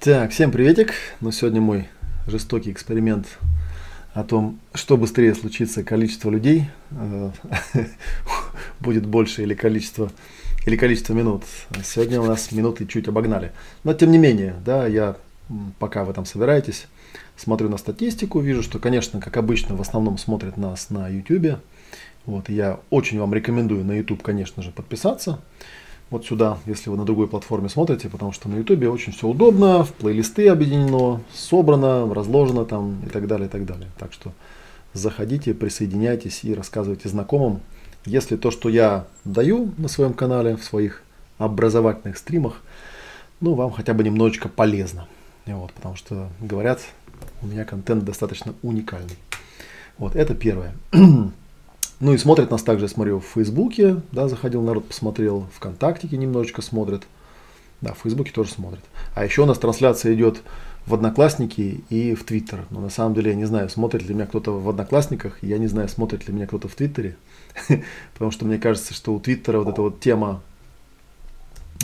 Так, всем приветик. Ну, сегодня мой жестокий эксперимент о том, что быстрее случится, количество людей э, будет больше или количество, или количество минут. Сегодня у нас минуты чуть обогнали. Но тем не менее, да, я пока вы там собираетесь, смотрю на статистику, вижу, что, конечно, как обычно, в основном смотрят нас на YouTube. Вот, я очень вам рекомендую на YouTube, конечно же, подписаться вот сюда, если вы на другой платформе смотрите, потому что на YouTube очень все удобно, в плейлисты объединено, собрано, разложено там и так далее, и так далее. Так что заходите, присоединяйтесь и рассказывайте знакомым, если то, что я даю на своем канале, в своих образовательных стримах, ну, вам хотя бы немножечко полезно. Вот, потому что, говорят, у меня контент достаточно уникальный. Вот, это первое. Ну и смотрят нас также, смотрю, в Фейсбуке, да, заходил народ, посмотрел, ВКонтактике немножечко смотрят. Да, в Фейсбуке тоже смотрят. А еще у нас трансляция идет в Одноклассники и в Твиттер. Но на самом деле я не знаю, смотрит ли меня кто-то в Одноклассниках, я не знаю, смотрит ли меня кто-то в Твиттере. Потому что мне кажется, что у Твиттера вот эта вот тема,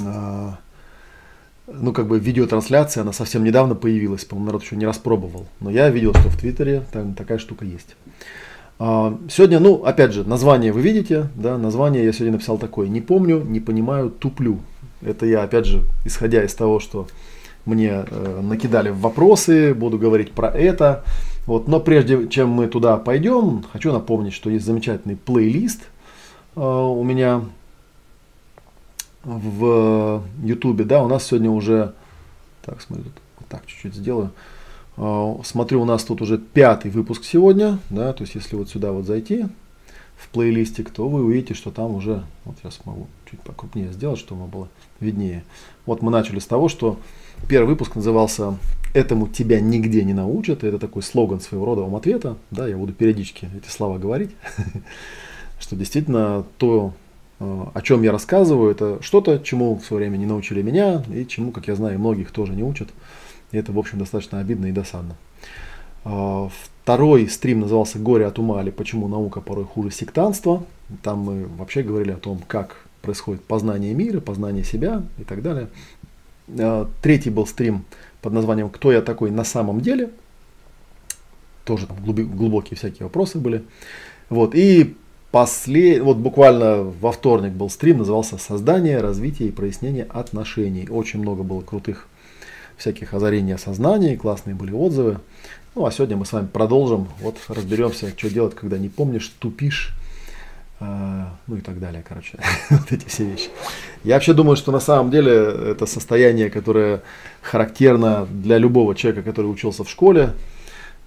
а, ну как бы видеотрансляция, она совсем недавно появилась, по-моему, народ еще не распробовал. Но я видел, что в Твиттере там такая штука есть. А, сегодня, ну, опять же, название вы видите, да, название я сегодня написал такое, не помню, не понимаю, туплю. Это я, опять же, исходя из того, что мне э, накидали вопросы, буду говорить про это. Вот, но прежде чем мы туда пойдем, хочу напомнить, что есть замечательный плейлист э, у меня в YouTube, да, у нас сегодня уже, так, смотрю, вот так чуть-чуть сделаю. А, смотрю, у нас тут уже пятый выпуск сегодня, да, то есть если вот сюда вот зайти в плейлистик, то вы увидите, что там уже, вот я смогу чуть покрупнее сделать, чтобы было виднее. Вот мы начали с того, что первый выпуск назывался «Этому тебя нигде не научат», это такой слоган своего рода вам ответа, да, я буду периодически эти слова говорить, что действительно то, а, о чем я рассказываю, это что-то, чему в свое время не научили меня, и чему, как я знаю, многих тоже не учат. И это, в общем, достаточно обидно и досадно. А, второй стрим назывался «Горе от ума» или «Почему наука порой хуже сектанства». Там мы вообще говорили о том, как происходит познание мира, познание себя и так далее. А, третий был стрим под названием «Кто я такой на самом деле?». Тоже там глубокие всякие вопросы были. Вот. И послед... вот буквально во вторник был стрим, назывался «Создание, развитие и прояснение отношений». Очень много было крутых всяких озарений осознаний, классные были отзывы. Ну а сегодня мы с вами продолжим, вот разберемся, что делать, когда не помнишь, тупишь, э, ну и так далее, короче, вот эти все вещи. Я вообще думаю, что на самом деле это состояние, которое характерно для любого человека, который учился в школе,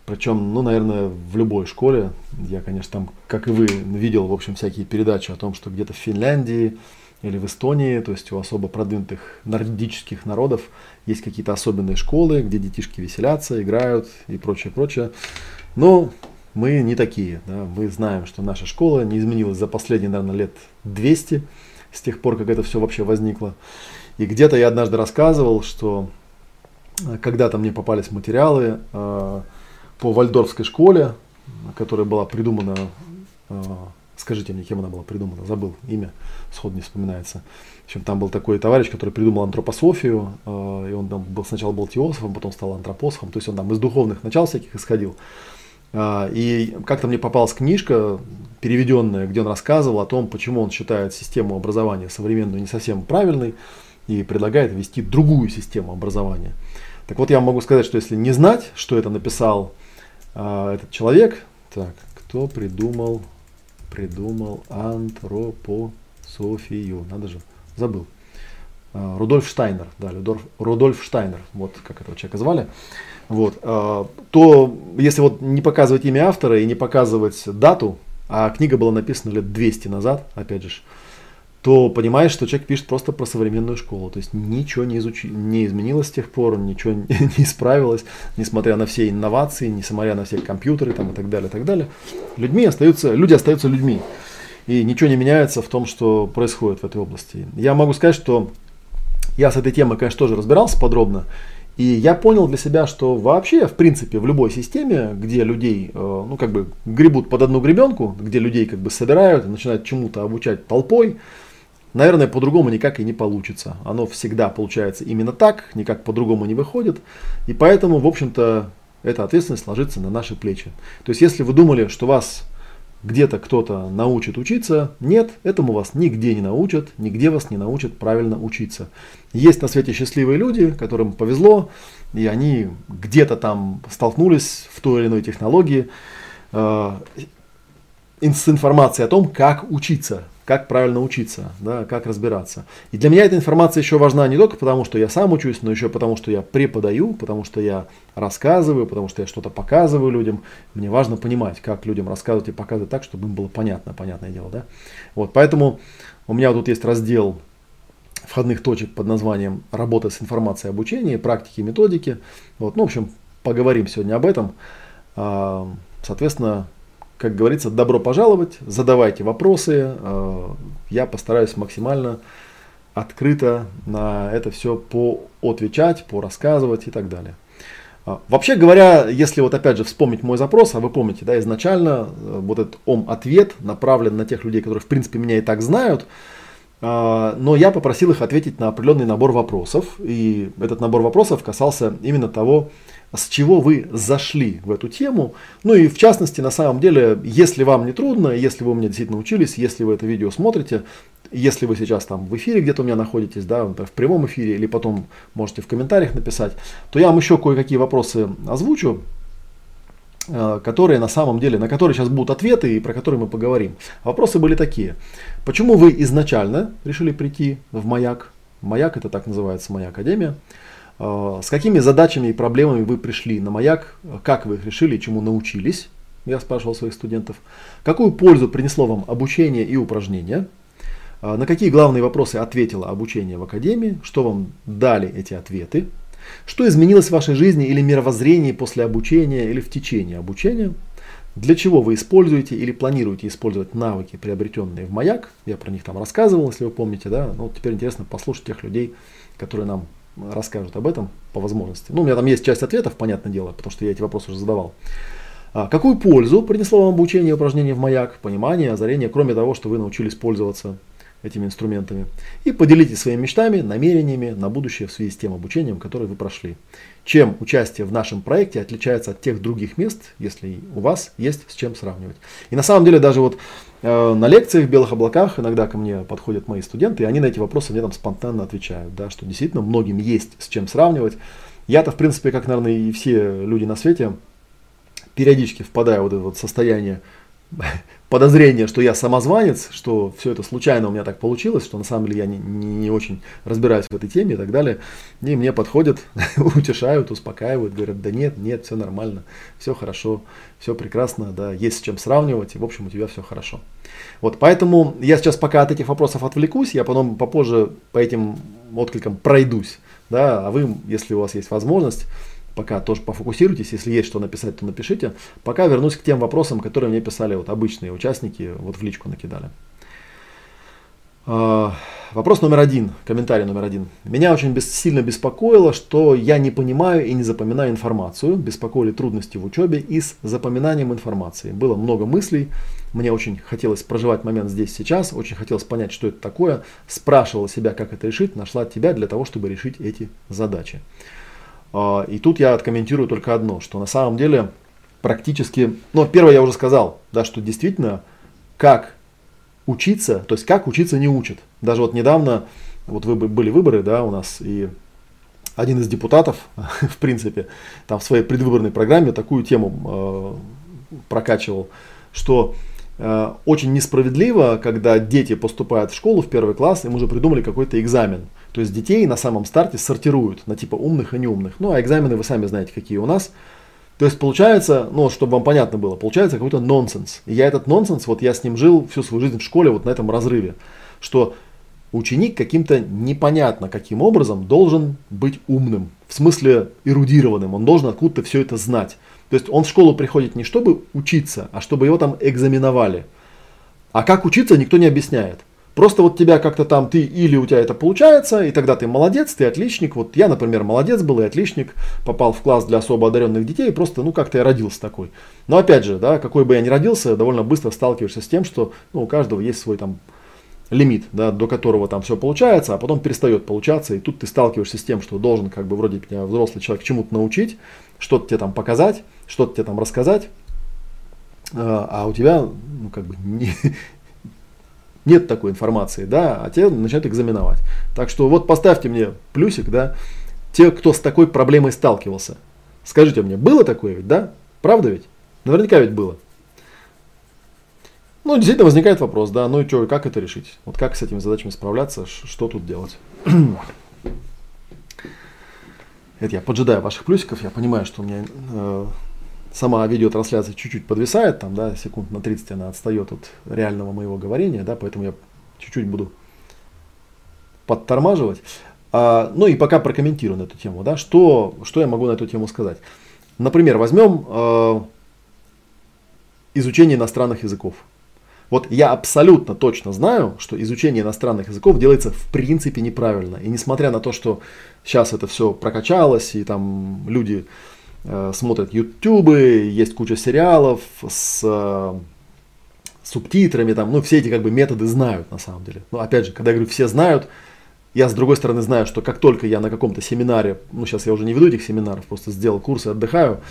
причем, ну, наверное, в любой школе. Я, конечно, там, как и вы, видел, в общем, всякие передачи о том, что где-то в Финляндии, или в Эстонии, то есть у особо продвинутых нордических народов есть какие-то особенные школы, где детишки веселятся, играют и прочее, прочее. Но мы не такие. Да? Мы знаем, что наша школа не изменилась за последние, наверное, лет 200, с тех пор, как это все вообще возникло. И где-то я однажды рассказывал, что э, когда-то мне попались материалы э, по Вальдорфской школе, которая была придумана э, Скажите мне, кем она была придумана? Забыл имя, сход не вспоминается. В общем, там был такой товарищ, который придумал антропософию, э, и он там был, сначала был теософом, потом стал антропософом, то есть он там из духовных начал всяких исходил. Э, и как-то мне попалась книжка, переведенная, где он рассказывал о том, почему он считает систему образования современную не совсем правильной и предлагает ввести другую систему образования. Так вот, я могу сказать, что если не знать, что это написал э, этот человек, так, кто придумал придумал антропософию. Надо же, забыл. А, Рудольф Штайнер, да, Рудольф, Рудольф Штайнер, вот как этого человека звали. Вот, а, то если вот не показывать имя автора и не показывать дату, а книга была написана лет 200 назад, опять же, то понимаешь, что человек пишет просто про современную школу. То есть ничего не, изучи, не изменилось с тех пор, ничего не исправилось, несмотря на все инновации, несмотря на все компьютеры там, и так далее, и так далее. Людьми остаются, люди остаются людьми. И ничего не меняется в том, что происходит в этой области. Я могу сказать, что я с этой темой, конечно, тоже разбирался подробно. И я понял для себя, что вообще, в принципе, в любой системе, где людей, э, ну, как бы гребут под одну гребенку, где людей как бы собирают и начинают чему-то обучать толпой, наверное, по-другому никак и не получится. Оно всегда получается именно так, никак по-другому не выходит. И поэтому, в общем-то, эта ответственность ложится на наши плечи. То есть, если вы думали, что вас где-то кто-то научит учиться, нет, этому вас нигде не научат, нигде вас не научат правильно учиться. Есть на свете счастливые люди, которым повезло, и они где-то там столкнулись в той или иной технологии э, с информацией о том, как учиться, как правильно учиться, да, как разбираться. И для меня эта информация еще важна не только потому, что я сам учусь, но еще потому, что я преподаю, потому что я рассказываю, потому что я что-то показываю людям. Мне важно понимать, как людям рассказывать и показывать так, чтобы им было понятно, понятное дело. Да? Вот, поэтому у меня тут есть раздел входных точек под названием «Работа с информацией обучения, практики и методики». Вот, ну, в общем, поговорим сегодня об этом. А, соответственно, как говорится, добро пожаловать, задавайте вопросы. Э, я постараюсь максимально открыто на это все поотвечать, порассказывать и так далее. А, вообще говоря, если вот опять же вспомнить мой запрос, а вы помните, да, изначально э, вот этот ом-ответ направлен на тех людей, которые в принципе меня и так знают, а, но я попросил их ответить на определенный набор вопросов, и этот набор вопросов касался именно того, с чего вы зашли в эту тему. Ну и в частности, на самом деле, если вам не трудно, если вы у меня действительно учились, если вы это видео смотрите, если вы сейчас там в эфире где-то у меня находитесь, да, в прямом эфире, или потом можете в комментариях написать, то я вам еще кое-какие вопросы озвучу, э, которые на самом деле, на которые сейчас будут ответы и про которые мы поговорим. Вопросы были такие. Почему вы изначально решили прийти в Маяк? Маяк это так называется, Моя Академия. А, с какими задачами и проблемами вы пришли на маяк, как вы их решили, чему научились, я спрашивал своих студентов, какую пользу принесло вам обучение и упражнения, а, на какие главные вопросы ответило обучение в академии, что вам дали эти ответы, что изменилось в вашей жизни или мировоззрении после обучения или в течение обучения, для чего вы используете или планируете использовать навыки, приобретенные в маяк, я про них там рассказывал, если вы помните, да, ну вот теперь интересно послушать тех людей, которые нам расскажут об этом по возможности. Ну, у меня там есть часть ответов, понятное дело, потому что я эти вопросы уже задавал. А, какую пользу принесло вам обучение и упражнение в маяк, понимание, озарение, кроме того, что вы научились пользоваться этими инструментами. И поделитесь своими мечтами, намерениями на будущее в связи с тем обучением, которое вы прошли. Чем участие в нашем проекте отличается от тех других мест, если у вас есть с чем сравнивать. И на самом деле даже вот на лекциях в белых облаках иногда ко мне подходят мои студенты, и они на эти вопросы мне там спонтанно отвечают, да, что действительно многим есть с чем сравнивать. Я-то, в принципе, как, наверное, и все люди на свете, периодически впадаю в вот это вот состояние подозрение, что я самозванец, что все это случайно у меня так получилось, что на самом деле я не, не, не очень разбираюсь в этой теме и так далее. И мне подходят, утешают, успокаивают, говорят, да нет, нет, все нормально, все хорошо, все прекрасно, да, есть с чем сравнивать, и в общем у тебя все хорошо. Вот, поэтому я сейчас пока от этих вопросов отвлекусь, я потом попозже по этим откликам пройдусь, да, а вы, если у вас есть возможность, пока тоже пофокусируйтесь, если есть что написать, то напишите. Пока вернусь к тем вопросам, которые мне писали вот обычные участники, вот в личку накидали. А, вопрос номер один, комментарий номер один. Меня очень сильно беспокоило, что я не понимаю и не запоминаю информацию. Беспокоили трудности в учебе и с запоминанием информации. Было много мыслей, мне очень хотелось проживать момент здесь сейчас, очень хотелось понять, что это такое. Спрашивала себя, как это решить, нашла тебя для того, чтобы решить эти задачи. А, и тут я откомментирую только одно, что на самом деле практически, ну, первое я уже сказал, да, что действительно, как учиться, то есть как учиться не учат. Даже вот недавно, вот вы, были выборы, да, у нас, и один из депутатов, в принципе, там в своей предвыборной программе такую тему э, прокачивал, что э, очень несправедливо, когда дети поступают в школу в первый класс, им уже придумали какой-то экзамен. То есть детей на самом старте сортируют на типа умных и неумных. Ну, а экзамены вы сами знаете, какие у нас. То есть получается, ну, чтобы вам понятно было, получается какой-то нонсенс. И я этот нонсенс, вот я с ним жил всю свою жизнь в школе вот на этом разрыве. Что ученик каким-то непонятно каким образом должен быть умным. В смысле эрудированным. Он должен откуда-то все это знать. То есть он в школу приходит не чтобы учиться, а чтобы его там экзаменовали. А как учиться, никто не объясняет. Просто вот тебя как-то там, ты или у тебя это получается, и тогда ты молодец, ты отличник. Вот я, например, молодец был и отличник, попал в класс для особо одаренных детей, просто, ну, как-то я родился такой. Но опять же, да, какой бы я ни родился, довольно быстро сталкиваешься с тем, что ну, у каждого есть свой там лимит, да, до которого там все получается, а потом перестает получаться, и тут ты сталкиваешься с тем, что должен как бы вроде тебя взрослый человек чему-то научить, что-то тебе там показать, что-то тебе там рассказать, а, а у тебя, ну, как бы, не, нет такой информации, да, а те начинают экзаменовать. Так что вот поставьте мне плюсик, да, те, кто с такой проблемой сталкивался. Скажите мне, было такое ведь, да? Правда ведь? Наверняка ведь было. Ну, действительно возникает вопрос, да, ну и что, как это решить? Вот как с этими задачами справляться, что тут делать? это я поджидаю ваших плюсиков, я понимаю, что у меня э, сама видеотрансляция чуть-чуть подвисает, там, да, секунд на 30 она отстает от реального моего говорения, да, поэтому я чуть-чуть буду подтормаживать. А, ну и пока прокомментирую на эту тему, да, что, что я могу на эту тему сказать. Например, возьмем э, изучение иностранных языков. Вот я абсолютно точно знаю, что изучение иностранных языков делается в принципе неправильно. И несмотря на то, что сейчас это все прокачалось, и там люди смотрят ютубы, есть куча сериалов с э, субтитрами, там, ну, все эти как бы методы знают на самом деле. Но опять же, когда я говорю все знают, я с другой стороны знаю, что как только я на каком-то семинаре, ну, сейчас я уже не веду этих семинаров, просто сделал курсы, отдыхаю,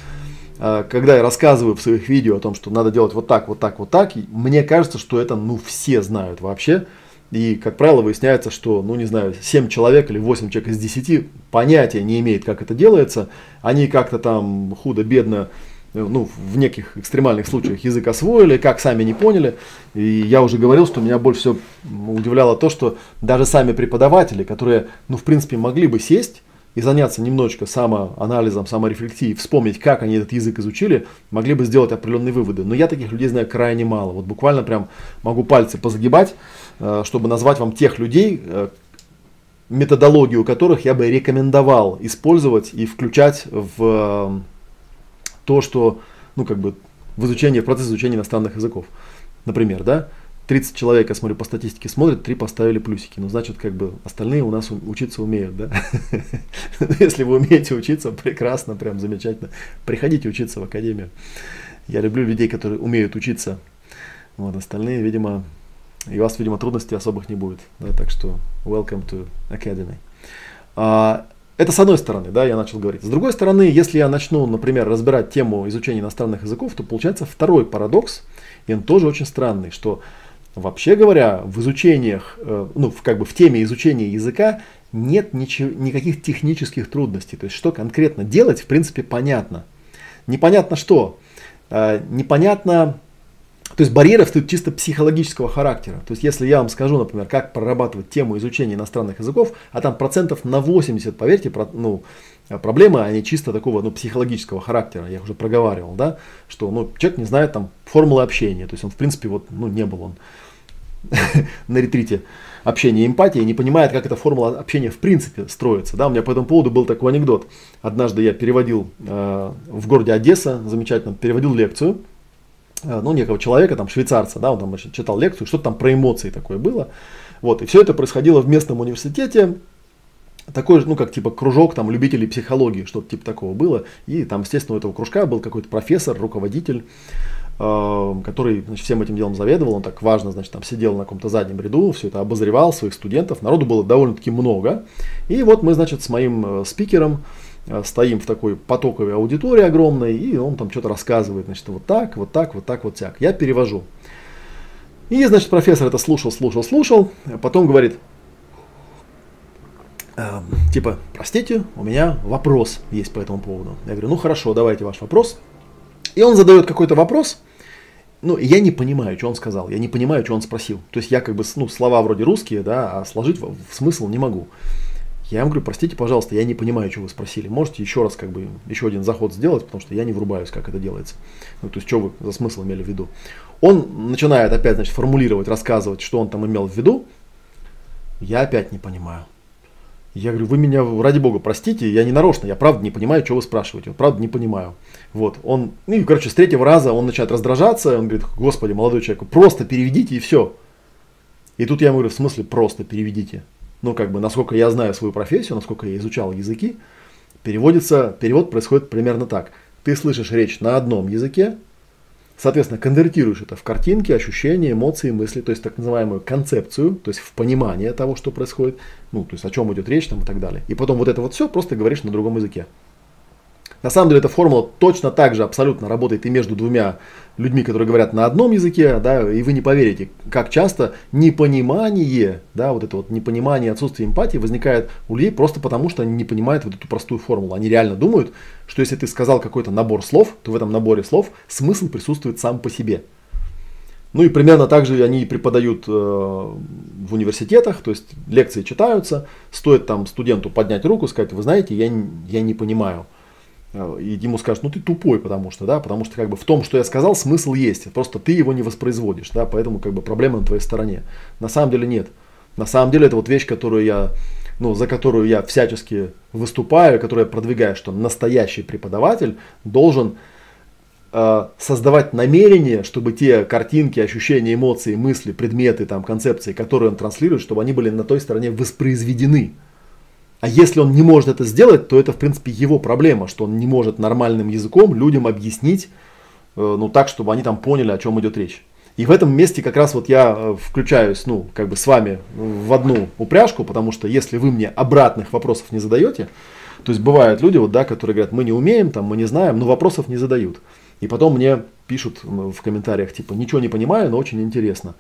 а, когда я рассказываю в своих видео о том, что надо делать вот так, вот так, вот так, мне кажется, что это, ну, все знают вообще. И, как правило, выясняется, что, ну, не знаю, 7 человек или 8 человек из 10 понятия не имеет, как это делается. Они как-то там худо-бедно, ну, в неких экстремальных случаях язык освоили, как сами не поняли. И я уже говорил, что меня больше всего удивляло то, что даже сами преподаватели, которые, ну, в принципе, могли бы сесть и заняться немножечко самоанализом, саморефлексией, вспомнить, как они этот язык изучили, могли бы сделать определенные выводы. Но я таких людей знаю крайне мало. Вот буквально прям могу пальцы позагибать, э, чтобы назвать вам тех людей, э, методологию которых я бы рекомендовал использовать и включать в э, то, что, ну, как бы, в изучении, в процесс изучения иностранных языков. Например, да, 30 человек, я смотрю, по статистике смотрят, 3 поставили плюсики. Ну, значит, как бы остальные у нас учиться умеют, да? Если вы умеете учиться, прекрасно, прям замечательно. Приходите учиться в академию. Я люблю людей, которые умеют учиться. Вот, остальные, видимо, и у вас, видимо, трудностей особых не будет. Да? Так что, welcome to academy. А, это с одной стороны, да, я начал говорить. С другой стороны, если я начну, например, разбирать тему изучения иностранных языков, то получается второй парадокс, и он тоже очень странный, что Вообще говоря, в изучениях, э, ну, как бы в теме изучения языка нет ничего, никаких технических трудностей. То есть, что конкретно делать, в принципе, понятно. Непонятно что. Э, непонятно, то есть барьеры встают чисто психологического характера. То есть, если я вам скажу, например, как прорабатывать тему изучения иностранных языков, а там процентов на 80, поверьте, ну, проблемы, они чисто такого ну, психологического характера, я уже проговаривал, да, что ну, человек не знает там формулы общения, то есть он, в принципе, вот, ну, не был он на ретрите общения эмпатии, не понимает, как эта формула общения в принципе строится. Да, у меня по этому поводу был такой анекдот. Однажды я переводил э, в городе Одесса, замечательно, переводил лекцию, э, ну, некого человека, там, швейцарца, да, он там читал лекцию, что-то там про эмоции такое было. Вот, и все это происходило в местном университете, такой же, ну, как типа кружок там любителей психологии, что-то типа такого было. И там, естественно, у этого кружка был какой-то профессор, руководитель. Эм, который значит, всем этим делом заведовал, он так важно, значит, там сидел на каком-то заднем ряду, все это обозревал своих студентов, народу было довольно-таки много. И вот мы, значит, с моим э, спикером э, стоим в такой потоковой аудитории огромной, и он там что-то рассказывает, значит, вот так, вот так, вот так, вот так. Я перевожу. И, значит, профессор это слушал, слушал, слушал, потом говорит, э, типа, простите, у меня вопрос есть по этому поводу. Я говорю, ну хорошо, давайте ваш вопрос. И он задает какой-то вопрос, ну, я не понимаю, что он сказал, я не понимаю, что он спросил. То есть я как бы, ну, слова вроде русские, да, а сложить в, смысл не могу. Я ему говорю, простите, пожалуйста, я не понимаю, что вы спросили. Можете еще раз, как бы, еще один заход сделать, потому что я не врубаюсь, как это делается. Ну, то есть, что вы за смысл имели в виду. Он начинает опять, значит, формулировать, рассказывать, что он там имел в виду. Я опять не понимаю. Я говорю, вы меня, ради бога, простите, я не нарочно, я правда не понимаю, что вы спрашиваете, правда не понимаю. Вот, он, ну и, короче, с третьего раза он начинает раздражаться, он говорит, господи, молодой человек, просто переведите и все. И тут я ему говорю, в смысле просто переведите? Ну, как бы, насколько я знаю свою профессию, насколько я изучал языки, переводится, перевод происходит примерно так. Ты слышишь речь на одном языке, Соответственно, конвертируешь это в картинки, ощущения, эмоции, мысли, то есть так называемую концепцию, то есть в понимание того, что происходит, ну, то есть о чем идет речь там и так далее. И потом вот это вот все просто говоришь на другом языке. На самом деле эта формула точно так же абсолютно работает и между двумя людьми, которые говорят на одном языке, да, и вы не поверите, как часто непонимание, да, вот это вот непонимание, отсутствие эмпатии возникает у людей просто потому, что они не понимают вот эту простую формулу. Они реально думают, что если ты сказал какой-то набор слов, то в этом наборе слов смысл присутствует сам по себе. Ну и примерно так же они преподают э, в университетах, то есть лекции читаются, стоит там студенту поднять руку, сказать, вы знаете, я, я не понимаю. Э, и ему скажут, ну ты тупой, потому что, да, потому что как бы в том, что я сказал, смысл есть, просто ты его не воспроизводишь, да, поэтому как бы проблема на твоей стороне. На самом деле нет. На самом деле это вот вещь, которую я, ну, за которую я всячески выступаю, которую я продвигаю, что настоящий преподаватель должен э, создавать намерение, чтобы те картинки, ощущения, эмоции, мысли, предметы, там, концепции, которые он транслирует, чтобы они были на той стороне воспроизведены. А если он не может это сделать, то это, в принципе, его проблема, что он не может нормальным языком людям объяснить, э, ну, так, чтобы они там поняли, о чем идет речь. И в этом месте как раз вот я э, включаюсь, ну, как бы с вами в одну упряжку, потому что если вы мне обратных вопросов не задаете, то есть бывают люди, вот, да, которые говорят, мы не умеем, там, мы не знаем, но вопросов не задают. И потом мне пишут в комментариях, типа, ничего не понимаю, но очень интересно.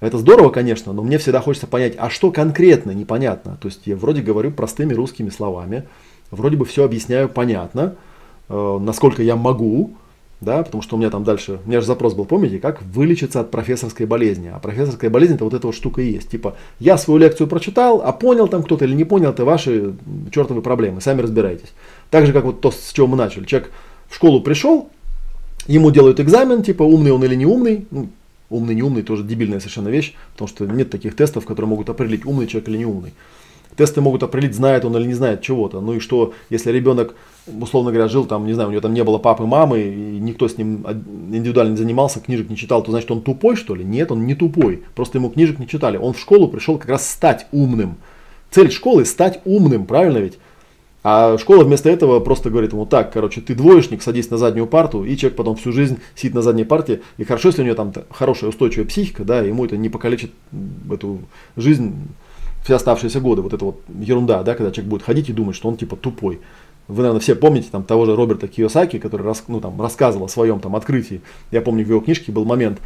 Это здорово, конечно, но мне всегда хочется понять, а что конкретно непонятно. То есть я вроде говорю простыми русскими словами, вроде бы все объясняю понятно, э, насколько я могу, да, потому что у меня там дальше, у меня же запрос был, помните, как вылечиться от профессорской болезни. А профессорская болезнь это вот эта вот штука и есть. Типа, я свою лекцию прочитал, а понял там кто-то или не понял, это ваши чертовы проблемы, сами разбирайтесь. Так же, как вот то, с чего мы начали. Человек в школу пришел, ему делают экзамен, типа, умный он или не умный, ну, умный, не умный, тоже дебильная совершенно вещь, потому что нет таких тестов, которые могут определить, умный человек или не умный. Тесты могут определить, знает он или не знает чего-то. Ну и что, если ребенок, условно говоря, жил там, не знаю, у него там не было папы, мамы, и никто с ним индивидуально не занимался, книжек не читал, то значит он тупой, что ли? Нет, он не тупой. Просто ему книжек не читали. Он в школу пришел как раз стать умным. Цель школы стать умным, правильно ведь? А школа вместо этого просто говорит ему, так, короче, ты двоечник, садись на заднюю парту, и человек потом всю жизнь сидит на задней парте. И хорошо, если у него там хорошая устойчивая психика, да, ему это не покалечит эту жизнь все оставшиеся годы. Вот это вот ерунда, да, когда человек будет ходить и думать, что он типа тупой. Вы, наверное, все помните там того же Роберта Киосаки, который рас, ну, там, рассказывал о своем там открытии. Я помню, в его книжке был момент,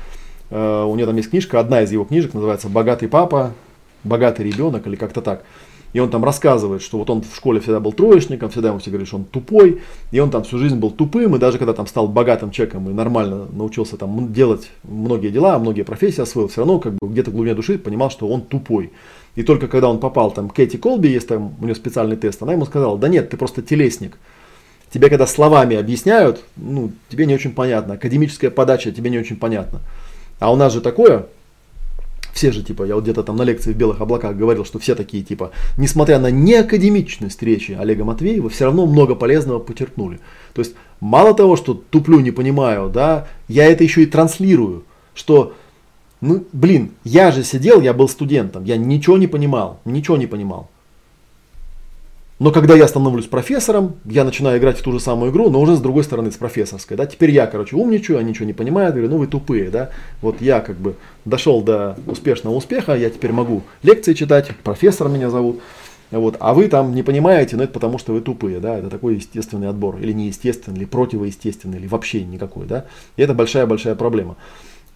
э, у него там есть книжка, одна из его книжек называется «Богатый папа», «Богатый ребенок» или как-то так. И он там рассказывает, что вот он в школе всегда был троечником, всегда ему все говорили, что он тупой, и он там всю жизнь был тупым, и даже когда там стал богатым человеком и нормально научился там делать многие дела, многие профессии освоил, все равно как бы где-то в глубине души понимал, что он тупой. И только когда он попал там к Кэти Колби, есть там у нее специальный тест, она ему сказала, да нет, ты просто телесник. Тебе когда словами объясняют, ну, тебе не очень понятно, академическая подача тебе не очень понятна. А у нас же такое, все же, типа, я вот где-то там на лекции в белых облаках говорил, что все такие, типа, несмотря на неакадемичность речи Олега Матвеева, все равно много полезного почерпнули. То есть, мало того, что туплю, не понимаю, да, я это еще и транслирую, что, ну, блин, я же сидел, я был студентом, я ничего не понимал, ничего не понимал. Но когда я становлюсь профессором, я начинаю играть в ту же самую игру, но уже с другой стороны, с профессорской. Да? Теперь я, короче, умничаю, они ничего не понимают, говорю, ну вы тупые. Да? Вот я как бы дошел до успешного успеха, я теперь могу лекции читать, профессор меня зовут. Вот, а вы там не понимаете, но это потому, что вы тупые, да, это такой естественный отбор, или неестественный, или противоестественный, или вообще никакой, да, и это большая-большая проблема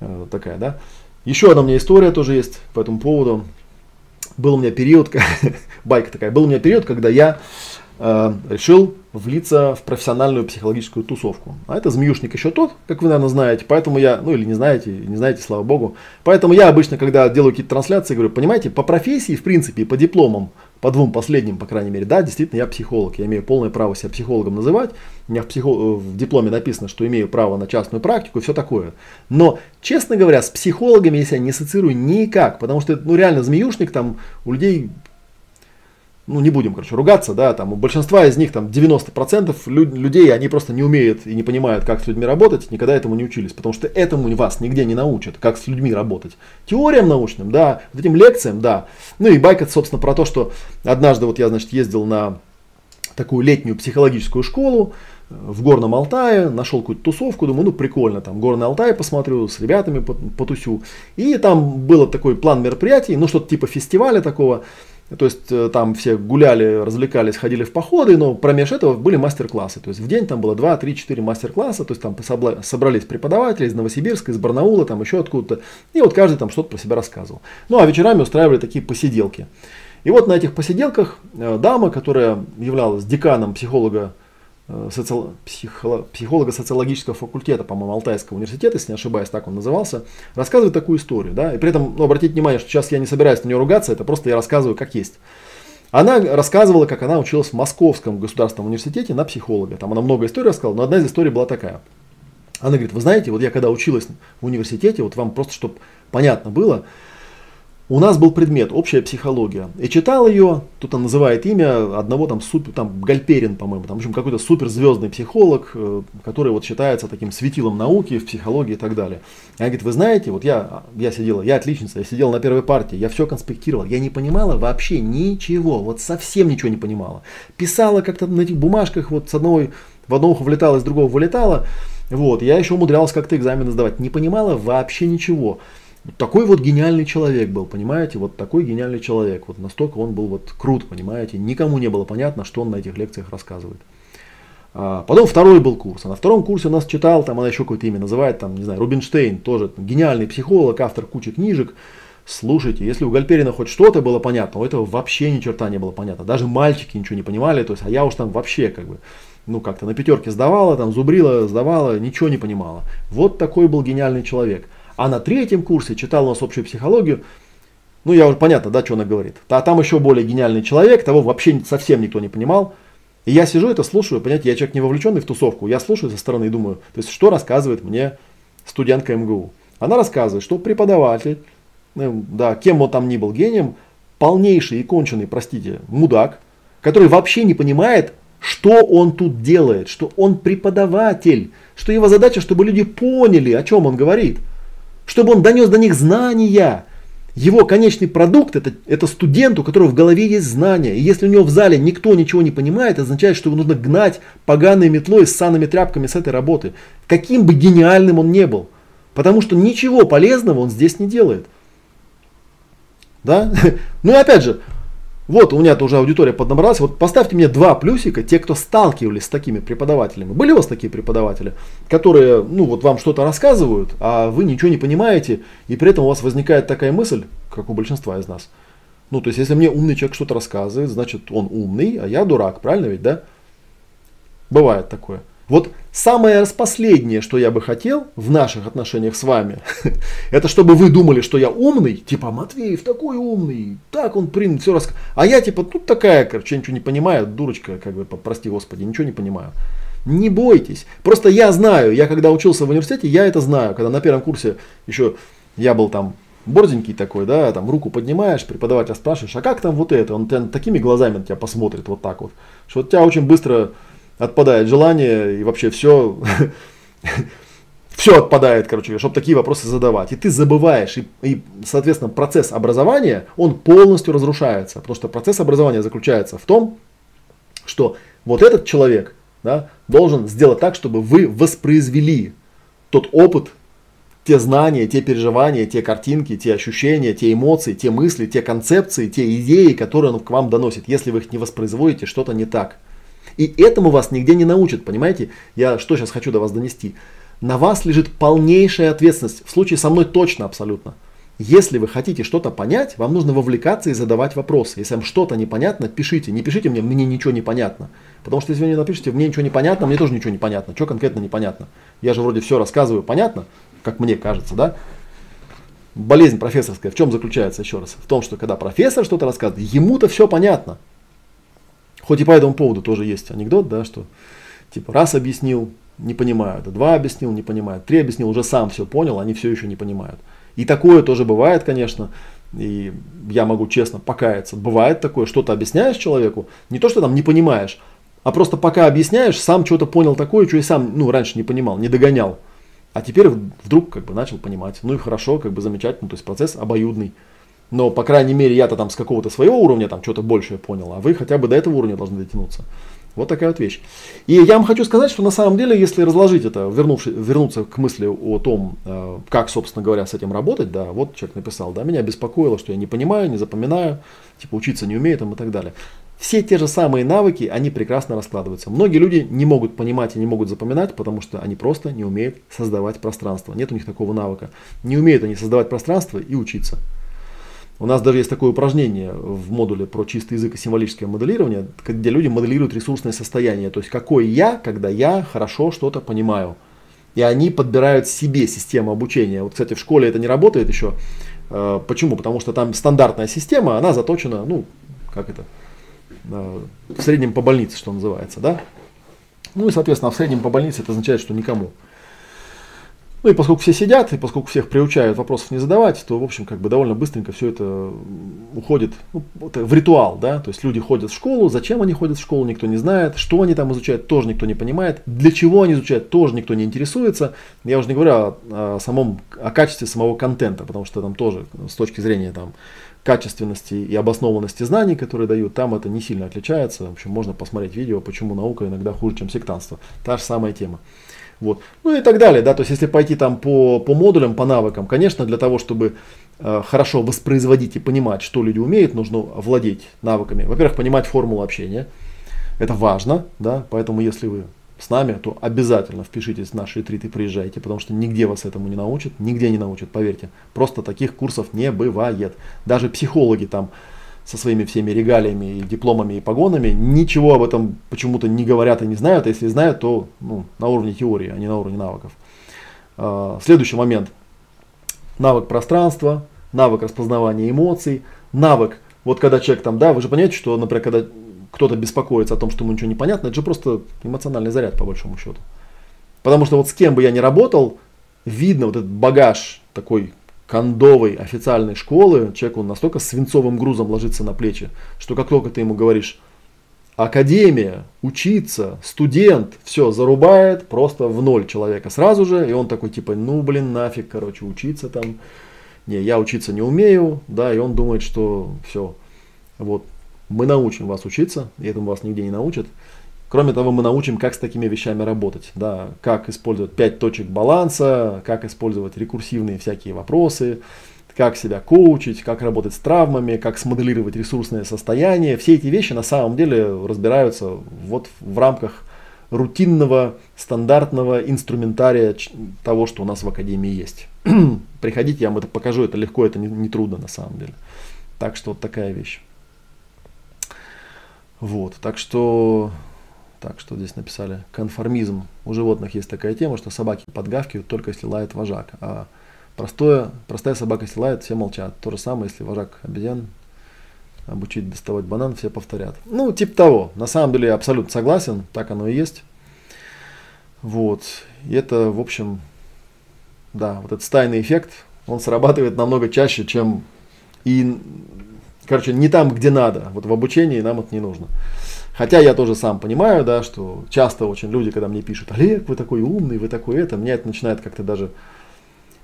э, такая, да. Еще одна у меня история тоже есть по этому поводу был у меня период, байка такая, был у меня период, когда я э, решил влиться в профессиональную психологическую тусовку. А это змеюшник еще тот, как вы, наверное, знаете. Поэтому я, ну или не знаете, не знаете, слава богу. Поэтому я обычно, когда делаю какие-то трансляции, говорю, понимаете, по профессии, в принципе, по дипломам по двум последним, по крайней мере, да, действительно, я психолог. Я имею полное право себя психологом называть. У меня в, психо... в дипломе написано, что имею право на частную практику и все такое. Но, честно говоря, с психологами я себя не ассоциирую никак, потому что, ну, реально, змеюшник там у людей ну не будем, короче, ругаться, да, там у большинства из них, там 90% лю- людей, они просто не умеют и не понимают, как с людьми работать, никогда этому не учились, потому что этому вас нигде не научат, как с людьми работать. Теориям научным, да, вот этим лекциям, да. Ну и байк собственно, про то, что однажды вот я, значит, ездил на такую летнюю психологическую школу, в Горном Алтае, нашел какую-то тусовку, думаю, ну прикольно, там Горный Алтай посмотрю, с ребятами потусю. И там был такой план мероприятий, ну что-то типа фестиваля такого, то есть э, там все гуляли, развлекались, ходили в походы, но промеж этого были мастер-классы. То есть в день там было 2, 3, 4 мастер-класса, то есть там собрались преподаватели из Новосибирска, из Барнаула, там еще откуда-то. И вот каждый там что-то про себя рассказывал. Ну а вечерами устраивали такие посиделки. И вот на этих посиделках э, дама, которая являлась деканом психолога Э, социол... психолого-социологического факультета, по-моему, Алтайского университета, если не ошибаюсь, так он назывался, рассказывает такую историю. Да? И при этом, ну, обратите внимание, что сейчас я не собираюсь на нее ругаться, это просто я рассказываю как есть. Она рассказывала, как она училась в Московском государственном университете на психолога. Там она много историй рассказала, но одна из историй была такая. Она говорит, вы знаете, вот я когда училась в университете, вот вам просто, чтобы понятно было, у нас был предмет общая психология. И читал ее, тут он называет имя одного там супер, там Гальперин, по-моему, там, в общем, какой-то суперзвездный психолог, э, который вот считается таким светилом науки в психологии и так далее. И она говорит, вы знаете, вот я, я сидела, я отличница, я сидела на первой партии, я все конспектировала, я не понимала вообще ничего, вот совсем ничего не понимала. Писала как-то на этих бумажках, вот с одной, в одно ухо влетало, из другого вылетало. Вот, я еще умудрялась как-то экзамены сдавать, не понимала вообще ничего. Такой вот гениальный человек был, понимаете, вот такой гениальный человек, вот настолько он был вот крут, понимаете, никому не было понятно, что он на этих лекциях рассказывает. А потом второй был курс, а на втором курсе у нас читал, там она еще какое-то имя называет, там, не знаю, Рубинштейн, тоже там, гениальный психолог, автор кучи книжек. Слушайте, если у Гальперина хоть что-то было понятно, у этого вообще ни черта не было понятно. Даже мальчики ничего не понимали, то есть, а я уж там вообще как бы, ну как-то на пятерке сдавала, там зубрила, сдавала, ничего не понимала. Вот такой был гениальный человек. А на третьем курсе читал у нас общую психологию. Ну, я уже понятно, да, что она говорит. А там еще более гениальный человек, того вообще совсем никто не понимал. И я сижу это слушаю, понимаете, я человек не вовлеченный в тусовку, я слушаю со стороны и думаю, то есть что рассказывает мне студентка МГУ. Она рассказывает, что преподаватель, ну, да, кем он там ни был гением, полнейший и конченый, простите, мудак, который вообще не понимает, что он тут делает, что он преподаватель, что его задача, чтобы люди поняли, о чем он говорит чтобы он донес до них знания. Его конечный продукт это, это студент, у которого в голове есть знания. И если у него в зале никто ничего не понимает, это означает, что его нужно гнать поганой метлой с санными тряпками с этой работы. Каким бы гениальным он не был. Потому что ничего полезного он здесь не делает. Да? Ну и опять же, вот у меня тоже аудитория поднабралась. Вот поставьте мне два плюсика, те, кто сталкивались с такими преподавателями. Были у вас такие преподаватели, которые, ну, вот вам что-то рассказывают, а вы ничего не понимаете, и при этом у вас возникает такая мысль, как у большинства из нас. Ну, то есть, если мне умный человек что-то рассказывает, значит, он умный, а я дурак, правильно ведь, да? Бывает такое. Вот самое распоследнее, что я бы хотел в наших отношениях с вами, это чтобы вы думали, что я умный, типа Матвеев такой умный, так он принят, все рассказывает. А я типа тут такая, короче, ничего не понимаю, дурочка, как бы, прости господи, ничего не понимаю. Не бойтесь. Просто я знаю, я когда учился в университете, я это знаю. Когда на первом курсе еще я был там борзенький такой, да, там руку поднимаешь, преподавателя спрашиваешь, а как там вот это? Он такими глазами на тебя посмотрит вот так вот, что тебя очень быстро отпадает желание и вообще все, все отпадает, короче, чтобы такие вопросы задавать. И ты забываешь, и, и, соответственно, процесс образования, он полностью разрушается, потому что процесс образования заключается в том, что вот этот человек да, должен сделать так, чтобы вы воспроизвели тот опыт, те знания, те переживания, те картинки, те ощущения, те эмоции, те мысли, те концепции, те идеи, которые он к вам доносит. Если вы их не воспроизводите, что-то не так. И этому вас нигде не научат, понимаете? Я что сейчас хочу до вас донести? На вас лежит полнейшая ответственность. В случае со мной точно абсолютно. Если вы хотите что-то понять, вам нужно вовлекаться и задавать вопросы. Если вам что-то непонятно, пишите. Не пишите мне, мне ничего не понятно. Потому что если вы не напишите, мне ничего не понятно, мне тоже ничего не понятно. Что конкретно непонятно? Я же вроде все рассказываю понятно, как мне кажется, да? Болезнь профессорская в чем заключается еще раз? В том, что когда профессор что-то рассказывает, ему-то все понятно. Хоть и по этому поводу тоже есть анекдот, да, что типа раз объяснил, не понимают, два объяснил, не понимают, три объяснил, уже сам все понял, они все еще не понимают. И такое тоже бывает, конечно, и я могу честно покаяться. Бывает такое, что-то объясняешь человеку, не то, что там не понимаешь, а просто пока объясняешь, сам что-то понял такое, что и сам ну, раньше не понимал, не догонял. А теперь вдруг как бы начал понимать. Ну и хорошо, как бы замечательно, то есть процесс обоюдный. Но, по крайней мере, я-то там с какого-то своего уровня там что-то большее понял, а вы хотя бы до этого уровня должны дотянуться. Вот такая вот вещь. И я вам хочу сказать, что на самом деле, если разложить это, вернувши, вернуться к мысли о том, э, как, собственно говоря, с этим работать, да, вот человек написал, да, меня беспокоило, что я не понимаю, не запоминаю, типа учиться не умею там и так далее. Все те же самые навыки, они прекрасно раскладываются. Многие люди не могут понимать и не могут запоминать, потому что они просто не умеют создавать пространство. Нет у них такого навыка. Не умеют они создавать пространство и учиться. У нас даже есть такое упражнение в модуле про чистый язык и символическое моделирование, где люди моделируют ресурсное состояние. То есть какой я, когда я хорошо что-то понимаю. И они подбирают себе систему обучения. Вот, кстати, в школе это не работает еще. Э, почему? Потому что там стандартная система, она заточена, ну, как это, э, в среднем по больнице, что называется, да? Ну и, соответственно, в среднем по больнице это означает, что никому. Ну и поскольку все сидят, и поскольку всех приучают вопросов не задавать, то, в общем, как бы довольно быстренько все это уходит ну, в ритуал, да, то есть люди ходят в школу, зачем они ходят в школу, никто не знает, что они там изучают, тоже никто не понимает, для чего они изучают, тоже никто не интересуется. Я уже не говорю о, о самом, о качестве самого контента, потому что там тоже с точки зрения там качественности и обоснованности знаний, которые дают, там это не сильно отличается. В общем, можно посмотреть видео, почему наука иногда хуже, чем сектантство. Та же самая тема. Вот. Ну и так далее. Да? То есть, если пойти там по, по модулям, по навыкам, конечно, для того, чтобы э, хорошо воспроизводить и понимать, что люди умеют, нужно владеть навыками. Во-первых, понимать формулу общения. Это важно, да? поэтому если вы с нами, то обязательно впишитесь в наши ретриты, приезжайте, потому что нигде вас этому не научат, нигде не научат, поверьте. Просто таких курсов не бывает. Даже психологи там со своими всеми регалиями и дипломами и погонами, ничего об этом почему-то не говорят и не знают, а если знают, то ну, на уровне теории, а не на уровне навыков. А, следующий момент. Навык пространства, навык распознавания эмоций, навык, вот когда человек там, да, вы же понимаете, что, например, когда кто-то беспокоится о том, что ему ничего не понятно, это же просто эмоциональный заряд, по большому счету. Потому что вот с кем бы я ни работал, видно вот этот багаж такой кондовой официальной школы, человек он настолько свинцовым грузом ложится на плечи, что как только ты ему говоришь академия, учиться, студент, все, зарубает просто в ноль человека сразу же, и он такой типа, ну блин, нафиг, короче, учиться там, не, я учиться не умею, да, и он думает, что все, вот, мы научим вас учиться, и этому вас нигде не научат, Кроме того, мы научим, как с такими вещами работать. Да, как использовать 5 точек баланса, как использовать рекурсивные всякие вопросы, как себя коучить, как работать с травмами, как смоделировать ресурсное состояние. Все эти вещи на самом деле разбираются вот в рамках рутинного, стандартного инструментария того, что у нас в Академии есть. Приходите, я вам это покажу, это легко, это не, не трудно на самом деле. Так что вот такая вещь. Вот, так что так, что здесь написали? Конформизм. У животных есть такая тема, что собаки подгавкивают только если лает вожак. А простое, простая собака, если лает, все молчат. То же самое, если вожак обезьян обучить доставать банан, все повторят. Ну, типа того. На самом деле я абсолютно согласен, так оно и есть. Вот. И это, в общем, да, вот этот стайный эффект, он срабатывает намного чаще, чем и, короче, не там, где надо. Вот в обучении нам это не нужно. Хотя я тоже сам понимаю, да, что часто очень люди, когда мне пишут, Олег, вы такой умный, вы такой это, меня это начинает как-то даже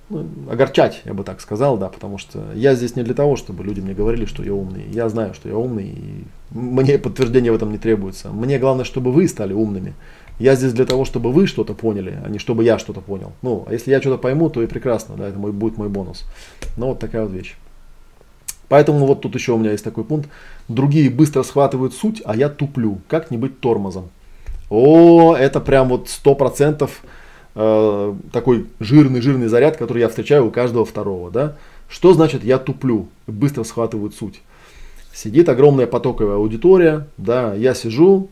ну, огорчать, я бы так сказал, да, потому что я здесь не для того, чтобы люди мне говорили, что я умный. Я знаю, что я умный, и мне подтверждение в этом не требуется. Мне главное, чтобы вы стали умными. Я здесь для того, чтобы вы что-то поняли, а не чтобы я что-то понял. Ну, а если я что-то пойму, то и прекрасно, да, это мой, будет мой бонус. Но вот такая вот вещь. Поэтому вот тут еще у меня есть такой пункт. Другие быстро схватывают суть, а я туплю. Как не быть тормозом? О, это прям вот сто процентов э, такой жирный-жирный заряд, который я встречаю у каждого второго. Да? Что значит я туплю? Быстро схватывают суть. Сидит огромная потоковая аудитория, да, я сижу,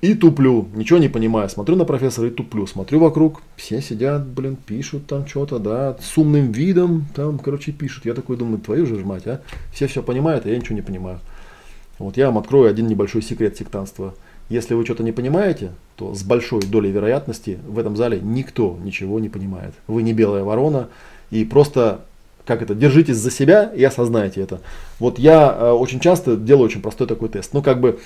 и туплю, ничего не понимаю. Смотрю на профессора и туплю. Смотрю вокруг, все сидят, блин, пишут там что-то, да, с умным видом, там, короче, пишут. Я такой думаю, твою же мать, а? Все все понимают, а я ничего не понимаю. Вот я вам открою один небольшой секрет сектанства. Если вы что-то не понимаете, то с большой долей вероятности в этом зале никто ничего не понимает. Вы не белая ворона, и просто как это, держитесь за себя и осознайте это. Вот я э, очень часто делаю очень простой такой тест. Ну, как бы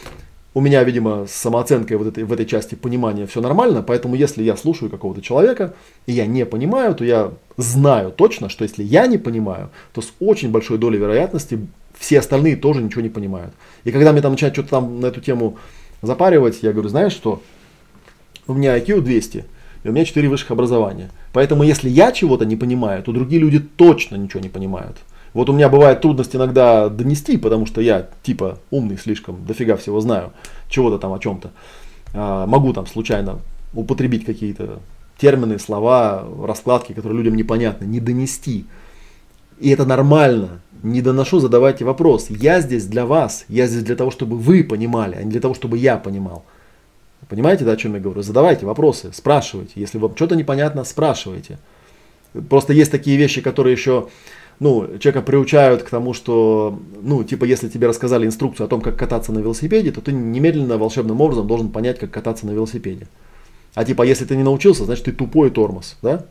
у меня, видимо, с самооценкой вот этой, в этой части понимания все нормально, поэтому если я слушаю какого-то человека, и я не понимаю, то я знаю точно, что если я не понимаю, то с очень большой долей вероятности все остальные тоже ничего не понимают. И когда мне там начинают что-то там на эту тему запаривать. Я говорю, знаешь что, у меня IQ 200, и у меня 4 высших образования. Поэтому если я чего-то не понимаю, то другие люди точно ничего не понимают. Вот у меня бывает трудность иногда донести, потому что я типа умный слишком, дофига всего знаю, чего-то там о чем-то. А, могу там случайно употребить какие-то термины, слова, раскладки, которые людям непонятны, не донести. И это нормально. Не доношу, задавайте вопрос. Я здесь для вас. Я здесь для того, чтобы вы понимали, а не для того, чтобы я понимал. Понимаете, да, о чем я говорю? Задавайте вопросы, спрашивайте. Если вам что-то непонятно, спрашивайте. Просто есть такие вещи, которые еще ну, человека приучают к тому, что, ну, типа, если тебе рассказали инструкцию о том, как кататься на велосипеде, то ты немедленно волшебным образом должен понять, как кататься на велосипеде. А типа, если ты не научился, значит, ты тупой тормоз, да?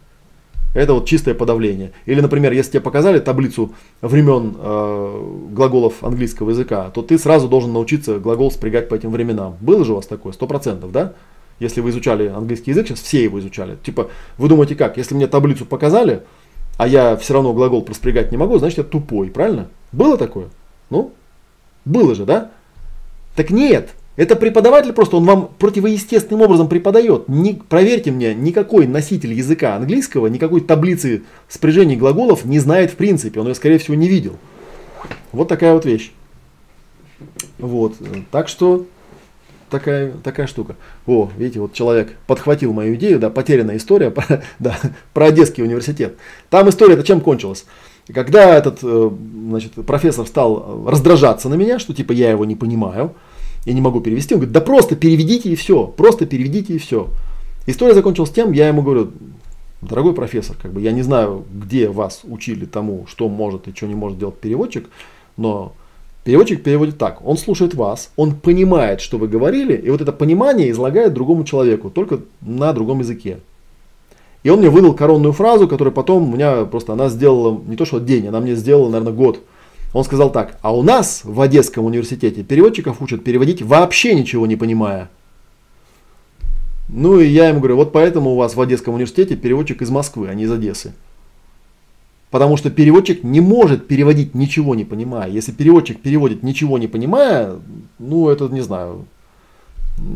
Это вот чистое подавление. Или, например, если тебе показали таблицу времен э, глаголов английского языка, то ты сразу должен научиться глагол спрягать по этим временам. Было же у вас такое? Сто процентов, да? Если вы изучали английский язык, сейчас все его изучали. Типа, вы думаете как? Если мне таблицу показали, а я все равно глагол проспрягать не могу, значит я тупой, правильно? Было такое? Ну, было же, да? Так нет, это преподаватель просто, он вам противоестественным образом преподает. Не, проверьте мне, никакой носитель языка английского, никакой таблицы спряжений глаголов не знает в принципе. Он ее, скорее всего, не видел. Вот такая вот вещь. Вот. Так что такая, такая штука. О, видите, вот человек подхватил мою идею, да, потерянная история про, да, про Одесский университет. Там история-то чем кончилась? Когда этот э, значит, профессор стал раздражаться на меня, что типа я его не понимаю, я не могу перевести. Он говорит, да просто переведите и все, просто переведите и все. История закончилась тем, я ему говорю, дорогой профессор, как бы я не знаю, где вас учили тому, что может и что не может делать переводчик, но переводчик переводит так, он слушает вас, он понимает, что вы говорили, и вот это понимание излагает другому человеку, только на другом языке. И он мне выдал коронную фразу, которая потом у меня просто, она сделала не то что день, она мне сделала, наверное, год он сказал так, а у нас в Одесском университете переводчиков учат переводить вообще ничего не понимая. Ну и я ему говорю, вот поэтому у вас в Одесском университете переводчик из Москвы, а не из Одессы. Потому что переводчик не может переводить ничего не понимая. Если переводчик переводит ничего не понимая, ну это не знаю,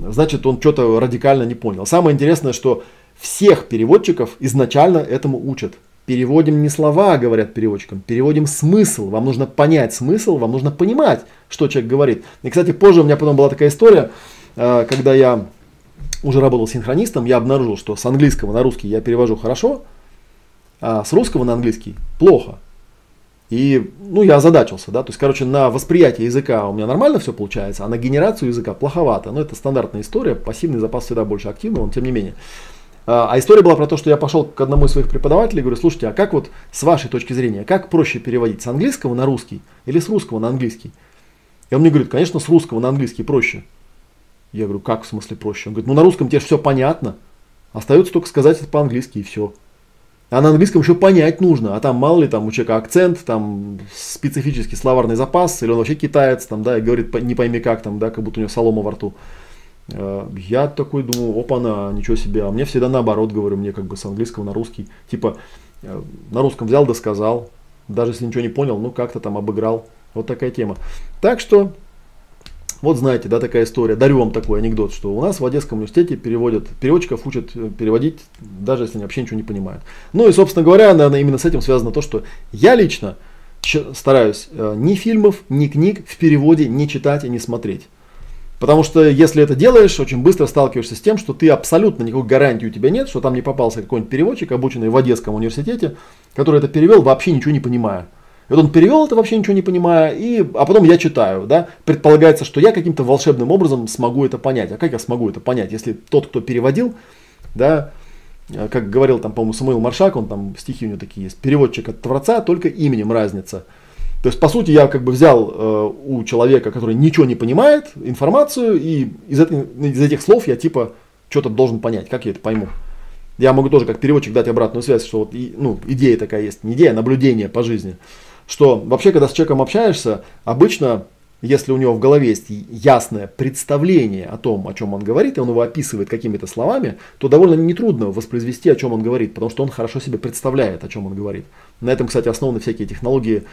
значит он что-то радикально не понял. Самое интересное, что всех переводчиков изначально этому учат. Переводим не слова, говорят переводчикам, переводим смысл. Вам нужно понять смысл, вам нужно понимать, что человек говорит. И, кстати, позже у меня потом была такая история, э, когда я уже работал синхронистом, я обнаружил, что с английского на русский я перевожу хорошо, а с русского на английский плохо. И, ну, я озадачился, да, то есть, короче, на восприятие языка у меня нормально все получается, а на генерацию языка плоховато. Но это стандартная история, пассивный запас всегда больше активного, но тем не менее. А, а история была про то, что я пошел к одному из своих преподавателей и говорю, слушайте, а как вот с вашей точки зрения, как проще переводить с английского на русский или с русского на английский? И он мне говорит, конечно, с русского на английский проще. Я говорю, как в смысле проще? Он говорит, ну на русском тебе все понятно, остается только сказать это по-английски и все. А на английском еще понять нужно, а там мало ли там у человека акцент, там специфический словарный запас, или он вообще китаец, там, да, и говорит не пойми как, там, да, как будто у него солома во рту. Э, я такой думаю, опа-на, ничего себе. А мне всегда наоборот говорю, мне как бы с английского на русский. Типа, э, на русском взял да сказал. Даже если ничего не понял, ну как-то там обыграл. Вот такая тема. Так что, вот знаете, да, такая история. Дарю вам такой анекдот, что у нас в Одесском университете переводят, переводчиков учат э, переводить, даже если они вообще ничего не понимают. Ну и, собственно говоря, наверное, именно с этим связано то, что я лично стараюсь ни фильмов, ни книг в переводе не читать и не смотреть. Потому что если это делаешь, очень быстро сталкиваешься с тем, что ты абсолютно никакой гарантии у тебя нет, что там не попался какой-нибудь переводчик, обученный в Одесском университете, который это перевел, вообще ничего не понимая. И вот он перевел это вообще ничего не понимая, и, а потом я читаю, да, предполагается, что я каким-то волшебным образом смогу это понять. А как я смогу это понять, если тот, кто переводил, да, как говорил там, по-моему, Самуил Маршак, он там стихи у него такие есть, переводчик от Творца, только именем разница. То есть, по сути, я как бы взял э, у человека, который ничего не понимает, информацию, и из, это, из этих слов я типа что-то должен понять. Как я это пойму? Я могу тоже как переводчик дать обратную связь, что вот и, ну, идея такая есть, не идея, а наблюдение по жизни. Что вообще, когда с человеком общаешься, обычно, если у него в голове есть ясное представление о том, о чем он говорит, и он его описывает какими-то словами, то довольно нетрудно воспроизвести, о чем он говорит, потому что он хорошо себе представляет, о чем он говорит. На этом, кстати, основаны всякие технологии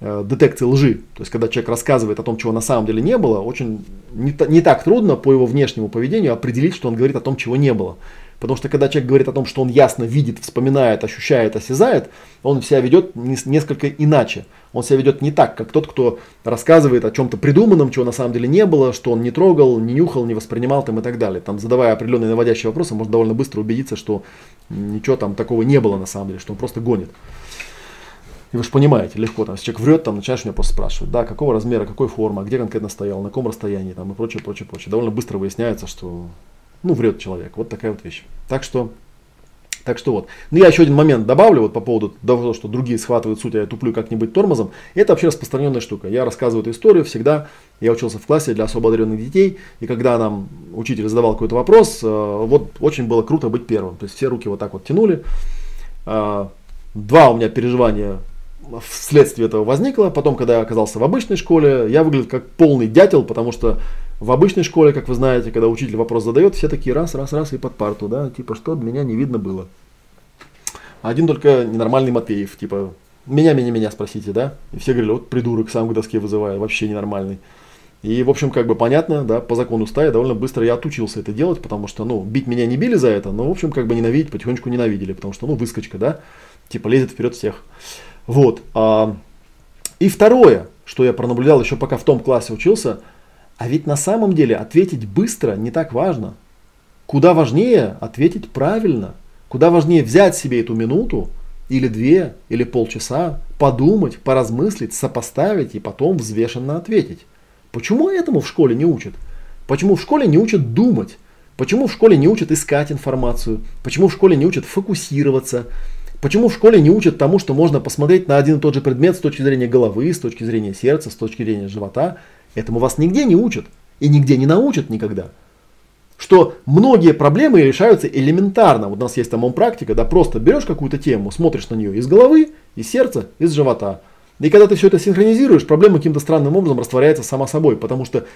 э, детекции лжи. То есть, когда человек рассказывает о том, чего на самом деле не было, очень не, не так трудно по его внешнему поведению определить, что он говорит о том, чего не было. Потому что когда человек говорит о том, что он ясно видит, вспоминает, ощущает, осязает, он себя ведет несколько иначе. Он себя ведет не так, как тот, кто рассказывает о чем-то придуманном, чего на самом деле не было, что он не трогал, не нюхал, не воспринимал там и так далее. Там, задавая определенные наводящие вопросы, можно довольно быстро убедиться, что ничего там такого не было на самом деле, что он просто гонит. И вы же понимаете, легко, там, если человек врет, там, начинаешь меня просто спрашивать, да, какого размера, какой формы, где конкретно стоял, на каком расстоянии, там, и прочее, прочее, прочее. Довольно быстро выясняется, что ну, врет человек. Вот такая вот вещь. Так что, так что вот. Ну, я еще один момент добавлю вот по поводу того, что другие схватывают суть, а я туплю как-нибудь тормозом. Это вообще распространенная штука. Я рассказываю эту историю всегда. Я учился в классе для особо одаренных детей, и когда нам учитель задавал какой-то вопрос, э, вот очень было круто быть первым. То есть все руки вот так вот тянули. Э, два у меня переживания вследствие этого возникло. Потом, когда я оказался в обычной школе, я выглядел как полный дятел, потому что в обычной школе, как вы знаете, когда учитель вопрос задает, все такие раз, раз, раз и под парту, да, типа, что меня не видно было. Один только ненормальный Матвеев, типа, меня, меня, меня спросите, да? И все говорили, вот придурок сам к доске вызывает, вообще ненормальный. И, в общем, как бы понятно, да, по закону стаи довольно быстро я отучился это делать, потому что, ну, бить меня не били за это, но, в общем, как бы ненавидеть потихонечку ненавидели, потому что, ну, выскочка, да, типа лезет вперед всех. Вот. А, и второе, что я пронаблюдал еще пока в том классе учился – а ведь на самом деле ответить быстро не так важно. Куда важнее ответить правильно. Куда важнее взять себе эту минуту, или две, или полчаса, подумать, поразмыслить, сопоставить и потом взвешенно ответить. Почему этому в школе не учат? Почему в школе не учат думать? Почему в школе не учат искать информацию? Почему в школе не учат фокусироваться? Почему в школе не учат тому, что можно посмотреть на один и тот же предмет с точки зрения головы, с точки зрения сердца, с точки зрения живота Этому вас нигде не учат и нигде не научат никогда. Что многие проблемы решаются элементарно. Вот у нас есть там практика, да, просто берешь какую-то тему, смотришь на нее из головы, из сердца, из живота. И когда ты все это синхронизируешь, проблема каким-то странным образом растворяется сама собой, потому что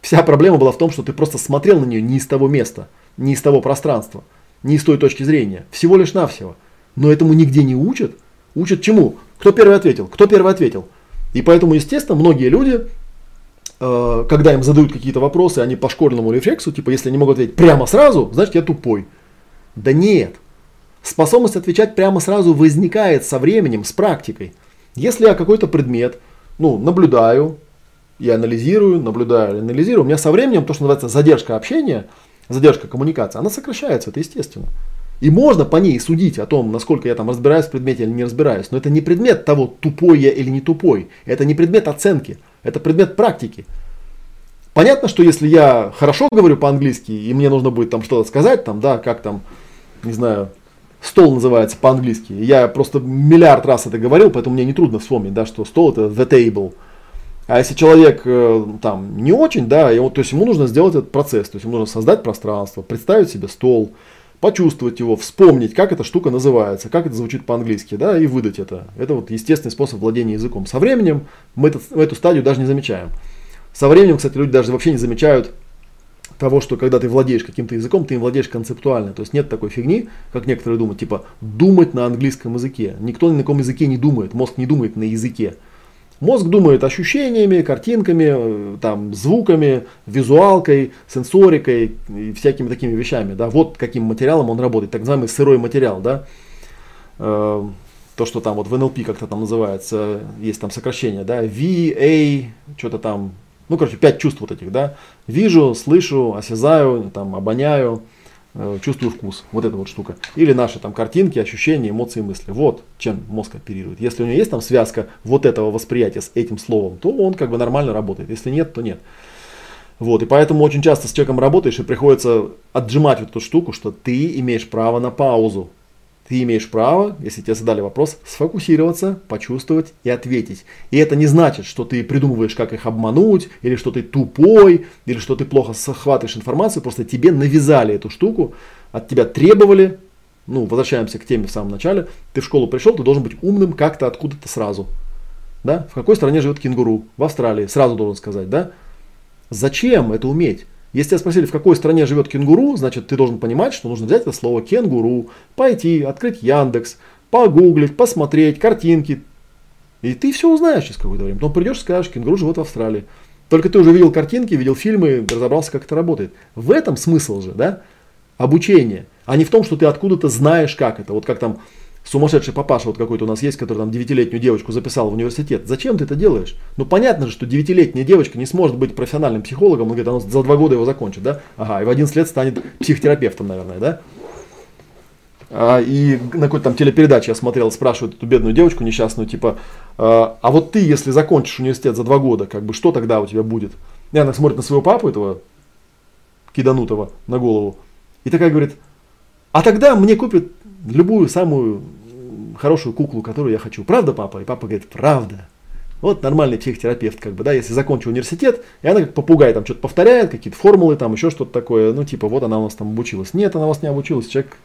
вся проблема была в том, что ты просто смотрел на нее не из того места, не из того пространства, не из той точки зрения, всего лишь навсего. Но этому нигде не учат. Учат чему? Кто первый ответил? Кто первый ответил? И поэтому, естественно, многие люди когда им задают какие-то вопросы, они по школьному рефлексу, типа, если они могут ответить прямо сразу, значит я тупой. Да нет. Способность отвечать прямо сразу возникает со временем, с практикой. Если я какой-то предмет, ну, наблюдаю, я анализирую, наблюдаю, анализирую, у меня со временем то, что называется задержка общения, задержка коммуникации, она сокращается, это естественно. И можно по ней судить о том, насколько я там разбираюсь в предмете или не разбираюсь. Но это не предмет того, тупой я или не тупой. Это не предмет оценки. Это предмет практики. Понятно, что если я хорошо говорю по-английски, и мне нужно будет там что-то сказать, там, да, как там, не знаю, стол называется по-английски. Я просто миллиард раз это говорил, поэтому мне не трудно вспомнить, да, что стол это the table. А если человек э, там не очень, да, ему, то есть ему нужно сделать этот процесс, то есть ему нужно создать пространство, представить себе стол, почувствовать его, вспомнить, как эта штука называется, как это звучит по-английски, да, и выдать это. Это вот естественный способ владения языком. Со временем мы этот, эту стадию даже не замечаем. Со временем, кстати, люди даже вообще не замечают того, что когда ты владеешь каким-то языком, ты им владеешь концептуально. То есть нет такой фигни, как некоторые думают, типа думать на английском языке. Никто ни на каком языке не думает, мозг не думает на языке. Мозг думает ощущениями, картинками, э, там, звуками, визуалкой, сенсорикой и всякими такими вещами. Да? Вот каким материалом он работает, так называемый сырой материал. Да? Э, то, что там вот в NLP как-то там называется, есть там сокращение, да, VA, что-то там, ну, короче, пять чувств вот этих, да, вижу, слышу, осязаю, там, обоняю, чувствую вкус. Вот эта вот штука. Или наши там картинки, ощущения, эмоции, мысли. Вот чем мозг оперирует. Если у него есть там связка вот этого восприятия с этим словом, то он как бы нормально работает. Если нет, то нет. Вот, и поэтому очень часто с человеком работаешь и приходится отжимать вот эту штуку, что ты имеешь право на паузу. Ты имеешь право, если тебе задали вопрос, сфокусироваться, почувствовать и ответить. И это не значит, что ты придумываешь, как их обмануть, или что ты тупой, или что ты плохо захватываешь информацию, просто тебе навязали эту штуку, от тебя требовали, ну, возвращаемся к теме в самом начале, ты в школу пришел, ты должен быть умным как-то откуда-то сразу. Да? В какой стране живет кенгуру? В Австралии, сразу должен сказать, да? Зачем это уметь? Если тебя спросили, в какой стране живет кенгуру, значит ты должен понимать, что нужно взять это слово кенгуру, пойти, открыть Яндекс, погуглить, посмотреть картинки, И ты все узнаешь через какое-то время. Потом придешь и скажешь, кенгуру живут в Австралии. Только ты уже видел картинки, видел фильмы, разобрался, как это работает. В этом смысл же, да, обучение, а не в том, что ты откуда-то знаешь, как это. Вот как там сумасшедший папаша вот какой-то у нас есть, который там девятилетнюю девочку записал в университет. Зачем ты это делаешь? Ну понятно же, что девятилетняя девочка не сможет быть профессиональным психологом, он говорит, она за два года его закончит, да? Ага, и в 11 лет станет психотерапевтом, наверное, да? А, и на какой-то там телепередаче я смотрел, спрашивают эту бедную девочку несчастную, типа, а, а вот ты, если закончишь университет за два года, как бы, что тогда у тебя будет? И она смотрит на своего папу, этого киданутого на голову, и такая говорит, а тогда мне купят любую самую хорошую куклу, которую я хочу. Правда, папа? И папа говорит, правда. Вот нормальный психотерапевт, как бы, да, если закончил университет, и она как попугай там что-то повторяет, какие-то формулы, там еще что-то такое, ну, типа, вот она у нас там обучилась. Нет, она у вас не обучилась, человек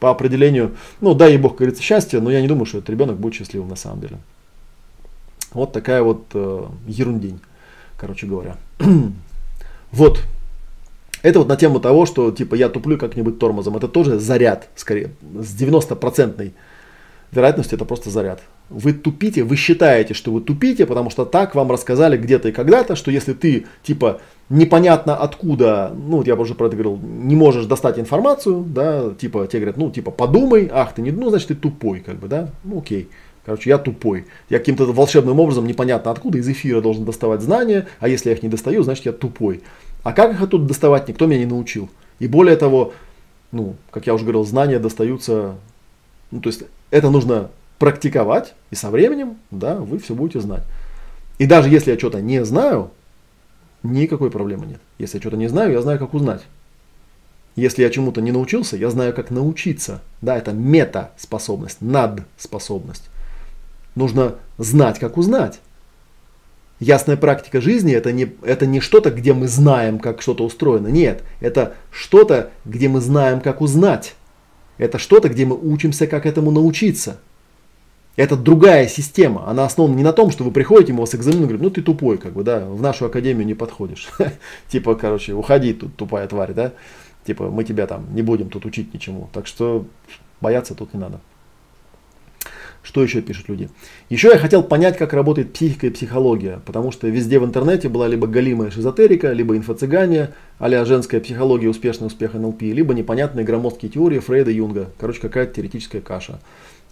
по определению, ну, дай ей бог, как говорится, счастье, но я не думаю, что этот ребенок будет счастливым на самом деле. Вот такая вот э, ерундень, короче говоря. вот. Это вот на тему того, что типа я туплю как-нибудь тормозом. Это тоже заряд, скорее, с 90% вероятностью это просто заряд. Вы тупите, вы считаете, что вы тупите, потому что так вам рассказали где-то и когда-то, что если ты, типа, непонятно откуда, ну, вот я уже про это говорил, не можешь достать информацию, да, типа, тебе говорят, ну, типа, подумай, ах, ты не, ну, значит, ты тупой, как бы, да, ну, окей. Короче, я тупой. Я каким-то волшебным образом, непонятно откуда, из эфира должен доставать знания, а если я их не достаю, значит, я тупой. А как их оттуда доставать, никто меня не научил. И более того, ну, как я уже говорил, знания достаются, ну, то есть это нужно практиковать, и со временем, да, вы все будете знать. И даже если я что-то не знаю, никакой проблемы нет. Если я что-то не знаю, я знаю, как узнать. Если я чему-то не научился, я знаю, как научиться. Да, это мета-способность, над-способность. Нужно знать, как узнать. Ясная практика жизни это не, это не что-то, где мы знаем, как что-то устроено. Нет, это что-то, где мы знаем, как узнать. Это что-то, где мы учимся, как этому научиться. Это другая система. Она основана не на том, что вы приходите, ему вас экзамен говорят, ну ты тупой, как бы, да, в нашу академию не подходишь. Типа, короче, уходи тут, тупая тварь, да. Типа, мы тебя там не будем тут учить ничему. Так что бояться тут не надо. Что еще пишут люди? Еще я хотел понять, как работает психика и психология, потому что везде в интернете была либо галимая шизотерика, либо инфо-цыгане, а женская психология, успешный успех НЛП, либо непонятные громоздкие теории Фрейда Юнга. Короче, какая-то теоретическая каша.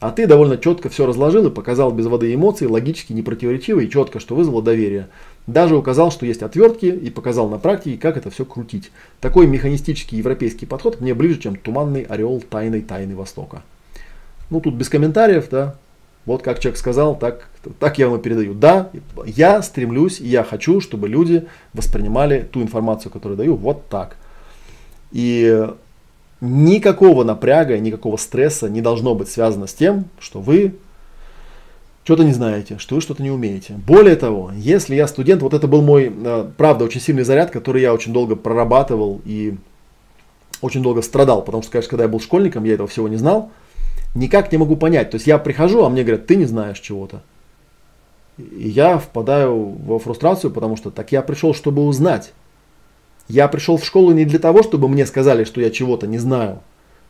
А ты довольно четко все разложил и показал без воды эмоции, логически, непротиворечиво и четко, что вызвало доверие. Даже указал, что есть отвертки и показал на практике, как это все крутить. Такой механистический европейский подход мне ближе, чем туманный ореол тайной тайны Востока. Ну, тут без комментариев, да. Вот как человек сказал, так, так я ему передаю. Да, я стремлюсь, я хочу, чтобы люди воспринимали ту информацию, которую даю, вот так. И никакого напряга, никакого стресса не должно быть связано с тем, что вы что-то не знаете, что вы что-то не умеете. Более того, если я студент, вот это был мой, э, правда, очень сильный заряд, который я очень долго прорабатывал и очень долго страдал, потому что, конечно, когда я был школьником, я этого всего не знал никак не могу понять. То есть я прихожу, а мне говорят, ты не знаешь чего-то. И я впадаю во фрустрацию, потому что так я пришел, чтобы узнать. Я пришел в школу не для того, чтобы мне сказали, что я чего-то не знаю.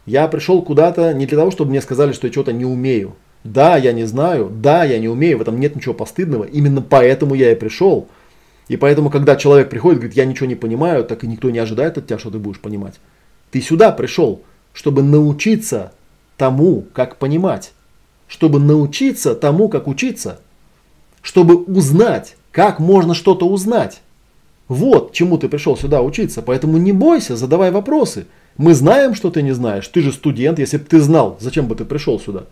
Я пришел куда-то не для того, чтобы мне сказали, что я чего-то не умею. Да, я не знаю, да, я не умею, в этом нет ничего постыдного. Именно поэтому я и пришел. И поэтому, когда человек приходит говорит, я ничего не понимаю, так и никто не ожидает от тебя, что ты будешь понимать. Ты сюда пришел, чтобы научиться тому, как понимать, чтобы научиться тому, как учиться, чтобы узнать, как можно что-то узнать. Вот чему ты пришел сюда учиться, поэтому не бойся, задавай вопросы. Мы знаем, что ты не знаешь, ты же студент, если бы ты знал, зачем бы ты пришел сюда.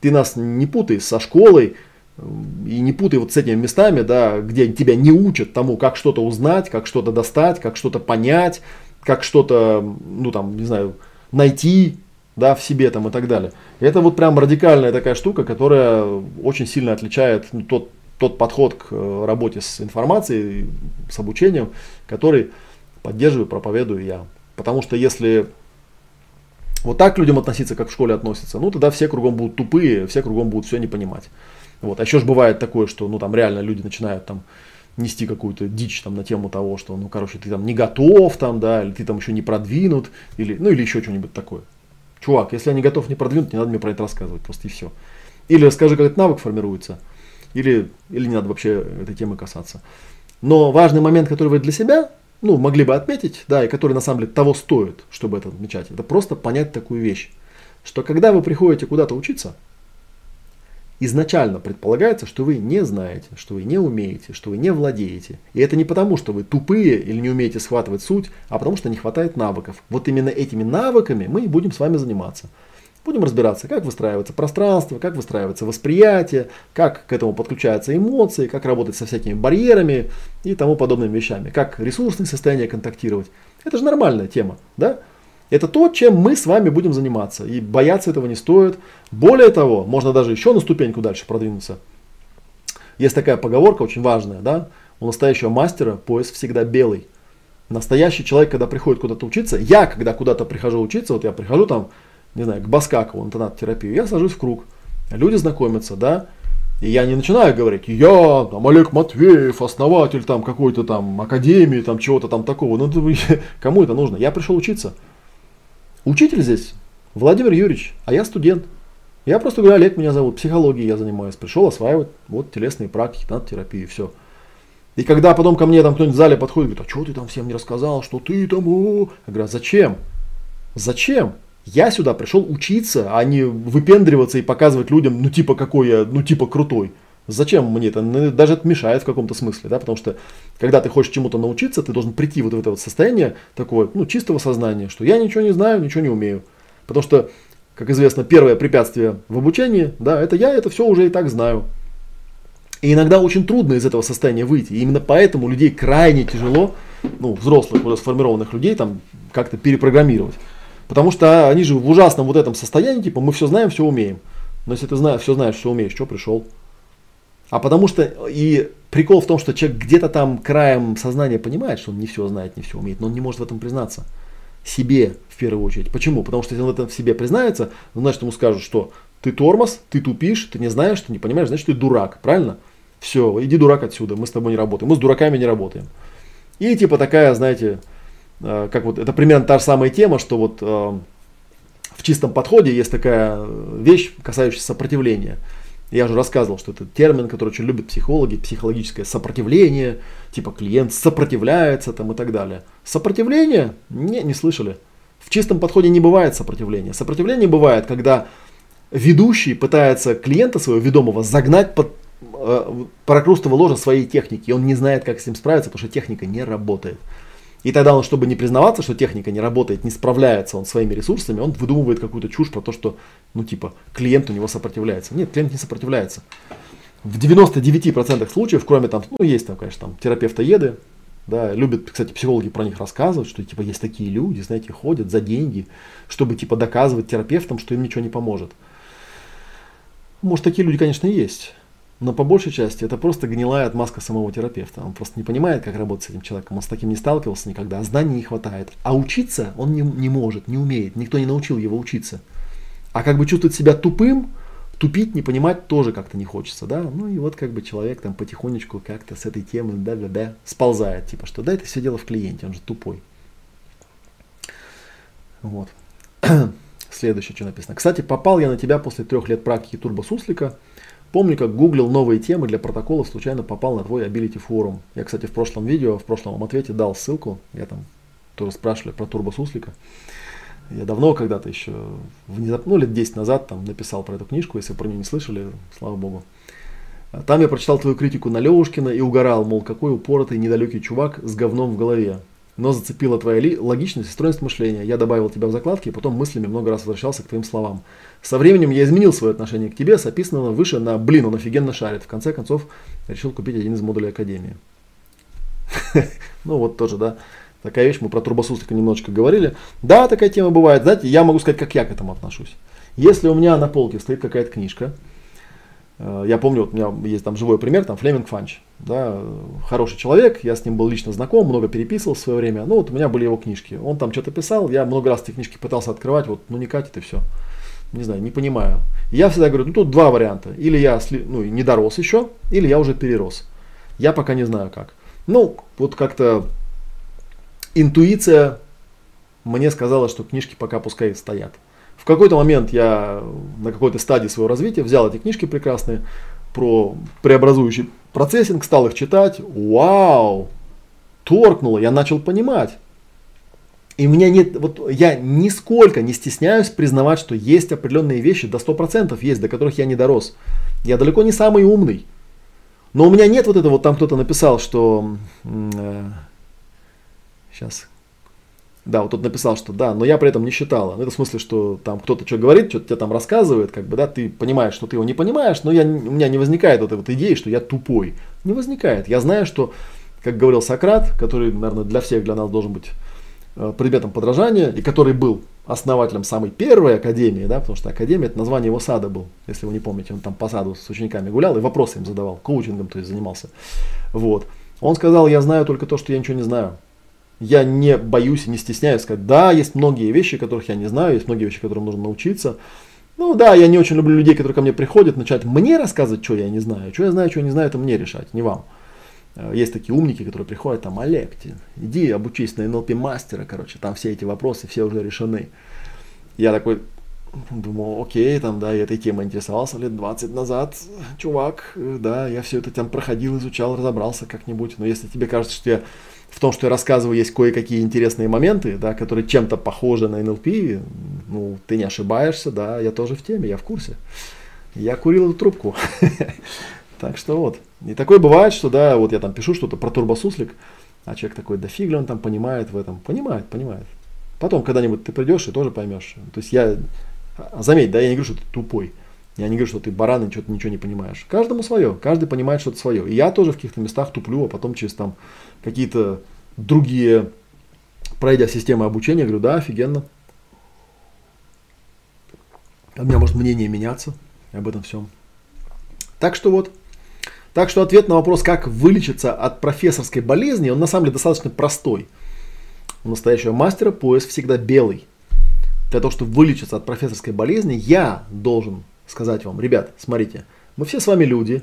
Ты нас не путай со школой, и не путай вот с этими местами, да, где тебя не учат тому, как что-то узнать, как что-то достать, как что-то понять, как что-то, ну там, не знаю, найти, да, в себе там и так далее. Это вот прям радикальная такая штука, которая очень сильно отличает ну, тот, тот подход к э, работе с информацией, с обучением, который поддерживаю, проповедую я. Потому что если вот так к людям относиться, как в школе относятся, ну тогда все кругом будут тупые, все кругом будут все не понимать. Вот. А еще же бывает такое, что ну там реально люди начинают там нести какую-то дичь там на тему того, что ну короче ты там не готов там, да, или ты там еще не продвинут, или, ну или еще что-нибудь такое. Чувак, если я не готов не продвинуть, не надо мне про это рассказывать, просто и все. Или расскажи, как этот навык формируется. или, или не надо вообще этой темы касаться. Но важный момент, который вы для себя ну, могли бы отметить, да, и который на самом деле того стоит, чтобы это отмечать, это просто понять такую вещь, что когда вы приходите куда-то учиться, изначально предполагается, что вы не знаете, что вы не умеете, что вы не владеете. И это не потому, что вы тупые или не умеете схватывать суть, а потому что не хватает навыков. Вот именно этими навыками мы и будем с вами заниматься. Будем разбираться, как выстраивается пространство, как выстраивается восприятие, как к этому подключаются эмоции, как работать со всякими барьерами и тому подобными вещами, как ресурсные состояния контактировать. Это же нормальная тема, да? Это то, чем мы с вами будем заниматься. И бояться этого не стоит. Более того, можно даже еще на ступеньку дальше продвинуться. Есть такая поговорка очень важная, да? У настоящего мастера пояс всегда белый. Настоящий человек, когда приходит куда-то учиться, я, когда куда-то прихожу учиться, вот я прихожу там, не знаю, к Баскакову, интернат-терапию, я сажусь в круг, люди знакомятся, да, и я не начинаю говорить, я там Олег Матвеев, основатель там какой-то там академии, там чего-то там такого. Ну, кому это нужно? Я пришел учиться. Учитель здесь Владимир Юрьевич, а я студент. Я просто говорю, Олег меня зовут, психологией я занимаюсь. Пришел осваивать вот телесные практики, терапию, все. И когда потом ко мне там кто-нибудь в зале подходит, говорит, а что ты там всем не рассказал, что ты там, о? Я говорю, а зачем? Зачем? Я сюда пришел учиться, а не выпендриваться и показывать людям, ну типа какой я, ну типа крутой. Зачем мне это? Ну, даже это мешает в каком-то смысле, да, потому что когда ты хочешь чему-то научиться, ты должен прийти вот в это вот состояние такого, ну, чистого сознания, что я ничего не знаю, ничего не умею. Потому что, как известно, первое препятствие в обучении, да, это я это все уже и так знаю. И иногда очень трудно из этого состояния выйти. И именно поэтому людей крайне тяжело, ну, взрослых, уже сформированных людей, там, как-то перепрограммировать. Потому что они же в ужасном вот этом состоянии, типа, мы все знаем, все умеем. Но если ты знаешь, все знаешь, все умеешь, что пришел? А потому что и прикол в том, что человек где-то там краем сознания понимает, что он не все знает, не все умеет, но он не может в этом признаться. Себе в первую очередь. Почему? Потому что если он в этом в себе признается, значит ему скажут, что ты тормоз, ты тупишь, ты не знаешь, ты не понимаешь, значит ты дурак, правильно? Все, иди дурак отсюда, мы с тобой не работаем, мы с дураками не работаем. И типа такая, знаете, э, как вот, это примерно та же самая тема, что вот э, в чистом подходе есть такая вещь, касающаяся сопротивления. Я же рассказывал, что это термин, который очень любят психологи, психологическое сопротивление, типа клиент сопротивляется там и так далее. Сопротивление? Не, не слышали. В чистом подходе не бывает сопротивления. Сопротивление бывает, когда ведущий пытается клиента своего ведомого загнать под э, прокрустово ложе своей техники, и он не знает, как с ним справиться, потому что техника не работает. И тогда он, чтобы не признаваться, что техника не работает, не справляется он своими ресурсами, он выдумывает какую-то чушь про то, что, ну типа, клиент у него сопротивляется. Нет, клиент не сопротивляется. В 99% случаев, кроме там, ну есть там, конечно, там терапевтоеды, да, любят, кстати, психологи про них рассказывать, что типа есть такие люди, знаете, ходят за деньги, чтобы типа доказывать терапевтам, что им ничего не поможет. Может, такие люди, конечно, есть. Но по большей части это просто гнилая отмазка самого терапевта. Он просто не понимает, как работать с этим человеком. Он с таким не сталкивался никогда, знаний не хватает. А учиться он не, не может, не умеет. Никто не научил его учиться. А как бы чувствовать себя тупым, тупить, не понимать тоже как-то не хочется, да. Ну и вот как бы человек там потихонечку как-то с этой темы, да-да-да, сползает. Типа, что да, это все дело в клиенте, он же тупой. Вот. Следующее, что написано. Кстати, попал я на тебя после трех лет практики турбосуслика. Помню, как гуглил новые темы для протоколов, случайно попал на твой Ability форум. Я, кстати, в прошлом видео, в прошлом ответе дал ссылку. Я там тоже спрашивали про турбосуслика. Я давно когда-то еще, ну лет 10 назад там написал про эту книжку, если про нее не слышали, слава богу. Там я прочитал твою критику на Левушкина и угорал, мол, какой упоротый недалекий чувак с говном в голове но зацепила твоя логичность и стройность мышления. Я добавил тебя в закладки, и потом мыслями много раз возвращался к твоим словам. Со временем я изменил свое отношение к тебе с выше на «блин, он офигенно шарит». В конце концов, решил купить один из модулей Академии. Ну вот тоже, да, такая вещь, мы про турбосуслика немножечко говорили. Да, такая тема бывает. Знаете, я могу сказать, как я к этому отношусь. Если у меня на полке стоит какая-то книжка, я помню, вот у меня есть там живой пример, там Флеминг Фанч, да, хороший человек, я с ним был лично знаком, много переписывал в свое время, ну вот у меня были его книжки, он там что-то писал, я много раз эти книжки пытался открывать, вот, ну не катит и все, не знаю, не понимаю. Я всегда говорю, ну тут два варианта, или я ну, не дорос еще, или я уже перерос, я пока не знаю как. Ну, вот как-то интуиция мне сказала, что книжки пока пускай стоят. В какой-то момент я на какой-то стадии своего развития взял эти книжки прекрасные, про преобразующий процессинг, стал их читать. Вау! Торкнуло, я начал понимать. И у меня нет, вот я нисколько не стесняюсь признавать, что есть определенные вещи, до 100% есть, до которых я не дорос. Я далеко не самый умный. Но у меня нет вот этого, вот там кто-то написал, что... Э, сейчас. Да, вот тут написал, что да, но я при этом не считала. Ну, это в смысле, что там кто-то что говорит, что-то тебе там рассказывает, как бы, да, ты понимаешь, что ты его не понимаешь, но я, у меня не возникает вот этой вот идеи, что я тупой. Не возникает. Я знаю, что, как говорил Сократ, который, наверное, для всех для нас должен быть Э, предметом подражания, и который был основателем самой первой академии, да, потому что академия это название его сада был, если вы не помните, он там по саду с учениками гулял и вопросы им задавал, коучингом, то есть занимался. Вот. Он сказал, я знаю только то, что я ничего не знаю. Я не боюсь и не стесняюсь сказать, да, есть многие вещи, которых я не знаю, есть многие вещи, которым нужно научиться. Ну да, я не очень люблю людей, которые ко мне приходят, начать мне рассказывать, что я не знаю. Что я знаю, что я не знаю, это мне решать, не вам. Э, есть такие умники, которые приходят, там, Олег, иди обучись на НЛП мастера, короче, там все эти вопросы, все уже решены. Я такой, думал, окей, там, да, я этой темой интересовался лет 20 назад, чувак, э, да, я все это там проходил, изучал, разобрался как-нибудь, но если тебе кажется, что я в том, что я рассказываю, есть кое-какие интересные моменты, да, которые чем-то похожи на НЛП, ну, ты не ошибаешься, да, я тоже в теме, я в курсе. Я курил эту трубку. Так что вот. И такое бывает, что да, вот я там пишу что-то про турбосуслик, а человек такой, да фиг ли он там понимает в этом. Понимает, понимает. Потом когда-нибудь ты придешь и тоже поймешь. То есть я, заметь, да, я не говорю, что ты тупой. Я не говорю, что ты баран и что-то ничего не понимаешь. Каждому свое. Каждый понимает что-то свое. И я тоже в каких-то местах туплю, а потом через там какие-то другие, пройдя системы обучения, говорю, да, офигенно. У меня может мнение меняться об этом всем. Так что вот, так что ответ на вопрос, как вылечиться от профессорской болезни, он на самом деле достаточно простой. У настоящего мастера пояс всегда белый. Для того, чтобы вылечиться от профессорской болезни, я должен сказать вам, ребят, смотрите, мы все с вами люди,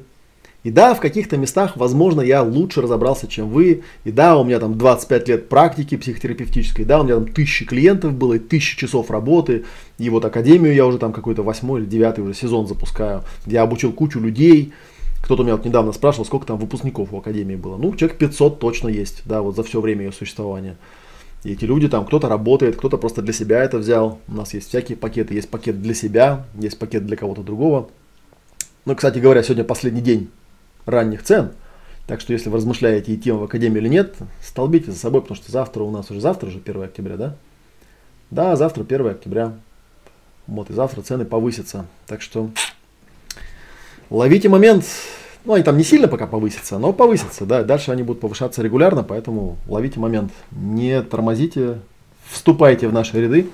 и да, в каких-то местах, возможно, я лучше разобрался, чем вы. И да, у меня там 25 лет практики психотерапевтической. Да, у меня там тысячи клиентов было и тысячи часов работы. И вот академию я уже там какой-то восьмой или девятый уже сезон запускаю. Я обучил кучу людей. Кто-то меня вот недавно спрашивал, сколько там выпускников у Академии было. Ну, человек 500 точно есть, да, вот за все время ее существования. И эти люди там, кто-то работает, кто-то просто для себя это взял. У нас есть всякие пакеты. Есть пакет для себя, есть пакет для кого-то другого. Ну, кстати говоря, сегодня последний день ранних цен. Так что если вы размышляете, идти в академию или нет, столбите за собой, потому что завтра у нас уже завтра уже 1 октября, да? Да, завтра 1 октября. Вот, и завтра цены повысятся. Так что ловите момент. Ну, они там не сильно пока повысятся, но повысятся, да. Дальше они будут повышаться регулярно, поэтому ловите момент. Не тормозите, вступайте в наши ряды.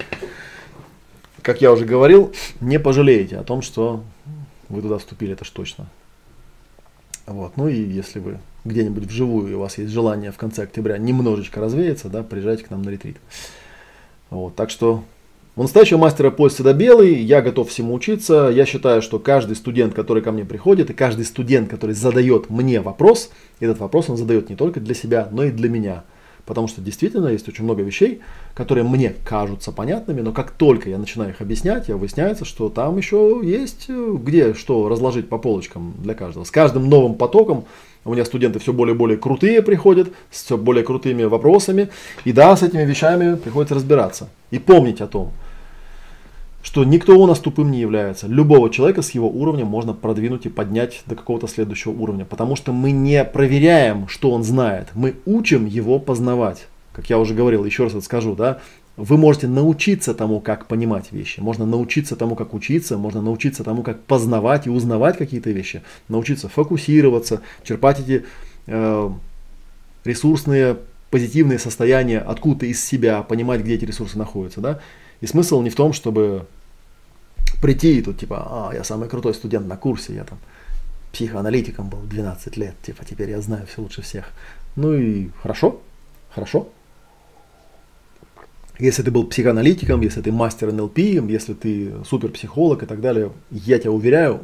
Как я уже говорил, не пожалеете о том, что вы туда вступили, это ж точно. Вот. Ну и если вы где-нибудь вживую, и у вас есть желание в конце октября немножечко развеяться, да, приезжайте к нам на ретрит. Вот. Так что у настоящего мастера пояс всегда белый, я готов всему учиться. Я считаю, что каждый студент, который ко мне приходит, и каждый студент, который задает мне вопрос, этот вопрос он задает не только для себя, но и для меня. Потому что действительно есть очень много вещей, которые мне кажутся понятными, но как только я начинаю их объяснять, я выясняется, что там еще есть э, где что разложить по полочкам для каждого. С каждым новым потоком у меня студенты все более и более крутые приходят, с все более крутыми вопросами. И да, с этими вещами приходится разбираться. И помнить о том, что никто у нас тупым не является. Любого человека с его уровнем можно продвинуть и поднять до какого-то следующего уровня. Потому что мы не проверяем, что он знает. Мы учим его познавать. Как я уже говорил, еще раз это скажу, да, вы можете научиться тому, как понимать вещи. Можно научиться тому, как учиться, можно научиться тому, как познавать и узнавать какие-то вещи, научиться фокусироваться, черпать эти э, ресурсные, позитивные состояния откуда-то из себя, понимать, где эти ресурсы находятся. Да? И смысл не в том, чтобы прийти и тут типа, а, я самый крутой студент на курсе, я там психоаналитиком был 12 лет, типа теперь я знаю все лучше всех. Ну и хорошо, хорошо. Если ты был психоаналитиком, если ты мастер НЛП, если ты суперпсихолог и так далее, я тебя уверяю,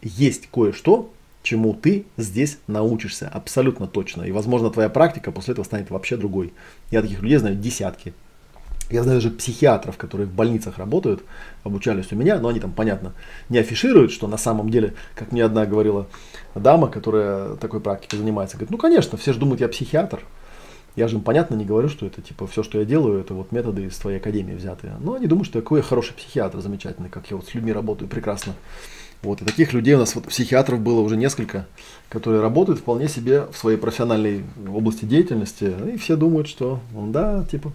есть кое-что, чему ты здесь научишься абсолютно точно. И, возможно, твоя практика после этого станет вообще другой. Я таких людей знаю десятки. Я знаю даже психиатров, которые в больницах работают, обучались у меня, но они там, понятно, не афишируют, что на самом деле, как мне одна говорила дама, которая такой практикой занимается, говорит, ну, конечно, все же думают, я психиатр. Я же им, понятно, не говорю, что это, типа, все, что я делаю, это вот методы из твоей академии взятые. Но они думают, что я какой хороший психиатр, замечательный, как я вот с людьми работаю прекрасно. Вот, и таких людей у нас, вот психиатров было уже несколько, которые работают вполне себе в своей профессиональной области деятельности, и все думают, что, да, типа,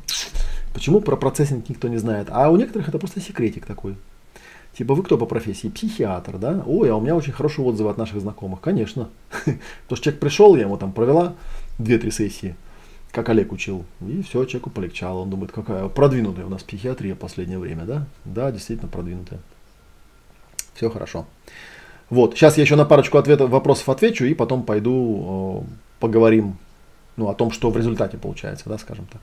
Почему про процессинг никто не знает? А у некоторых это просто секретик такой. Типа, вы кто по профессии? Психиатр, да? Ой, а у меня очень хорошие отзывы от наших знакомых. Конечно. Потому что человек пришел, я ему там провела 2-3 сессии, как Олег учил. И все, человеку полегчало. Он думает, какая продвинутая у нас психиатрия в последнее время, да? Да, действительно продвинутая. Все хорошо. Вот, сейчас я еще на парочку ответов, вопросов отвечу и потом пойду э, поговорим ну, о том, что в результате получается, да, скажем так.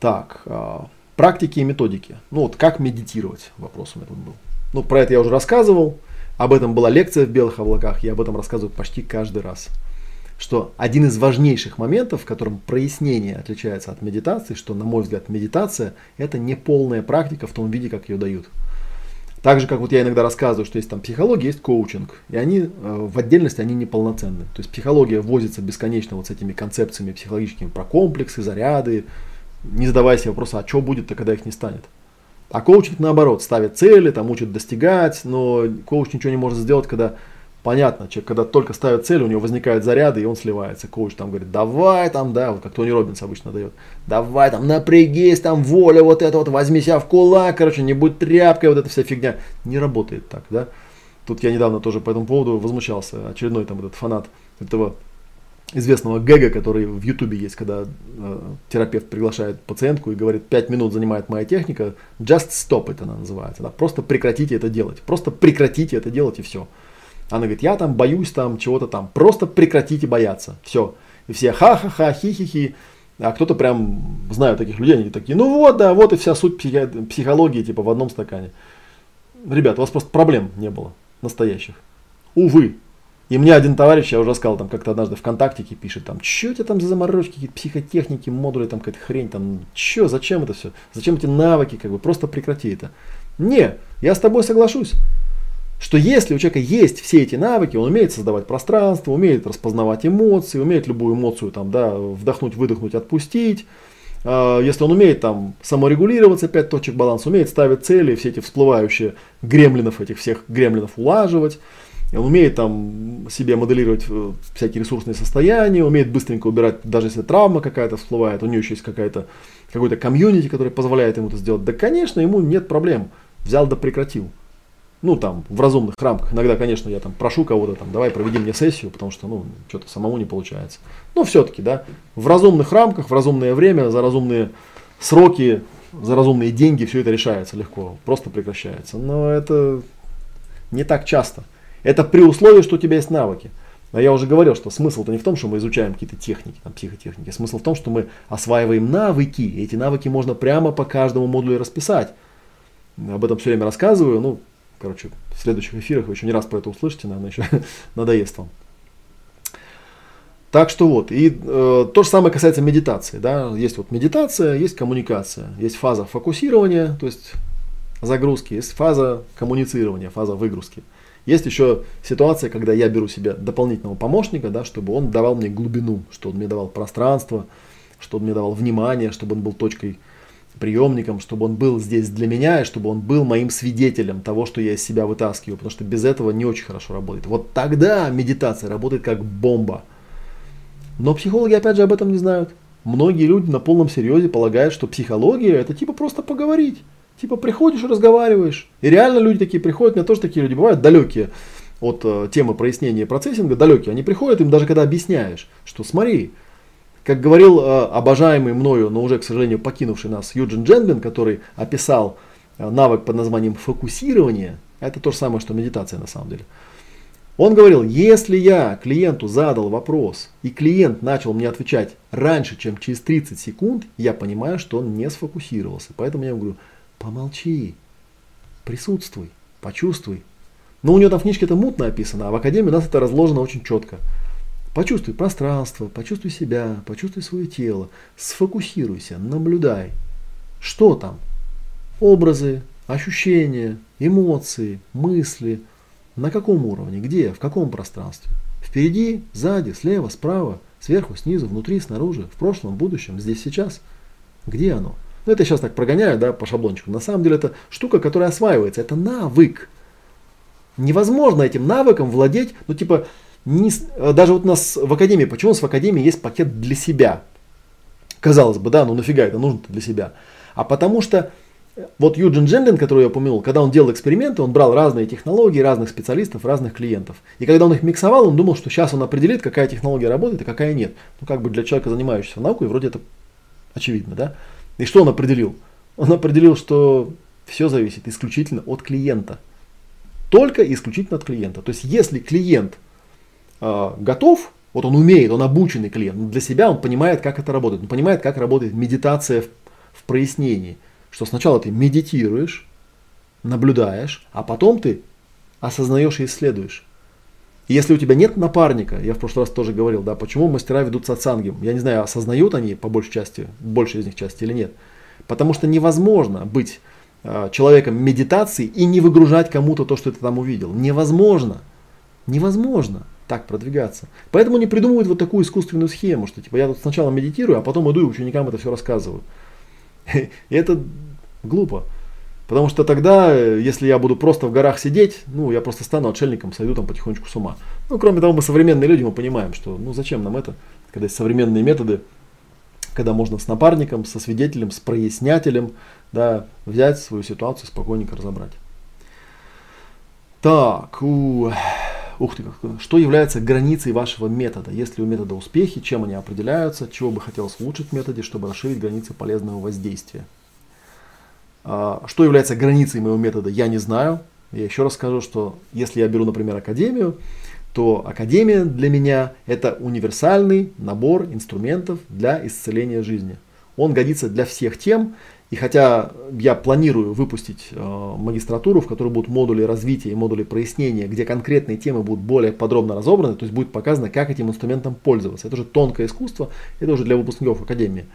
Так, а, практики и методики. Ну вот как медитировать, вопрос у был. Ну про это я уже рассказывал, об этом была лекция в белых облаках, я об этом рассказываю почти каждый раз. Что один из важнейших моментов, в котором прояснение отличается от медитации, что, на мой взгляд, медитация – это не полная практика в том виде, как ее дают. Так же, как вот я иногда рассказываю, что есть там психология, есть коучинг, и они э, в отдельности они неполноценны. То есть психология возится бесконечно вот с этими концепциями психологическими про комплексы, заряды, не задавая себе вопроса, а что будет-то, когда их не станет. А коучинг наоборот, ставит цели, там учит достигать, но коуч ничего не может сделать, когда понятно, человек, когда только ставит цель, у него возникают заряды, и он сливается. Коуч там говорит, давай там, да, вот как Тони Робинс обычно дает, давай там, напрягись, там, воля, вот это вот, возьми себя в кулак, короче, не будь тряпкой, вот эта вся фигня. Не работает так, да. Тут я недавно тоже по этому поводу возмущался, очередной там этот фанат этого известного гэга, который в Ютубе есть, когда э, терапевт приглашает пациентку и говорит, 5 минут занимает моя техника, just stop это она называется, да, просто прекратите это делать, просто прекратите это делать и все. Она говорит, я там боюсь там чего-то там, просто прекратите бояться, все. И все ха-ха-ха, хи-хи-хи, а кто-то прям, знаю таких людей, они такие, ну вот, да, вот и вся суть психи- психологии, типа в одном стакане. Ребят, у вас просто проблем не было настоящих. Увы, и мне один товарищ, я уже сказал, там как-то однажды ВКонтактике пишет, там, что у там за заморочки, какие-то психотехники, модули, там какая-то хрень, там, что, зачем это все, зачем эти навыки, как бы, просто прекрати это. Не, я с тобой соглашусь, что если у человека есть все эти навыки, он умеет создавать пространство, умеет распознавать эмоции, умеет любую эмоцию там, да, вдохнуть, выдохнуть, отпустить, а, если он умеет там саморегулироваться, 5 точек баланса, умеет ставить цели, все эти всплывающие гремлинов, этих всех гремлинов улаживать, он умеет там себе моделировать э, всякие ресурсные состояния, умеет быстренько убирать, даже если травма какая-то всплывает, у него еще есть какая-то, какой-то комьюнити, который позволяет ему это сделать. Да, конечно, ему нет проблем. Взял да прекратил. Ну, там, в разумных рамках. Иногда, конечно, я там прошу кого-то, там, давай проведи мне сессию, потому что, ну, что-то самому не получается. Но все-таки, да, в разумных рамках, в разумное время, за разумные сроки, за разумные деньги все это решается легко, просто прекращается. Но это не так часто. Это при условии, что у тебя есть навыки. Но я уже говорил, что смысл-то не в том, что мы изучаем какие-то техники, там, психотехники. Смысл в том, что мы осваиваем навыки. И эти навыки можно прямо по каждому модулю расписать. Об этом все время рассказываю. Ну, короче, в следующих эфирах вы еще не раз про это услышите, наверное, еще надоест вам. Так что вот, и э, то же самое касается медитации. Да? Есть вот медитация, есть коммуникация, есть фаза фокусирования, то есть загрузки, есть фаза коммуницирования, фаза выгрузки. Есть еще ситуация, когда я беру себе дополнительного помощника, да, чтобы он давал мне глубину, чтобы он мне давал пространство, чтобы он мне давал внимание, чтобы он был точкой приемником, чтобы он был здесь для меня, и чтобы он был моим свидетелем того, что я из себя вытаскиваю, потому что без этого не очень хорошо работает. Вот тогда медитация работает как бомба. Но психологи опять же об этом не знают. Многие люди на полном серьезе полагают, что психология это типа просто поговорить. Типа приходишь, разговариваешь. И реально люди такие приходят, у меня тоже такие люди бывают далекие от э, темы прояснения процессинга, далекие. Они приходят, им даже когда объясняешь, что смотри, как говорил э, обожаемый мною, но уже, к сожалению, покинувший нас Юджин Дженбин, который описал э, навык под названием фокусирование, это то же самое, что медитация на самом деле. Он говорил, если я клиенту задал вопрос, и клиент начал мне отвечать раньше, чем через 30 секунд, я понимаю, что он не сфокусировался. Поэтому я говорю, Помолчи, присутствуй, почувствуй. Но у него там в книжке это мутно описано, а в академии у нас это разложено очень четко. Почувствуй пространство, почувствуй себя, почувствуй свое тело, сфокусируйся, наблюдай. Что там? Образы, ощущения, эмоции, мысли. На каком уровне, где, в каком пространстве? Впереди, сзади, слева, справа, сверху, снизу, внутри, снаружи, в прошлом, будущем, здесь, сейчас. Где оно? Ну, это сейчас так прогоняю, да, по шаблончику. На самом деле это штука, которая осваивается. Это навык. Невозможно этим навыком владеть, ну, типа, не, даже вот у нас в академии, почему у нас в академии есть пакет для себя? Казалось бы, да, ну нафига это нужно для себя? А потому что вот Юджин Дженлин, который я упомянул, когда он делал эксперименты, он брал разные технологии, разных специалистов, разных клиентов. И когда он их миксовал, он думал, что сейчас он определит, какая технология работает, а какая нет. Ну, как бы для человека, занимающегося наукой, вроде это очевидно, да? И что он определил? Он определил, что все зависит исключительно от клиента. Только исключительно от клиента. То есть, если клиент э, готов, вот он умеет, он обученный клиент, для себя он понимает, как это работает. Он понимает, как работает медитация в, в прояснении – что сначала ты медитируешь, наблюдаешь, а потом ты осознаешь и исследуешь. Если у тебя нет напарника, я в прошлый раз тоже говорил, да, почему мастера ведут сатсанги, я не знаю, осознают они по большей части, большей из них части или нет. Потому что невозможно быть э, человеком медитации и не выгружать кому-то то, что ты там увидел. Невозможно. Невозможно так продвигаться. Поэтому не придумывают вот такую искусственную схему, что типа я тут сначала медитирую, а потом иду и ученикам это все рассказываю. И это глупо. Потому что тогда, если я буду просто в горах сидеть, ну, я просто стану отшельником, сойду там потихонечку с ума. Ну, кроме того, мы современные люди, мы понимаем, что, ну, зачем нам это, когда есть современные методы, когда можно с напарником, со свидетелем, с прояснятелем, да, взять свою ситуацию, спокойненько разобрать. Так, у... ух ты, как... что является границей вашего метода? Есть ли у метода успехи, чем они определяются, чего бы хотелось улучшить в методе, чтобы расширить границы полезного воздействия? А, что является границей моего метода, я не знаю. Я еще раз скажу, что если я беру, например, академию, то академия для меня это универсальный набор инструментов для исцеления жизни. Он годится для всех тем, и хотя я планирую выпустить э, магистратуру, в которой будут модули развития и модули прояснения, где конкретные темы будут более подробно разобраны, то есть будет показано, как этим инструментом пользоваться. Это уже тонкое искусство, это уже для выпускников академии.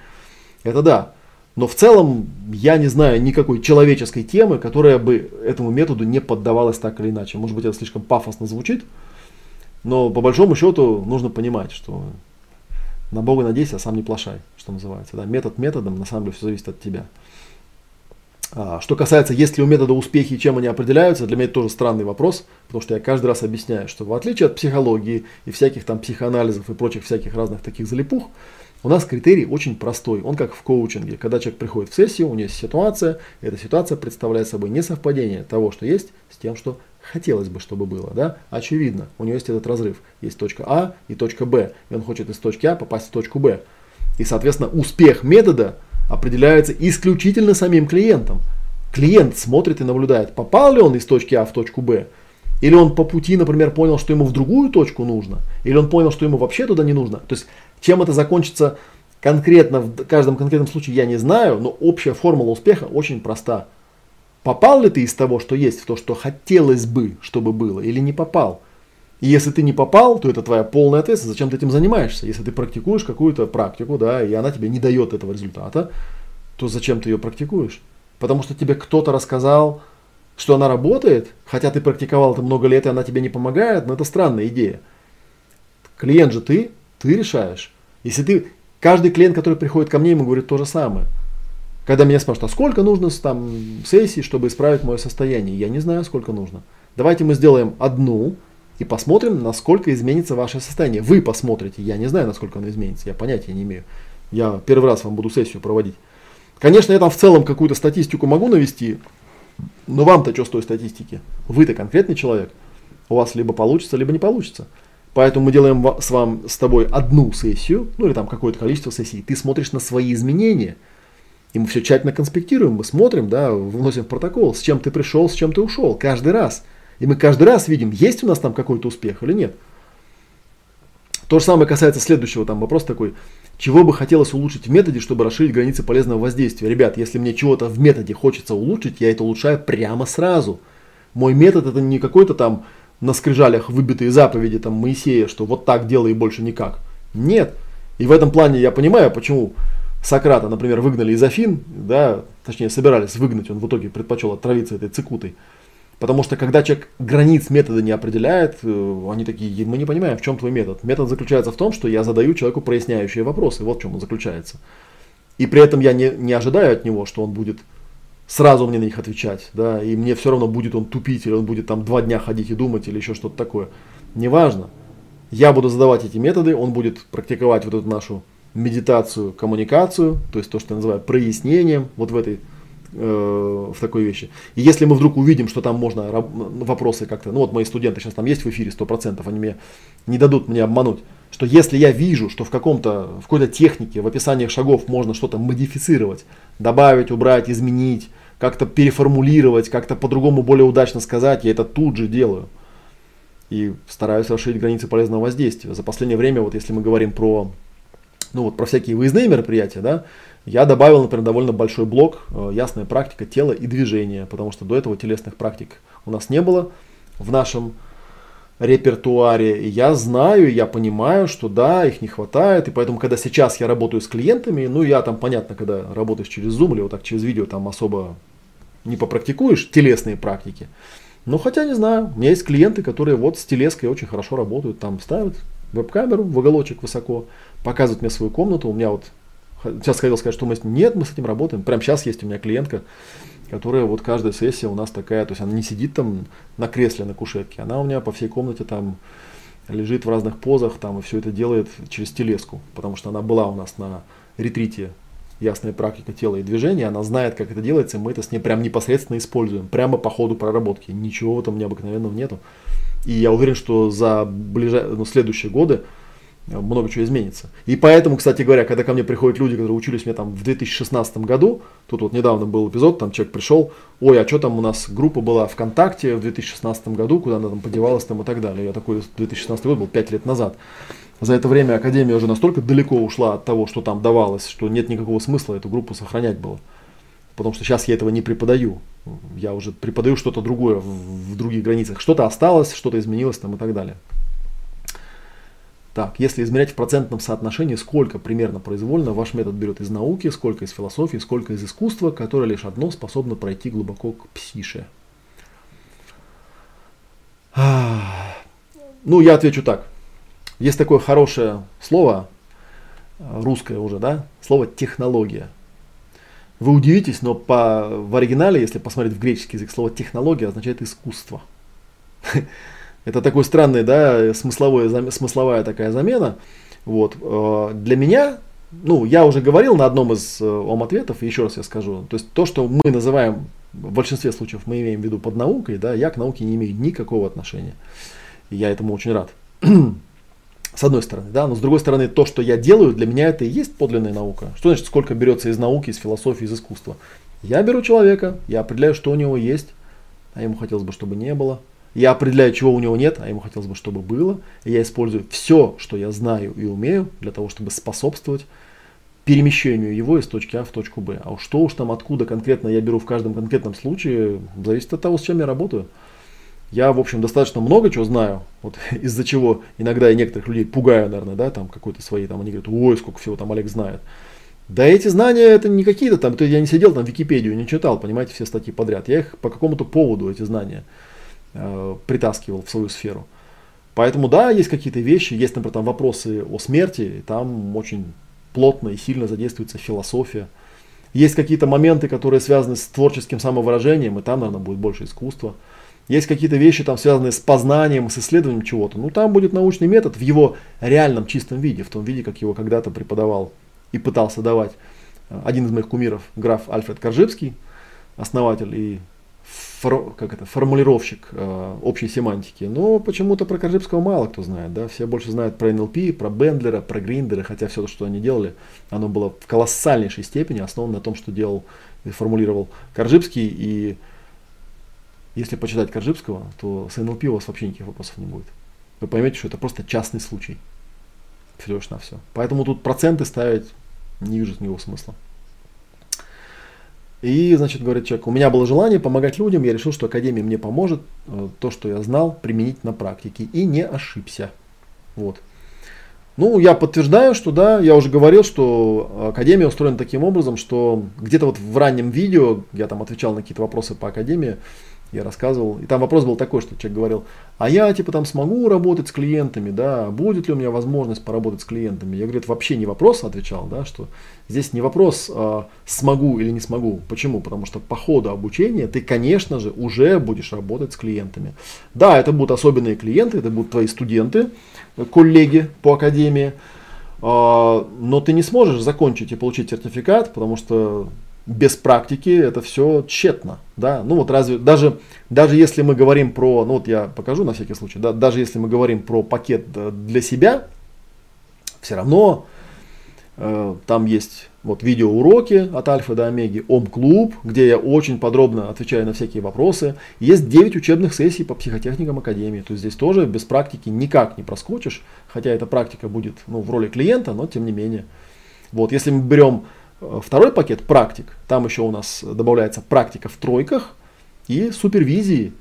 Это да. Но в целом я не знаю никакой человеческой темы, которая бы этому методу не поддавалась так или иначе. Может быть это слишком пафосно звучит, но по большому счету нужно понимать, что на Бога надейся, а сам не плашай, что называется. Да? Метод методом, на самом деле все зависит от тебя. А, что касается, есть ли у метода успехи и чем они определяются, для меня это тоже странный вопрос, потому что я каждый раз объясняю, что в отличие от психологии и всяких там психоанализов и прочих всяких разных таких залипух, у нас критерий очень простой. Он как в коучинге. Когда человек приходит в сессию, у него есть ситуация, и эта ситуация представляет собой не совпадение того, что есть, с тем, что хотелось бы, чтобы было. Да? Очевидно, у него есть этот разрыв. Есть точка А и точка Б. И он хочет из точки А попасть в точку Б. И, соответственно, успех метода определяется исключительно самим клиентом. Клиент смотрит и наблюдает, попал ли он из точки А в точку Б, или он по пути, например, понял, что ему в другую точку нужно, или он понял, что ему вообще туда не нужно. То есть чем это закончится конкретно в каждом конкретном случае, я не знаю, но общая формула успеха очень проста. Попал ли ты из того, что есть, в то, что хотелось бы, чтобы было, или не попал? И если ты не попал, то это твоя полная ответственность, зачем ты этим занимаешься. Если ты практикуешь какую-то практику, да, и она тебе не дает этого результата, то зачем ты ее практикуешь? Потому что тебе кто-то рассказал, что она работает, хотя ты практиковал это много лет, и она тебе не помогает, но это странная идея. Клиент же ты, ты решаешь. Если ты, каждый клиент, который приходит ко мне, ему говорит то же самое. Когда меня спрашивают, а сколько нужно там сессий, чтобы исправить мое состояние? Я не знаю, сколько нужно. Давайте мы сделаем одну и посмотрим, насколько изменится ваше состояние. Вы посмотрите, я не знаю, насколько оно изменится, я понятия не имею. Я первый раз вам буду сессию проводить. Конечно, я там в целом какую-то статистику могу навести, но вам-то что с той статистики? Вы-то конкретный человек. У вас либо получится, либо не получится. Поэтому мы делаем с, вам, с тобой одну сессию, ну или там какое-то количество сессий. Ты смотришь на свои изменения, и мы все тщательно конспектируем, мы смотрим, да, вносим в протокол, с чем ты пришел, с чем ты ушел, каждый раз. И мы каждый раз видим, есть у нас там какой-то успех или нет. То же самое касается следующего там вопрос такой, чего бы хотелось улучшить в методе, чтобы расширить границы полезного воздействия. Ребят, если мне чего-то в методе хочется улучшить, я это улучшаю прямо сразу. Мой метод это не какой-то там на скрижалях выбитые заповеди там Моисея, что вот так делай и больше никак. Нет. И в этом плане я понимаю, почему Сократа, например, выгнали из Афин, да, точнее собирались выгнать, он в итоге предпочел отравиться этой цикутой. Потому что когда человек границ метода не определяет, э, они такие, мы не понимаем, в чем твой метод. Метод заключается в том, что я задаю человеку проясняющие вопросы, вот в чем он заключается. И при этом я не, не ожидаю от него, что он будет сразу мне на них отвечать, да, и мне все равно будет он тупить, или он будет там два дня ходить и думать, или еще что-то такое. Неважно. Я буду задавать эти методы, он будет практиковать вот эту нашу медитацию, коммуникацию, то есть то, что я называю прояснением, вот в этой э, в такой вещи. И если мы вдруг увидим, что там можно вопросы как-то, ну вот мои студенты сейчас там есть в эфире 100%, они мне не дадут мне обмануть, что если я вижу, что в каком-то, в какой-то технике, в описаниях шагов можно что-то модифицировать, добавить, убрать, изменить, как-то переформулировать, как-то по-другому более удачно сказать, я это тут же делаю. И стараюсь расширить границы полезного воздействия. За последнее время, вот если мы говорим про ну вот про всякие выездные мероприятия, да, я добавил, например, довольно большой блок э, «Ясная практика тела и движения», потому что до этого телесных практик у нас не было в нашем репертуаре. И я знаю, я понимаю, что да, их не хватает. И поэтому, когда сейчас я работаю с клиентами, ну я там, понятно, когда работаешь через Zoom или вот так через видео, там особо не попрактикуешь телесные практики. Ну, хотя не знаю, у меня есть клиенты, которые вот с телеской очень хорошо работают, там ставят веб-камеру в уголочек высоко, показывают мне свою комнату. У меня вот сейчас хотел сказать, что мы нет, мы с этим работаем. Прямо сейчас есть у меня клиентка, которая вот каждая сессия у нас такая, то есть она не сидит там на кресле, на кушетке, она у меня по всей комнате там лежит в разных позах там и все это делает через телеску, потому что она была у нас на ретрите ясная практика тела и движения, она знает, как это делается, и мы это с ней прям непосредственно используем, прямо по ходу проработки. Ничего этом необыкновенного нету. И я уверен, что за ближай... ну, следующие годы много чего изменится. И поэтому, кстати говоря, когда ко мне приходят люди, которые учились меня там в 2016 году, тут вот недавно был эпизод, там человек пришел, ой, а что там у нас группа была ВКонтакте в 2016 году, куда она там подевалась там и так далее. Я такой, 2016 год был 5 лет назад. За это время Академия уже настолько далеко ушла от того, что там давалось, что нет никакого смысла эту группу сохранять было. Потому что сейчас я этого не преподаю. Я уже преподаю что-то другое в, в других границах. Что-то осталось, что-то изменилось там и так далее. Так, если измерять в процентном соотношении, сколько примерно произвольно ваш метод берет из науки, сколько из философии, сколько из искусства, которое лишь одно способно пройти глубоко к псише. Ну, я отвечу так. Есть такое хорошее слово, русское уже, да, слово технология. Вы удивитесь, но по, в оригинале, если посмотреть в греческий язык, слово технология означает искусство. Это такой странный, да, смысловой, смысловая такая замена. Вот. Э, для меня, ну, я уже говорил на одном из э, ом-ответов, и еще раз я скажу, то есть то, что мы называем, в большинстве случаев мы имеем в виду под наукой, да, я к науке не имею никакого отношения. И я этому очень рад. С одной стороны, да, но с другой стороны, то, что я делаю, для меня это и есть подлинная наука. Что значит, сколько берется из науки, из философии, из искусства? Я беру человека, я определяю, что у него есть, а ему хотелось бы, чтобы не было, я определяю, чего у него нет, а ему хотелось бы, чтобы было. И я использую все, что я знаю и умею, для того, чтобы способствовать перемещению его из точки А в точку Б. А что уж там, откуда конкретно я беру в каждом конкретном случае, зависит от того, с чем я работаю. Я, в общем, достаточно много чего знаю, вот из-за чего иногда я некоторых людей пугаю, наверное, да, там какой-то свои, там они говорят, ой, сколько всего там Олег знает. Да эти знания это не какие-то там, то я не сидел там в Википедию, не читал, понимаете, все статьи подряд. Я их по какому-то поводу, эти знания. Э, притаскивал в свою сферу. Поэтому да, есть какие-то вещи, есть, например, там вопросы о смерти, там очень плотно и сильно задействуется философия. Есть какие-то моменты, которые связаны с творческим самовыражением, и там, наверное, будет больше искусства. Есть какие-то вещи, там, связанные с познанием, с исследованием чего-то. Ну, там будет научный метод в его реальном чистом виде, в том виде, как его когда-то преподавал и пытался давать один из моих кумиров, граф Альфред Коржибский, основатель и фор, как это, формулировщик э, общей семантики. Но почему-то про Коржибского мало кто знает. Да? Все больше знают про NLP, про Бендлера, про Гриндера, хотя все, что они делали, оно было в колоссальнейшей степени основано на том, что делал и формулировал Коржибский. И если почитать Коржибского, то с NLP у вас вообще никаких вопросов не будет. Вы поймете, что это просто частный случай. Все на все. Поэтому тут проценты ставить не вижу никакого смысла. И, значит, говорит человек, у меня было желание помогать людям, я решил, что Академия мне поможет э, то, что я знал, применить на практике. И не ошибся. Вот. Ну, я подтверждаю, что да, я уже говорил, что Академия устроена таким образом, что где-то вот в раннем видео, я там отвечал на какие-то вопросы по Академии, я рассказывал, и там вопрос был такой, что человек говорил, а я типа там смогу работать с клиентами, да, будет ли у меня возможность поработать с клиентами? Я говорю, это вообще не вопрос, отвечал, да, что здесь не вопрос, а, смогу или не смогу. Почему? Потому что по ходу обучения ты, конечно же, уже будешь работать с клиентами. Да, это будут особенные клиенты, это будут твои студенты, коллеги по академии, а, но ты не сможешь закончить и получить сертификат, потому что без практики это все тщетно. Да? Ну вот разве, даже, даже если мы говорим про, ну вот я покажу на всякий случай, да, даже если мы говорим про пакет для себя, все равно э, там есть вот видеоуроки от альфа до омеги, ом-клуб, где я очень подробно отвечаю на всякие вопросы. Есть 9 учебных сессий по психотехникам Академии. То есть здесь тоже без практики никак не проскочишь, хотя эта практика будет ну, в роли клиента, но тем не менее. Вот, если мы берем Э, второй пакет практик, там еще у нас добавляется практика в тройках и супервизии.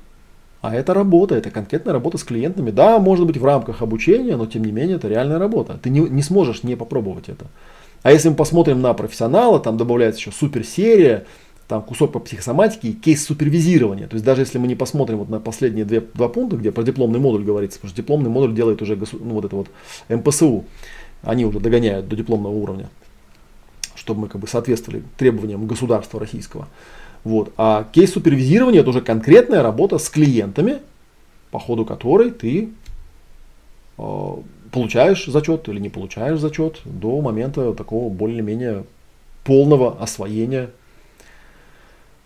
А это работа, это конкретная работа с клиентами. Да, может быть в рамках обучения, но тем не менее это реальная работа. Ты не, не сможешь не попробовать это. А если мы посмотрим на профессионала, там добавляется еще суперсерия, там кусок по психосоматике и кейс супервизирования. То есть даже если мы не посмотрим вот на последние две, два пункта, где про дипломный модуль говорится, потому что дипломный модуль делает уже ну, вот это вот МПСУ, они уже догоняют до дипломного уровня чтобы мы как бы соответствовали требованиям государства российского. Вот. А кейс супервизирования это уже конкретная работа с клиентами, по ходу которой ты э, получаешь зачет или не получаешь зачет до момента такого более-менее полного освоения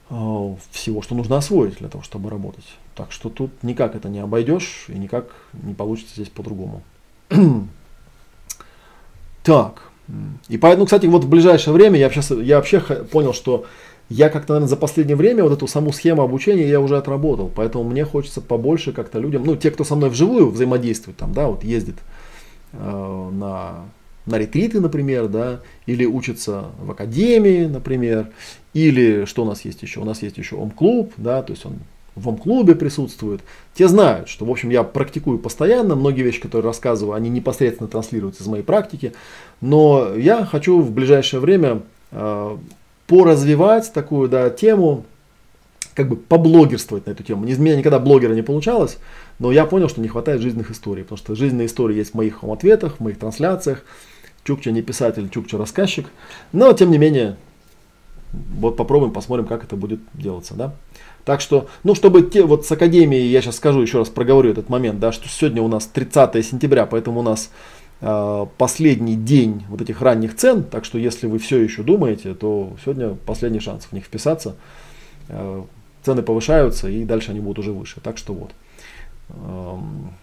э, всего, что нужно освоить для того, чтобы работать. Так что тут никак это не обойдешь и никак не получится здесь по-другому. так. И поэтому, кстати, вот в ближайшее время я, сейчас, я вообще понял, что я как-то, наверное, за последнее время вот эту саму схему обучения я уже отработал. Поэтому мне хочется побольше как-то людям, ну, те, кто со мной вживую взаимодействует, там, да, вот ездит э, на, на ретриты, например, да, или учится в академии, например, или что у нас есть еще? У нас есть еще ОМ-клуб, да, то есть он в клубе присутствуют, те знают, что, в общем, я практикую постоянно, многие вещи, которые рассказываю, они непосредственно транслируются из моей практики, но я хочу в ближайшее время э, поразвивать такую да, тему, как бы поблогерствовать на эту тему. Из меня никогда блогера не получалось, но я понял, что не хватает жизненных историй, потому что жизненные истории есть в моих ответах, в моих трансляциях. Чукча не писатель, Чукча рассказчик. Но, тем не менее, вот попробуем, посмотрим, как это будет делаться. Да? Так что, ну, чтобы те, вот с Академией, я сейчас скажу, еще раз проговорю этот момент, да, что сегодня у нас 30 сентября, поэтому у нас последний день вот этих ранних цен, так что если вы все еще думаете, то сегодня последний шанс в них вписаться. Э, цены повышаются и дальше они будут уже выше. Так что вот. Эм,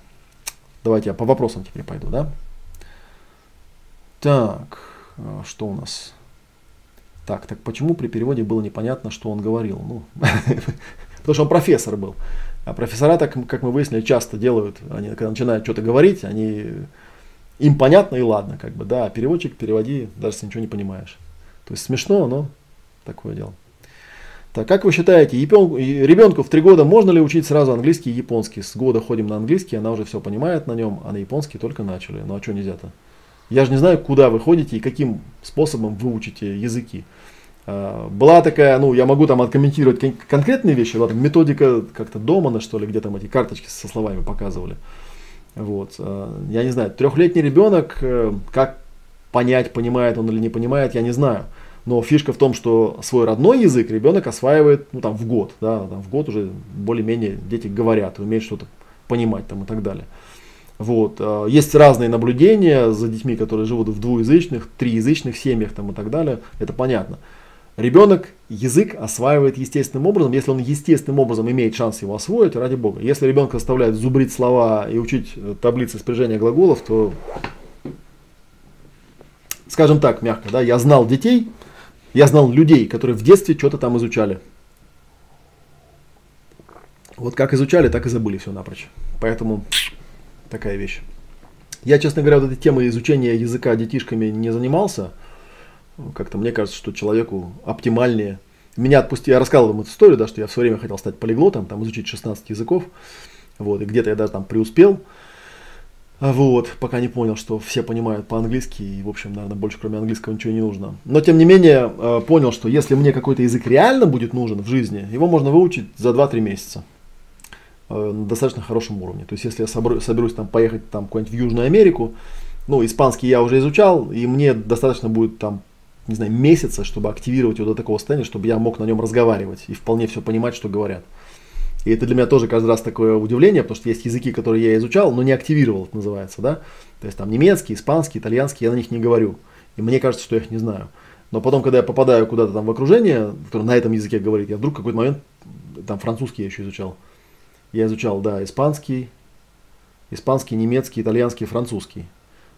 давайте я по вопросам теперь пойду, да? Так, э, что у нас? Так, так почему при переводе было непонятно, что он говорил? Ну, потому что он профессор был. А профессора, так, как мы выяснили, часто делают, они когда начинают что-то говорить, они им понятно и ладно, как бы, да, переводчик переводи, даже если ничего не понимаешь. То есть смешно, но такое дело. Так, как вы считаете, ребенку в три года можно ли учить сразу английский и японский? С года ходим на английский, она уже все понимает на нем, а на японский только начали. Ну а что нельзя-то? Я же не знаю, куда вы ходите и каким способом вы учите языки. А, была такая, ну, я могу там откомментировать конкретные вещи, вот, методика как-то Домана, что ли, где там эти карточки со словами показывали. Вот. А, я не знаю, трехлетний ребенок, э, как понять, понимает он или не понимает, я не знаю. Но фишка в том, что свой родной язык ребенок осваивает ну, там, в год. Да, там, в год уже более-менее дети говорят, умеют что-то понимать там, и так далее. Вот. А, есть разные наблюдения за детьми, которые живут в двуязычных, триязычных семьях там, и так далее. Это понятно. Ребенок язык осваивает естественным образом, если он естественным образом имеет шанс его освоить, ради бога. Если ребенка заставляют зубрить слова и учить э, таблицы спряжения глаголов, то, скажем так, мягко, да, я знал детей, я знал людей, которые в детстве что-то там изучали. Вот как изучали, так и забыли все напрочь. Поэтому такая вещь. Я, честно говоря, вот этой темой изучения языка детишками не занимался. Как-то мне кажется, что человеку оптимальнее. Меня отпустили, я рассказывал вам эту историю, да, что я в свое время хотел стать полиглотом, там изучить 16 языков. Вот, и где-то я даже там преуспел. Вот, пока не понял, что все понимают по-английски, и, в общем, наверное, больше кроме английского ничего не нужно. Но, тем не менее, э, понял, что если мне какой-то язык реально будет нужен в жизни, его можно выучить за 2-3 месяца э, на достаточно хорошем уровне. То есть, если я соберусь там поехать там куда-нибудь в Южную Америку, ну, испанский я уже изучал, и мне достаточно будет там, не знаю, месяца, чтобы активировать его до такого состояния, чтобы я мог на нем разговаривать и вполне все понимать, что говорят. И это для меня тоже каждый раз такое удивление, потому что есть языки, которые я изучал, но не активировал, это называется, да. То есть там немецкий, испанский, итальянский, я на них не говорю. И мне кажется, что я их не знаю. Но потом, когда я попадаю куда-то там в окружение, которое на этом языке говорит, я вдруг какой-то момент, там французский я еще изучал. Я изучал, да, испанский, испанский, немецкий, итальянский, французский.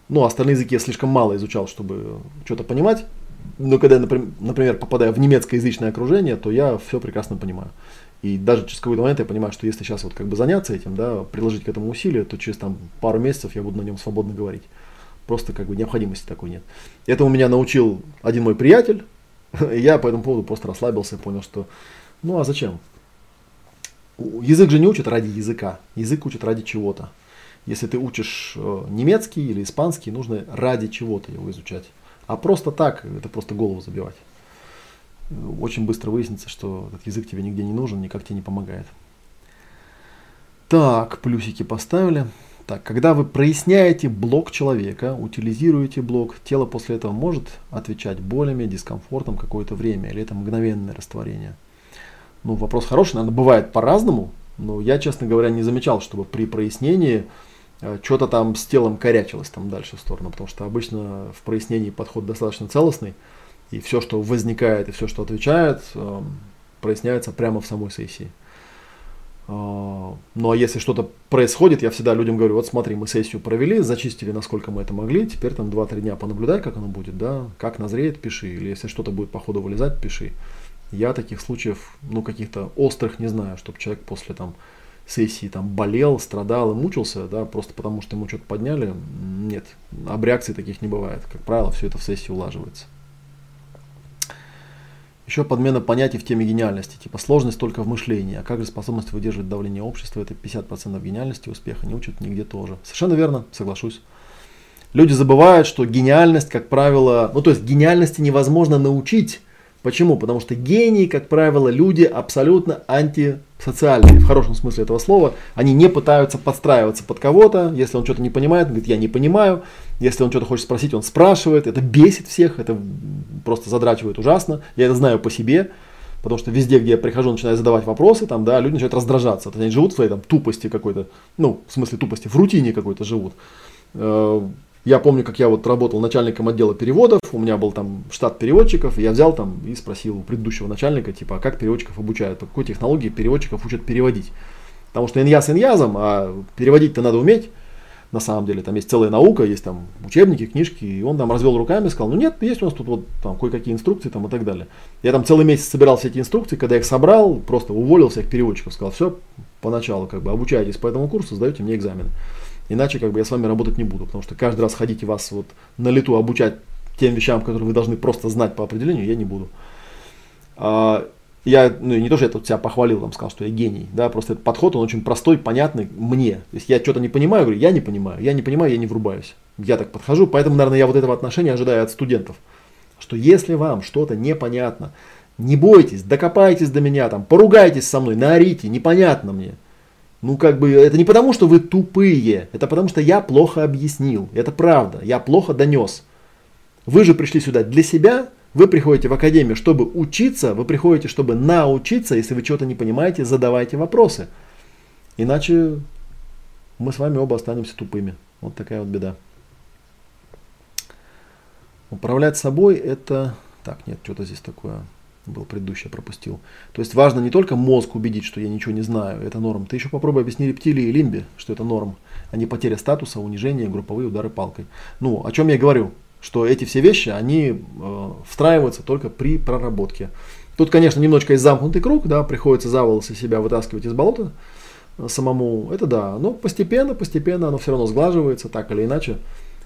Ну, остальные языки я слишком мало изучал, чтобы что-то понимать. Но когда я, например, попадаю в немецкоязычное окружение, то я все прекрасно понимаю. И даже через какой-то момент я понимаю, что если сейчас вот как бы заняться этим, да, приложить к этому усилия, то через там пару месяцев я буду на нем свободно говорить. Просто как бы необходимости такой нет. Это у меня научил один мой приятель, и я по этому поводу просто расслабился и понял, что ну а зачем? Язык же не учат ради языка, язык учат ради чего-то. Если ты учишь э, немецкий или испанский, нужно ради чего-то его изучать. А просто так, это просто голову забивать очень быстро выяснится, что этот язык тебе нигде не нужен, никак тебе не помогает. Так, плюсики поставили. Так, когда вы проясняете блок человека, утилизируете блок, тело после этого может отвечать болями, дискомфортом какое-то время, или это мгновенное растворение? Ну, вопрос хороший, наверное, бывает по-разному, но я, честно говоря, не замечал, чтобы при прояснении что-то там с телом корячилось там дальше в сторону, потому что обычно в прояснении подход достаточно целостный, и все, что возникает, и все, что отвечает, э, проясняется прямо в самой сессии. Э, ну а если что-то происходит, я всегда людям говорю, вот смотри, мы сессию провели, зачистили, насколько мы это могли, теперь там 2-3 дня понаблюдай, как оно будет, да, как назреет, пиши, или если что-то будет по ходу вылезать, пиши. Я таких случаев, ну каких-то острых не знаю, чтобы человек после там сессии там болел, страдал и мучился, да, просто потому что ему что-то подняли, нет, об реакции таких не бывает. Как правило, все это в сессии улаживается. Еще подмена понятий в теме гениальности, типа сложность только в мышлении, а как же способность выдерживать давление общества, это 50% гениальности, успеха не учат нигде тоже. Совершенно верно, соглашусь. Люди забывают, что гениальность, как правило, ну то есть гениальности невозможно научить, Почему? Потому что гении, как правило, люди абсолютно антисоциальные, в хорошем смысле этого слова. Они не пытаются подстраиваться под кого-то. Если он что-то не понимает, он говорит, я не понимаю. Если он что-то хочет спросить, он спрашивает. Это бесит всех, это просто задрачивает ужасно. Я это знаю по себе. Потому что везде, где я прихожу, начинаю задавать вопросы, там, да, люди начинают раздражаться. Они живут в своей там, тупости какой-то, ну, в смысле тупости, в рутине какой-то живут. Я помню, как я вот работал начальником отдела переводов, у меня был там штат переводчиков, и я взял там и спросил у предыдущего начальника, типа, а как переводчиков обучают, по какой технологии переводчиков учат переводить. Потому что иньяс иньязом, а переводить-то надо уметь. На самом деле, там есть целая наука, есть там учебники, книжки, и он там развел руками, сказал, ну нет, есть у нас тут вот там кое-какие инструкции там и так далее. Я там целый месяц собирал все эти инструкции, когда я их собрал, просто уволил всех переводчиков, сказал, все, поначалу как бы обучайтесь по этому курсу, сдаете мне экзамены. Иначе как бы я с вами работать не буду, потому что каждый раз ходить и вас вот на лету обучать тем вещам, которые вы должны просто знать по определению, я не буду. А, я ну, не то, что я тут себя похвалил, там сказал, что я гений, да, просто этот подход, он очень простой, понятный мне. То есть я что-то не понимаю, говорю, я не понимаю, я не понимаю, я не врубаюсь. Я так подхожу, поэтому, наверное, я вот этого отношения ожидаю от студентов. Что если вам что-то непонятно, не бойтесь, докопайтесь до меня, там, поругайтесь со мной, наорите, непонятно мне – ну, как бы, это не потому, что вы тупые, это потому, что я плохо объяснил. Это правда, я плохо донес. Вы же пришли сюда для себя, вы приходите в академию, чтобы учиться, вы приходите, чтобы научиться, если вы что-то не понимаете, задавайте вопросы. Иначе мы с вами оба останемся тупыми. Вот такая вот беда. Управлять собой это... Так, нет, что-то здесь такое был предыдущий, пропустил. То есть важно не только мозг убедить, что я ничего не знаю, это норм. Ты еще попробуй объясни рептилии и лимбе, что это норм, а не потеря статуса, унижение, групповые удары палкой. Ну, о чем я говорю, что эти все вещи, они э, встраиваются только при проработке. Тут, конечно, немножечко есть замкнутый круг, да, приходится за волосы себя вытаскивать из болота э, самому, это да, но постепенно, постепенно оно все равно сглаживается, так или иначе,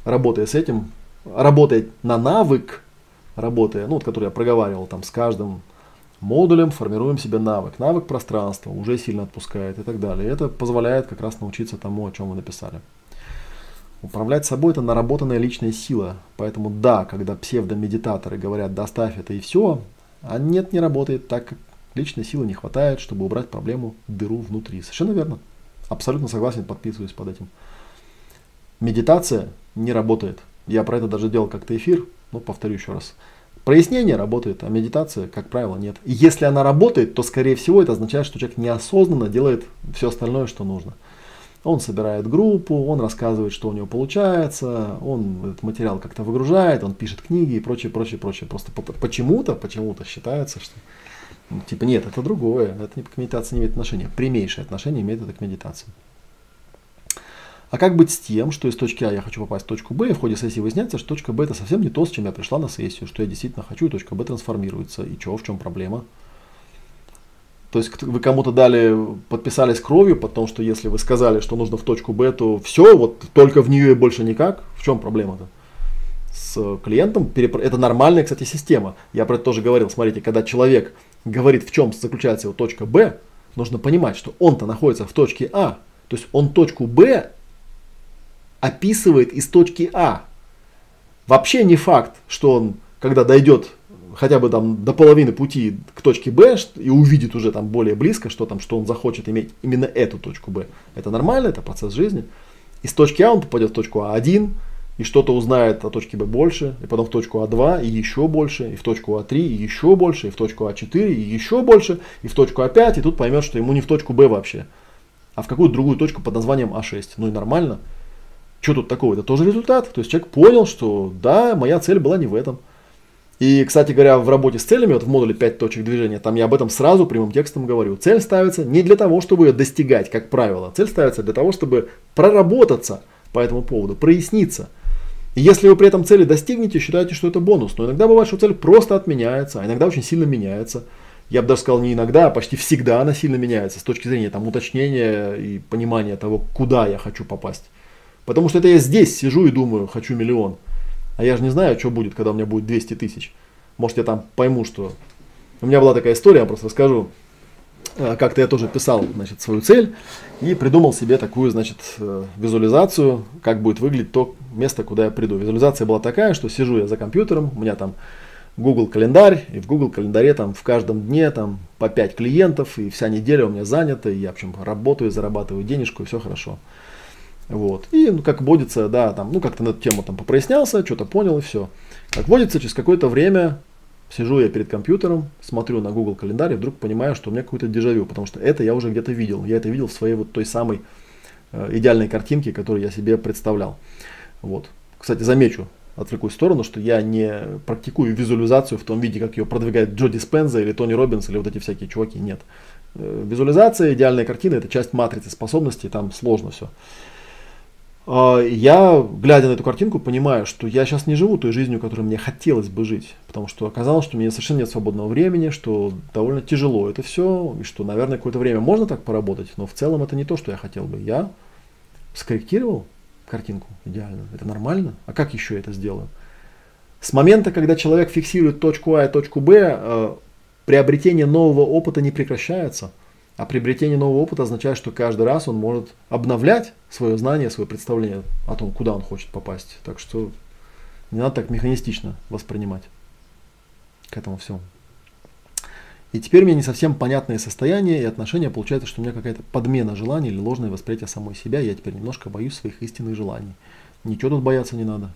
работая с этим, работая на навык, работая, ну вот, который я проговаривал, там с каждым модулем формируем себе навык. Навык пространства уже сильно отпускает и так далее. И это позволяет как раз научиться тому, о чем вы написали. Управлять собой это наработанная личная сила. Поэтому да, когда псевдомедитаторы говорят доставь это и все, а нет, не работает так, как личной силы не хватает, чтобы убрать проблему дыру внутри. Совершенно верно. Абсолютно согласен, подписываюсь под этим. Медитация не работает. Я про это даже делал как-то эфир, но повторю еще раз. Прояснение работает, а медитация, как правило, нет. И если она работает, то, скорее всего, это означает, что человек неосознанно делает все остальное, что нужно. Он собирает группу, он рассказывает, что у него получается, он этот материал как-то выгружает, он пишет книги и прочее, прочее, прочее. Просто почему-то, почему-то считается, что ну, типа нет, это другое, это не к медитации не имеет отношения. Прямейшее отношение имеет это к медитации. А как быть с тем, что из точки А я хочу попасть в точку Б, и в ходе сессии выясняется, что точка Б это совсем не то, с чем я пришла на сессию, что я действительно хочу, и точка Б трансформируется. И что, в чем проблема? То есть вы кому-то дали, подписались кровью, потому что если вы сказали, что нужно в точку Б, то все, вот только в нее и больше никак. В чем проблема-то? С клиентом это нормальная, кстати, система. Я про это тоже говорил. Смотрите, когда человек говорит, в чем заключается его точка Б, нужно понимать, что он-то находится в точке А. То есть он точку Б описывает из точки А. Вообще не факт, что он, когда дойдет хотя бы там до половины пути к точке Б и увидит уже там более близко, что там, что он захочет иметь именно эту точку Б. Это нормально, это процесс жизни. Из точки А он попадет в точку А1, и что-то узнает о точке Б больше, и потом в точку А2, и еще больше, и в точку А3, и еще больше, и в точку А4, и еще больше, и в точку А5, и тут поймет, что ему не в точку Б вообще, а в какую-то другую точку под названием А6. Ну и нормально. Что тут такого? Это тоже результат. То есть человек понял, что да, моя цель была не в этом. И, кстати говоря, в работе с целями, вот в модуле 5 точек движения, там я об этом сразу прямым текстом говорю. Цель ставится не для того, чтобы ее достигать, как правило. Цель ставится для того, чтобы проработаться по этому поводу, проясниться. И если вы при этом цели достигнете, считайте, что это бонус. Но иногда бывает, что цель просто отменяется, а иногда очень сильно меняется. Я бы даже сказал не иногда, а почти всегда она сильно меняется с точки зрения там, уточнения и понимания того, куда я хочу попасть. Потому что это я здесь сижу и думаю, хочу миллион. А я же не знаю, что будет, когда у меня будет 200 тысяч. Может, я там пойму, что... У меня была такая история, я просто расскажу. Э, как-то я тоже писал, значит, свою цель и придумал себе такую, значит, э, визуализацию, как будет выглядеть то место, куда я приду. Визуализация была такая, что сижу я за компьютером, у меня там Google календарь, и в Google календаре там в каждом дне там по 5 клиентов, и вся неделя у меня занята, и я, в общем, работаю, зарабатываю денежку, и все хорошо. Вот. И, ну, как водится, да, там, ну, как-то на эту тему там попрояснялся, что-то понял и все. Как водится, через какое-то время сижу я перед компьютером, смотрю на Google календарь и вдруг понимаю, что у меня какой-то дежавю, потому что это я уже где-то видел. Я это видел в своей вот той самой э, идеальной картинке, которую я себе представлял. Вот. Кстати, замечу, отвлекусь в сторону, что я не практикую визуализацию в том виде, как ее продвигает Джо Диспенза или Тони Робинс или вот эти всякие чуваки. Нет. Э, визуализация, идеальная картина – это часть матрицы способностей, там сложно все. А, я, глядя на эту картинку, понимаю, что я сейчас не живу той жизнью, которой мне хотелось бы жить. Потому что оказалось, что у меня совершенно нет свободного времени, что довольно тяжело это все, и что, наверное, какое-то время можно так поработать, но в целом это не то, что я хотел бы. Я скорректировал картинку идеально. Это нормально. А как еще это сделаю? С момента, когда человек фиксирует точку А и точку Б, э, приобретение нового опыта не прекращается. А приобретение нового опыта означает, что каждый раз он может обновлять свое знание, свое представление о том, куда он хочет попасть. Так что не надо так механистично воспринимать к этому всему. И теперь мне не совсем понятное состояние и отношение. Получается, что у меня какая-то подмена желаний или ложное восприятие самой себя. Я теперь немножко боюсь своих истинных желаний. Ничего тут бояться не надо.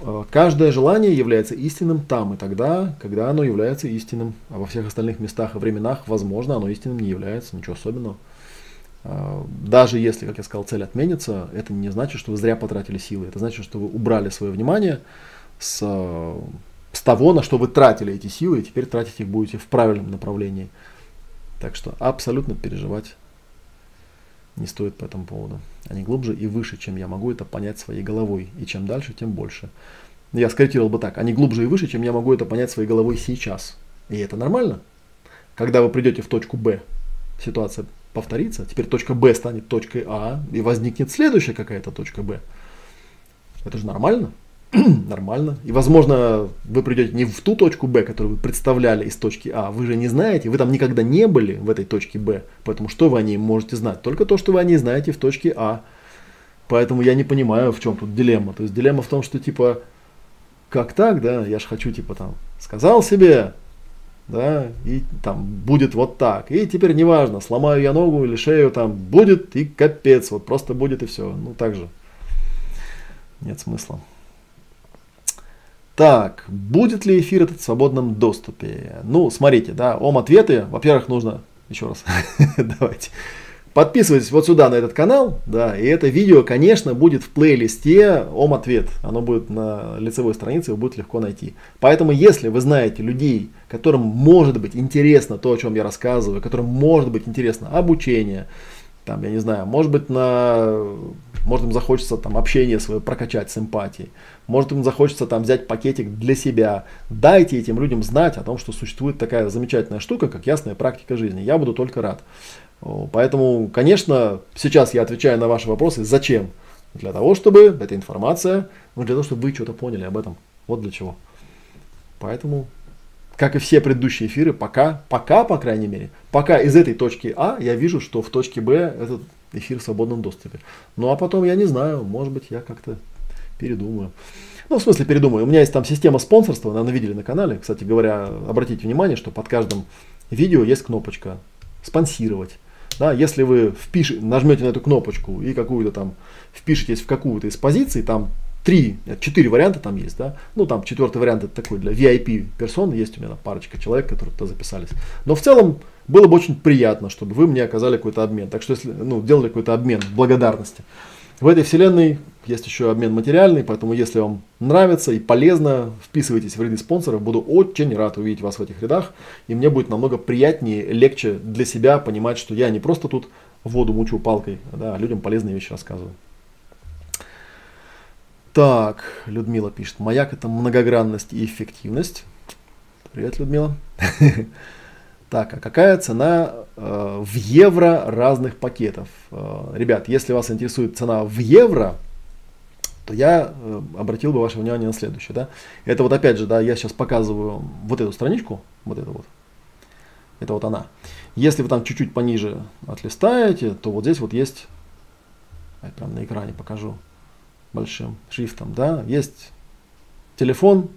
Э, каждое желание является истинным там и тогда, когда оно является истинным. А во всех остальных местах и временах, возможно, оно истинным не является. Ничего особенного. Э, даже если, как я сказал, цель отменится, это не значит, что вы зря потратили силы. Это значит, что вы убрали свое внимание с, с того, на что вы тратили эти силы, и теперь тратить их будете в правильном направлении. Так что абсолютно переживать не стоит по этому поводу. Они глубже и выше, чем я могу это понять своей головой. И чем дальше, тем больше. Я скорректировал бы так. Они глубже и выше, чем я могу это понять своей головой сейчас. И это нормально. Когда вы придете в точку Б, ситуация повторится. Теперь точка Б станет точкой А, и возникнет следующая какая-то точка Б. Это же нормально. нормально. И, возможно, вы придете не в ту точку Б, которую вы представляли из точки А. Вы же не знаете, вы там никогда не были в этой точке Б. Поэтому что вы о ней можете знать? Только то, что вы о ней знаете в точке А. Поэтому я не понимаю, в чем тут дилемма. То есть дилемма в том, что типа, как так, да, я же хочу типа там, сказал себе, да, и там будет вот так. И теперь неважно, сломаю я ногу или шею, там будет и капец, вот просто будет и все. Ну так же. Нет смысла. Так, будет ли эфир этот в свободном доступе? Ну, смотрите, да, ом ответы, во-первых, нужно, еще раз, давайте, Подписывайтесь вот сюда, на этот канал, да, и это видео, конечно, будет в плейлисте Ом Ответ. Оно будет на лицевой странице, его будет легко найти. Поэтому, если вы знаете людей, которым может быть интересно то, о чем я рассказываю, которым может быть интересно обучение, там, я не знаю, может быть, на, может им захочется там общение свое прокачать с эмпатией, может им захочется там взять пакетик для себя. Дайте этим людям знать о том, что существует такая замечательная штука, как ясная практика жизни. Я буду только рад. Поэтому, конечно, сейчас я отвечаю на ваши вопросы. Зачем? Для того, чтобы эта информация, ну, для того, чтобы вы что-то поняли об этом. Вот для чего. Поэтому, как и все предыдущие эфиры, пока, пока, по крайней мере, пока из этой точки А я вижу, что в точке Б этот эфир в свободном доступе. Ну, а потом я не знаю, может быть, я как-то передумаю. Ну, в смысле передумаю. У меня есть там система спонсорства, наверное, видели на канале. Кстати говоря, обратите внимание, что под каждым видео есть кнопочка «Спонсировать». Да, если вы впиш... нажмете на эту кнопочку и какую-то там впишетесь в какую-то из позиций, там три, четыре варианта там есть, да. Ну, там четвертый вариант это такой для VIP персон, есть у меня парочка человек, которые туда записались. Но в целом было бы очень приятно, чтобы вы мне оказали какой-то обмен. Так что если, ну, делали какой-то обмен благодарности. В этой вселенной есть еще обмен материальный, поэтому если вам нравится и полезно, вписывайтесь в ряды спонсоров. Буду очень рад увидеть вас в этих рядах. И мне будет намного приятнее, легче для себя понимать, что я не просто тут воду мучу палкой, да, а людям полезные вещи рассказываю. Так, Людмила пишет, маяк это многогранность и эффективность. Привет, Людмила. Так, а какая цена э, в евро разных пакетов? Э, ребят, если вас интересует цена в евро, то я э, обратил бы ваше внимание на следующее. Да? Это вот опять же, да, я сейчас показываю вот эту страничку, вот эту вот. Это вот она. Если вы там чуть-чуть пониже отлистаете, то вот здесь вот есть, я прям на экране покажу большим шрифтом, да, есть телефон,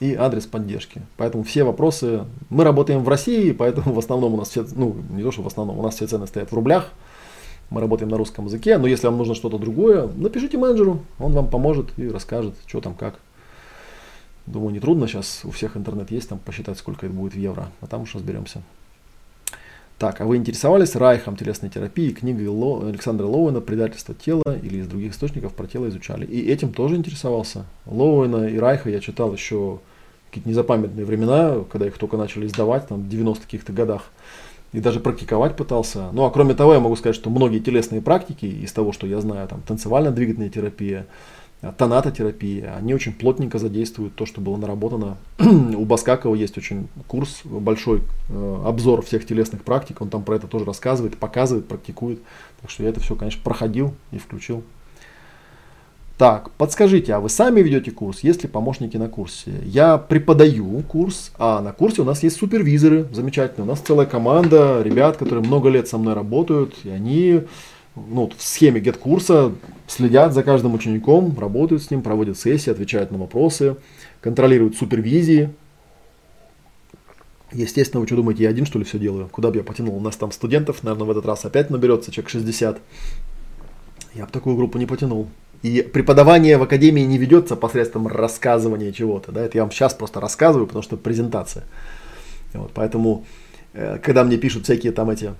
и адрес поддержки. Поэтому все вопросы, мы работаем в России, поэтому в основном у нас все, ну не то, что в основном, у нас все цены стоят в рублях, мы работаем на русском языке, но если вам нужно что-то другое, напишите менеджеру, он вам поможет и расскажет, что там как. Думаю, не трудно сейчас, у всех интернет есть, там посчитать, сколько это будет в евро, а там уж разберемся. Так, а вы интересовались Райхом телесной терапии, книгой Ло, Александра Лоуэна «Предательство тела» или из других источников про тело изучали? И этим тоже интересовался. Лоуэна и Райха я читал еще какие-то незапамятные времена, когда их только начали издавать, там, в 90-х каких-то годах. И даже практиковать пытался. Ну, а кроме того, я могу сказать, что многие телесные практики, из того, что я знаю, там, танцевально-двигательная терапия, тонатотерапия, они очень плотненько задействуют то, что было наработано. У Баскакова есть очень курс, большой э, обзор всех телесных практик, он там про это тоже рассказывает, показывает, практикует. Так что я это все, конечно, проходил и включил. Так, подскажите, а вы сами ведете курс? Есть ли помощники на курсе? Я преподаю курс, а на курсе у нас есть супервизоры, замечательно. У нас целая команда ребят, которые много лет со мной работают, и они ну, в схеме get-курса следят за каждым учеником, работают с ним, проводят сессии, отвечают на вопросы, контролируют супервизии. Естественно, вы что думаете, я один что ли все делаю? Куда бы я потянул? У нас там студентов, наверное, в этот раз опять наберется человек 60. Я бы такую группу не потянул. И преподавание в академии не ведется посредством рассказывания чего-то. Да? Это я вам сейчас просто рассказываю, потому что презентация. Вот, поэтому, э, когда мне пишут всякие там эти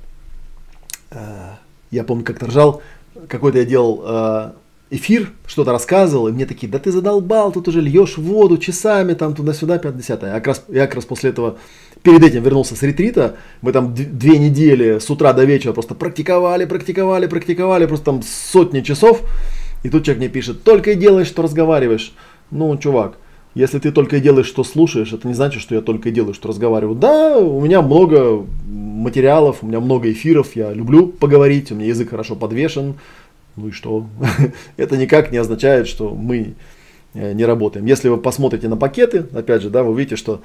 э, я помню, как-то ржал, какой-то я делал э, эфир, что-то рассказывал, и мне такие, да ты задолбал, тут уже льешь воду часами, там туда-сюда, 50 я как, раз, я как раз после этого, перед этим вернулся с ретрита, мы там две недели с утра до вечера просто практиковали, практиковали, практиковали, просто там сотни часов, и тут человек мне пишет, только и делаешь, что разговариваешь. Ну, чувак, если ты только и делаешь, что слушаешь, это не значит, что я только и делаю, что разговариваю. Да, у меня много материалов, у меня много эфиров, я люблю поговорить, у меня язык хорошо подвешен. Ну и что? это никак не означает, что мы э, не работаем. Если вы посмотрите на пакеты, опять же, да, вы увидите, что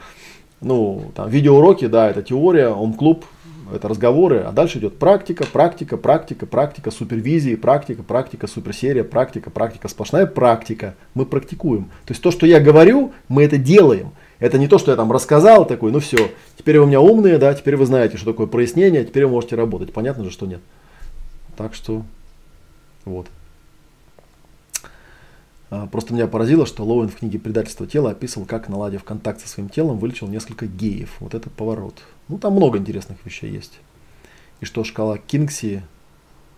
ну, там, видеоуроки, да, это теория, он клуб это разговоры, а дальше идет практика, практика, практика, практика, супервизии, практика, практика, суперсерия, практика, практика, сплошная практика. Мы практикуем. То есть то, что я говорю, мы это делаем. Это не то, что я там рассказал такой, ну все, теперь вы у меня умные, да, теперь вы знаете, что такое прояснение, теперь вы можете работать. Понятно же, что нет. Так что вот. А, просто меня поразило, что Лоуэн в книге «Предательство тела» описывал, как, наладив контакт со своим телом, вылечил несколько геев. Вот это поворот. Ну, там много интересных вещей есть. И что шкала Кингси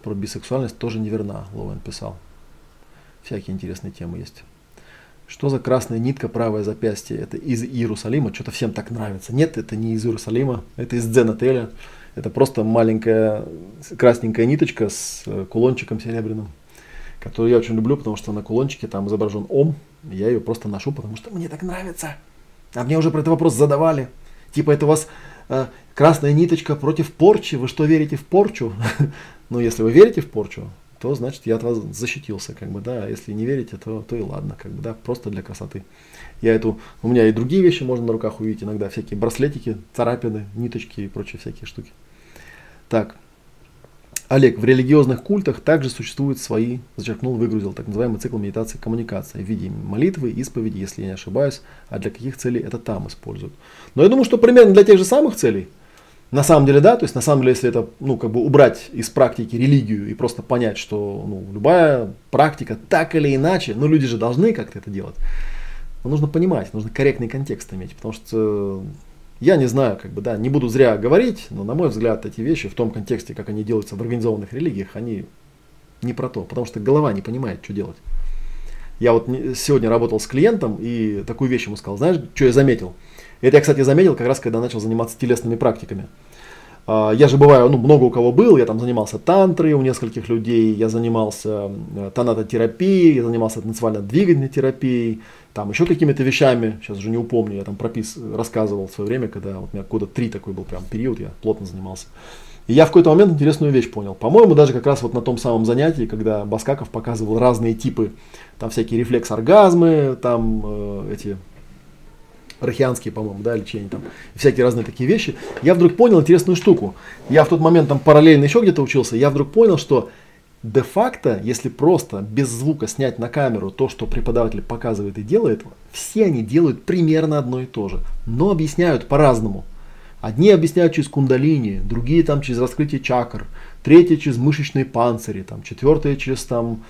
про бисексуальность тоже неверна, Лоуэн писал. Всякие интересные темы есть. Что за красная нитка, правое запястье? Это из Иерусалима. Что-то всем так нравится. Нет, это не из Иерусалима. Это из Дзен-отеля. Это просто маленькая красненькая ниточка с э, кулончиком серебряным, которую я очень люблю, потому что на кулончике там изображен Ом. Я ее просто ношу, потому что мне так нравится. А мне уже про этот вопрос задавали. Типа, это у вас красная ниточка против порчи? Вы что, верите в порчу? ну, если вы верите в порчу, то значит я от вас защитился, как бы, да, а если не верите, то, то и ладно, как бы, да, просто для красоты. Я эту, у меня и другие вещи можно на руках увидеть иногда, всякие браслетики, царапины, ниточки и прочие всякие штуки. Так. Олег, в религиозных культах также существуют свои, зачеркнул, выгрузил, так называемый цикл медитации коммуникации в виде молитвы, исповеди, если я не ошибаюсь, а для каких целей это там используют. Но я думаю, что примерно для тех же самых целей. На самом деле, да, то есть на самом деле, если это, ну, как бы убрать из практики религию и просто понять, что, ну, любая практика так или иначе, ну, люди же должны как-то это делать. Но нужно понимать, нужно корректный контекст иметь, потому что я не знаю, как бы, да, не буду зря говорить, но, на мой взгляд, эти вещи в том контексте, как они делаются в организованных религиях, они не про то, потому что голова не понимает, что делать. Я вот сегодня работал с клиентом и такую вещь ему сказал, знаешь, что я заметил? Это я, кстати, заметил как раз, когда начал заниматься телесными практиками. А, я же бываю, ну, много у кого был, я там занимался тантрой у нескольких людей, я занимался э, тонатотерапией, я занимался танцевально-двигательной терапией, там еще какими-то вещами, сейчас уже не упомню, я там пропис, рассказывал в свое время, когда вот у меня года три такой был прям период, я плотно занимался. И я в какой-то момент интересную вещь понял. По-моему, даже как раз вот на том самом занятии, когда Баскаков показывал разные типы, там всякие рефлекс-оргазмы, там э, эти рахианские, по-моему, да, лечения там, всякие разные такие вещи, я вдруг понял интересную штуку. Я в тот момент там параллельно еще где-то учился, я вдруг понял, что де-факто, если просто без звука снять на камеру то, что преподаватель показывает и делает, все они делают примерно одно и то же, но объясняют по-разному. Одни объясняют через кундалини, другие там через раскрытие чакр, третьи через мышечные панцири, там, четвертые через там,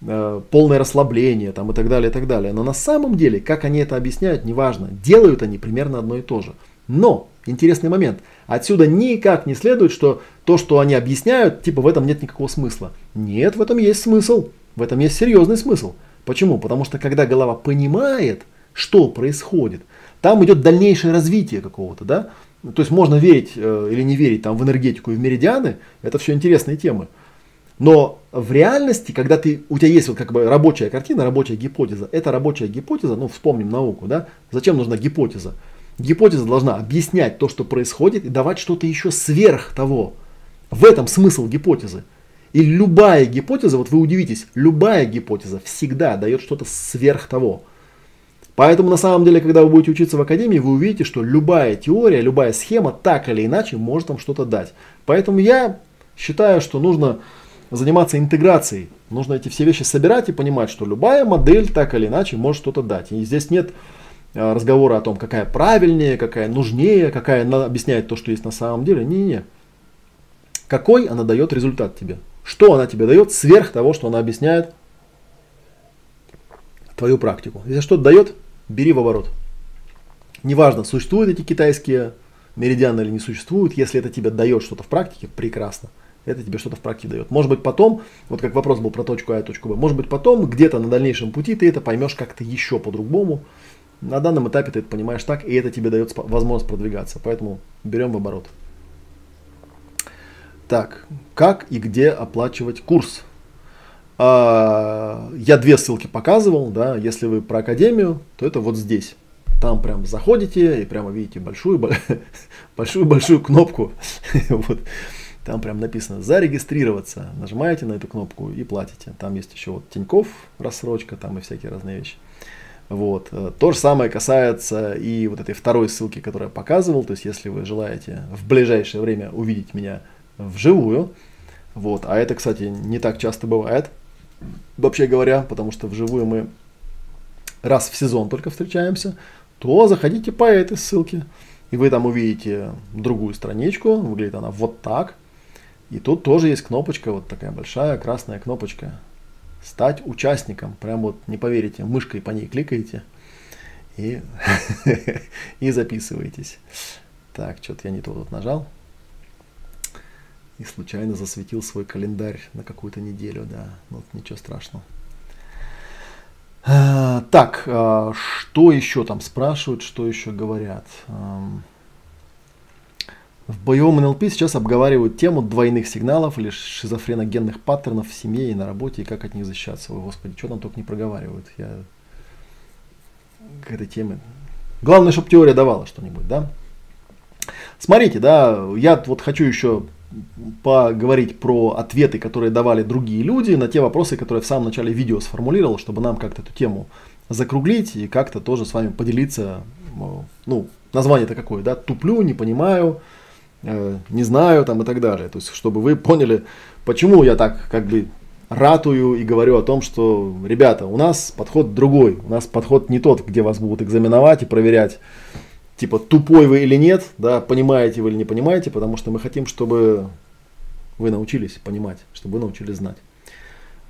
э, полное расслабление там, и так далее, и так далее. Но на самом деле, как они это объясняют, неважно, делают они примерно одно и то же. Но, интересный момент, отсюда никак не следует, что то, что они объясняют, типа в этом нет никакого смысла. Нет, в этом есть смысл, в этом есть серьезный смысл. Почему? Потому что когда голова понимает, что происходит, там идет дальнейшее развитие какого-то, да? То есть можно верить э, или не верить там, в энергетику и в меридианы, это все интересные темы. Но в реальности, когда ты, у тебя есть вот как бы рабочая картина, рабочая гипотеза, это рабочая гипотеза, ну вспомним науку, да, зачем нужна гипотеза? Гипотеза должна объяснять то, что происходит, и давать что-то еще сверх того. В этом смысл гипотезы. И любая гипотеза, вот вы удивитесь, любая гипотеза всегда дает что-то сверх того. Поэтому на самом деле, когда вы будете учиться в академии, вы увидите, что любая теория, любая схема так или иначе может вам что-то дать. Поэтому я считаю, что нужно заниматься интеграцией. Нужно эти все вещи собирать и понимать, что любая модель так или иначе может что-то дать. И здесь нет разговоры о том, какая правильнее, какая нужнее, какая объясняет то, что есть на самом деле. Не-не-не. Какой она дает результат тебе? Что она тебе дает сверх того, что она объясняет твою практику? Если что-то дает, бери в оборот. Неважно, существуют эти китайские меридианы или не существуют, если это тебе дает что-то в практике, прекрасно. Это тебе что-то в практике дает. Может быть потом, вот как вопрос был про точку А и точку Б, может быть потом где-то на дальнейшем пути ты это поймешь как-то еще по-другому, на данном этапе ты это понимаешь так, и это тебе дает возможность продвигаться. Поэтому берем в оборот. Так, как и где оплачивать курс? А, я две ссылки показывал, да, если вы про академию, то это вот здесь. Там прям заходите и прямо видите большую большую большую кнопку. вот. Там прям написано зарегистрироваться. Нажимаете на эту кнопку и платите. Там есть еще вот Тиньков рассрочка, там и всякие разные вещи. Вот. Э, то же самое касается и вот этой второй ссылки, которую я показывал. То есть, если вы желаете в ближайшее время увидеть меня вживую, вот, а это, кстати, не так часто бывает, вообще говоря, потому что вживую мы раз в сезон только встречаемся, то заходите по этой ссылке, и вы там увидите другую страничку, выглядит она вот так, и тут тоже есть кнопочка, вот такая большая красная кнопочка, стать участником. Прям вот не поверите, мышкой по ней кликаете и, и записываетесь. Так, что-то я не то тут нажал. И случайно засветил свой календарь на какую-то неделю, да. Ну, ничего страшного. А, так, а, что еще там спрашивают, что еще говорят? В боевом НЛП сейчас обговаривают тему двойных сигналов или шизофреногенных паттернов в семье и на работе, и как от них защищаться. Ой, господи, что там только не проговаривают. Я к этой теме. Главное, чтобы теория давала что-нибудь, да? Смотрите, да, я вот хочу еще поговорить про ответы, которые давали другие люди на те вопросы, которые я в самом начале видео сформулировал, чтобы нам как-то эту тему закруглить и как-то тоже с вами поделиться. Ну, название это какое, да? Туплю, не понимаю, не знаю там и так далее. То есть, чтобы вы поняли, почему я так как бы ратую и говорю о том, что, ребята, у нас подход другой. У нас подход не тот, где вас будут экзаменовать и проверять, типа, тупой вы или нет, да, понимаете вы или не понимаете, потому что мы хотим, чтобы вы научились понимать, чтобы вы научились знать.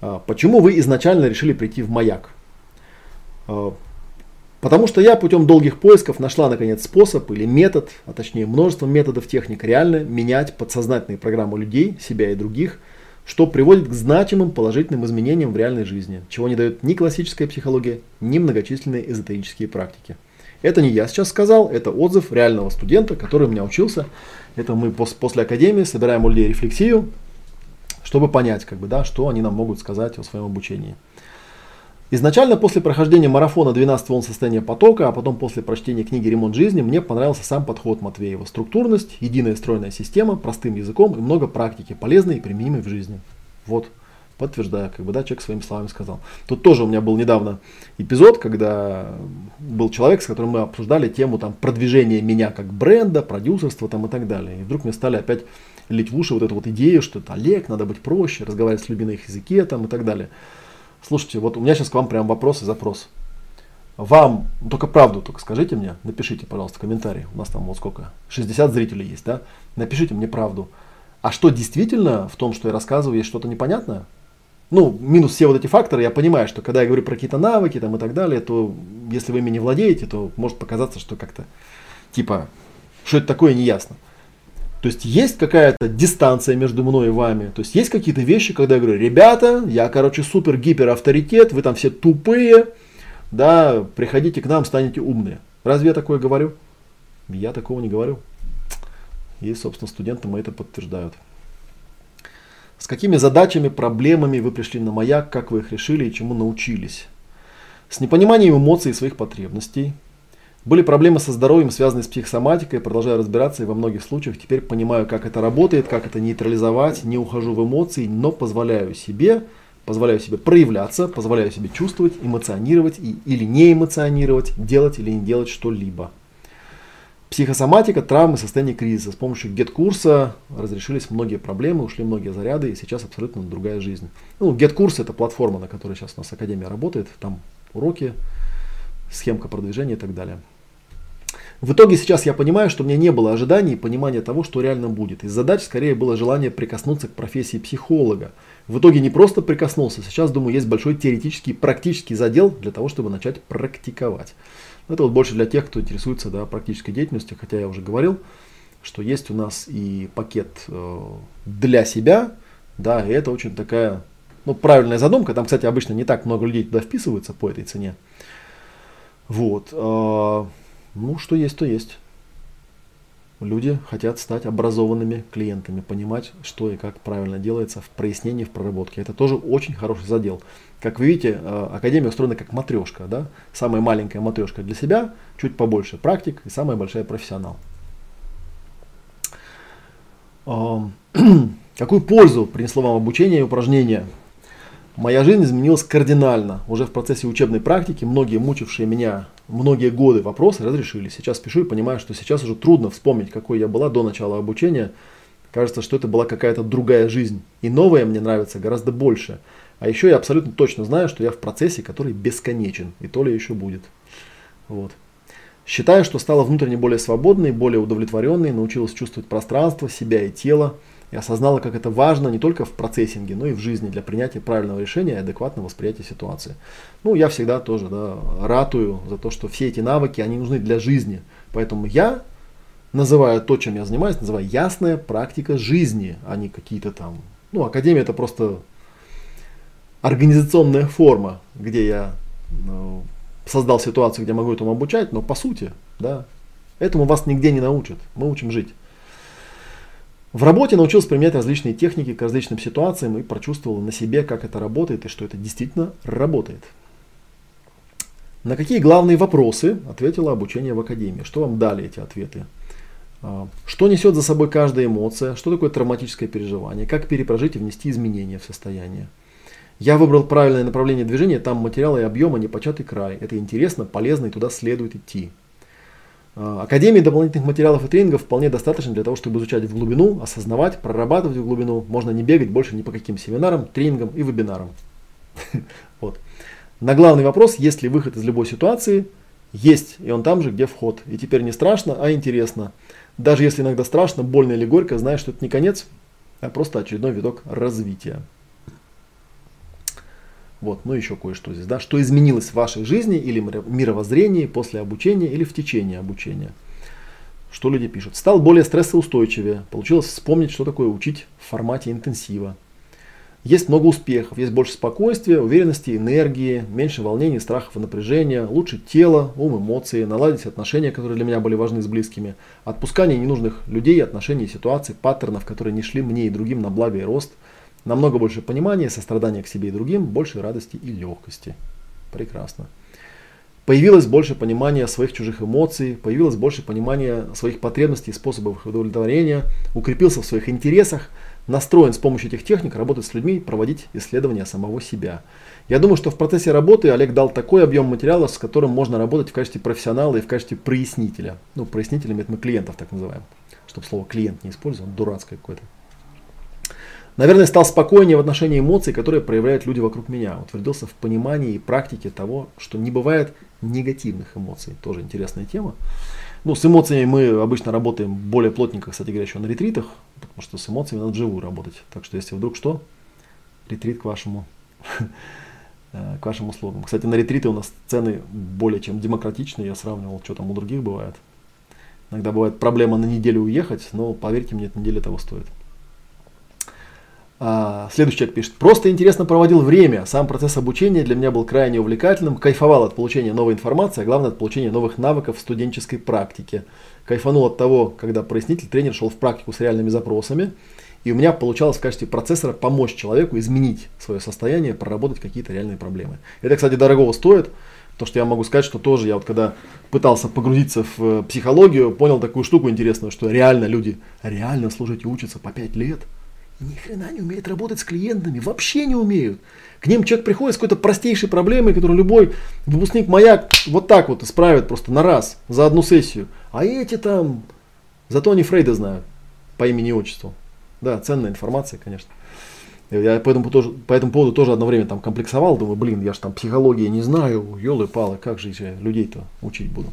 А, почему вы изначально решили прийти в маяк? Потому что я путем долгих поисков нашла наконец способ или метод, а точнее множество методов техник реально менять подсознательные программы людей, себя и других, что приводит к значимым положительным изменениям в реальной жизни, чего не дает ни классическая психология, ни многочисленные эзотерические практики. Это не я сейчас сказал, это отзыв реального студента, который у меня учился. Это мы после академии собираем у людей рефлексию, чтобы понять, как бы, да, что они нам могут сказать о своем обучении. Изначально после прохождения марафона 12 волн состояния потока, а потом после прочтения книги «Ремонт жизни» мне понравился сам подход Матвеева. Структурность, единая стройная система, простым языком и много практики, полезной и применимой в жизни. Вот, подтверждаю, как бы, да, человек своими словами сказал. Тут тоже у меня был недавно эпизод, когда был человек, с которым мы обсуждали тему там, продвижения меня как бренда, продюсерства там, и так далее. И вдруг мне стали опять лить в уши вот эту вот идею, что это Олег, надо быть проще, разговаривать с людьми на их языке там, и так далее. Слушайте, вот у меня сейчас к вам прям вопрос и запрос. Вам, ну, только правду, только скажите мне, напишите, пожалуйста, комментарий. У нас там вот сколько? 60 зрителей есть, да? Напишите мне правду. А что действительно в том, что я рассказываю, есть что-то непонятное? Ну, минус все вот эти факторы, я понимаю, что когда я говорю про какие-то навыки там и так далее, то если вы ими не владеете, то может показаться, что как-то типа, что это такое, неясно. То есть есть какая-то дистанция между мной и вами. То есть есть какие-то вещи, когда я говорю, ребята, я, короче, супер гипер авторитет, вы там все тупые, да, приходите к нам, станете умные. Разве я такое говорю? Я такого не говорю. И, собственно, студенты мои это подтверждают. С какими задачами, проблемами вы пришли на маяк, как вы их решили и чему научились? С непониманием эмоций и своих потребностей, были проблемы со здоровьем, связанные с психосоматикой, продолжаю разбираться и во многих случаях теперь понимаю, как это работает, как это нейтрализовать, не ухожу в эмоции, но позволяю себе, позволяю себе проявляться, позволяю себе чувствовать, эмоционировать и, или не эмоционировать, делать или не делать что-либо. Психосоматика, травмы, состояние кризиса. С помощью GET-курса разрешились многие проблемы, ушли многие заряды, и сейчас абсолютно другая жизнь. Ну, GET-курс это платформа, на которой сейчас у нас Академия работает, там уроки, схемка продвижения и так далее. В итоге сейчас я понимаю, что у меня не было ожиданий и понимания того, что реально будет. Из задач скорее было желание прикоснуться к профессии психолога. В итоге не просто прикоснулся, сейчас, думаю, есть большой теоретический практический задел для того, чтобы начать практиковать. Это вот больше для тех, кто интересуется да, практической деятельностью, хотя я уже говорил, что есть у нас и пакет э, для себя, да, и это очень такая ну, правильная задумка. Там, кстати, обычно не так много людей туда вписываются по этой цене. Вот. Э, ну, что есть, то есть. Люди хотят стать образованными клиентами, понимать, что и как правильно делается в прояснении, в проработке. Это тоже очень хороший задел. Как вы видите, э, Академия устроена как матрешка. Да? Самая маленькая матрешка для себя, чуть побольше практик и самая большая профессионал. Какую пользу принесло вам обучение и упражнения? Моя жизнь изменилась кардинально. Уже в процессе учебной практики многие мучившие меня многие годы вопросы разрешили. Сейчас пишу и понимаю, что сейчас уже трудно вспомнить, какой я была до начала обучения. Кажется, что это была какая-то другая жизнь. И новая мне нравится гораздо больше. А еще я абсолютно точно знаю, что я в процессе, который бесконечен. И то ли еще будет. Вот. Считаю, что стала внутренне более свободной, более удовлетворенной, научилась чувствовать пространство, себя и тело, и осознала, как это важно не только в процессинге, но и в жизни для принятия правильного решения и адекватного восприятия ситуации. Ну, я всегда тоже да, ратую за то, что все эти навыки, они нужны для жизни. Поэтому я называю то, чем я занимаюсь, называю ясная практика жизни, а не какие-то там... Ну, академия это просто организационная форма, где я ну, создал ситуацию, где могу этому обучать, но по сути, да, этому вас нигде не научат. Мы учим жить. В работе научился применять различные техники к различным ситуациям и прочувствовал на себе, как это работает и что это действительно работает. На какие главные вопросы ответило обучение в Академии? Что вам дали эти ответы? А, что несет за собой каждая эмоция? Что такое травматическое переживание? Как перепрожить и внести изменения в состояние? Я выбрал правильное направление движения, там материалы и объема непочатый край. Это интересно, полезно и туда следует идти. А, Академии дополнительных материалов и тренингов вполне достаточно для того, чтобы изучать в глубину, осознавать, прорабатывать в глубину. Можно не бегать больше ни по каким семинарам, тренингам и вебинарам. Вот. На главный вопрос, есть ли выход из любой ситуации, есть, и он там же, где вход. И теперь не страшно, а интересно. Даже если иногда страшно, больно или горько, знаешь, что это не конец, а просто очередной виток развития. Вот, ну еще кое-что здесь, да, что изменилось в вашей жизни или мировоззрении после обучения или в течение обучения. Что люди пишут? Стал более стрессоустойчивее, получилось вспомнить, что такое учить в формате интенсива. Есть много успехов, есть больше спокойствия, уверенности, энергии, меньше волнений, страхов и напряжения, лучше тело, ум, эмоции, наладить отношения, которые для меня были важны с близкими, отпускание ненужных людей, отношений, ситуаций, паттернов, которые не шли мне и другим на благо и рост – Намного больше понимания, сострадания к себе и другим, больше радости и легкости. Прекрасно. Появилось больше понимания своих чужих эмоций, появилось больше понимания своих потребностей и способов их удовлетворения, укрепился в своих интересах, настроен с помощью этих техник работать с людьми, проводить исследования самого себя. Я думаю, что в процессе работы Олег дал такой объем материала, с которым можно работать в качестве профессионала и в качестве прояснителя. Ну, прояснителями это мы клиентов так называем. Чтобы слово клиент не использовал, дурацкое какое-то. Наверное, стал спокойнее в отношении эмоций, которые проявляют люди вокруг меня. Утвердился в понимании и практике того, что не бывает негативных эмоций. Тоже интересная тема. Ну, с эмоциями мы обычно работаем более плотненько, кстати говоря, еще на ретритах, потому что с эмоциями надо вживую работать. Так что, если вдруг что, ретрит к вашему, э, к вашим услугам. Кстати, на ретриты у нас цены более чем демократичные. Я сравнивал, что там у других бывает. Иногда бывает проблема на неделю уехать, но поверьте мне, эта неделя того стоит. А, следующий человек пишет. Просто интересно проводил время. Сам процесс обучения для меня был крайне увлекательным. Кайфовал от получения новой информации, а главное от получения новых навыков в студенческой практике. Кайфанул от того, когда прояснитель, тренер шел в практику с реальными запросами. И у меня получалось в качестве процессора помочь человеку изменить свое состояние, проработать какие-то реальные проблемы. Это, кстати, дорогого стоит. То, что я могу сказать, что тоже я вот когда пытался погрузиться в э, психологию, понял такую штуку интересную, что реально люди реально служить и учатся по 5 лет – ни хрена не умеют работать с клиентами, вообще не умеют. К ним человек приходит с какой-то простейшей проблемой, которую любой выпускник маяк вот так вот исправит просто на раз, за одну сессию. А эти там, зато они Фрейда знают по имени и отчеству. Да, ценная информация, конечно. Я по этому, тоже, по этому поводу тоже одно время там комплексовал, думаю, блин, я же там психологии не знаю, елы-палы, как же я людей-то учить буду.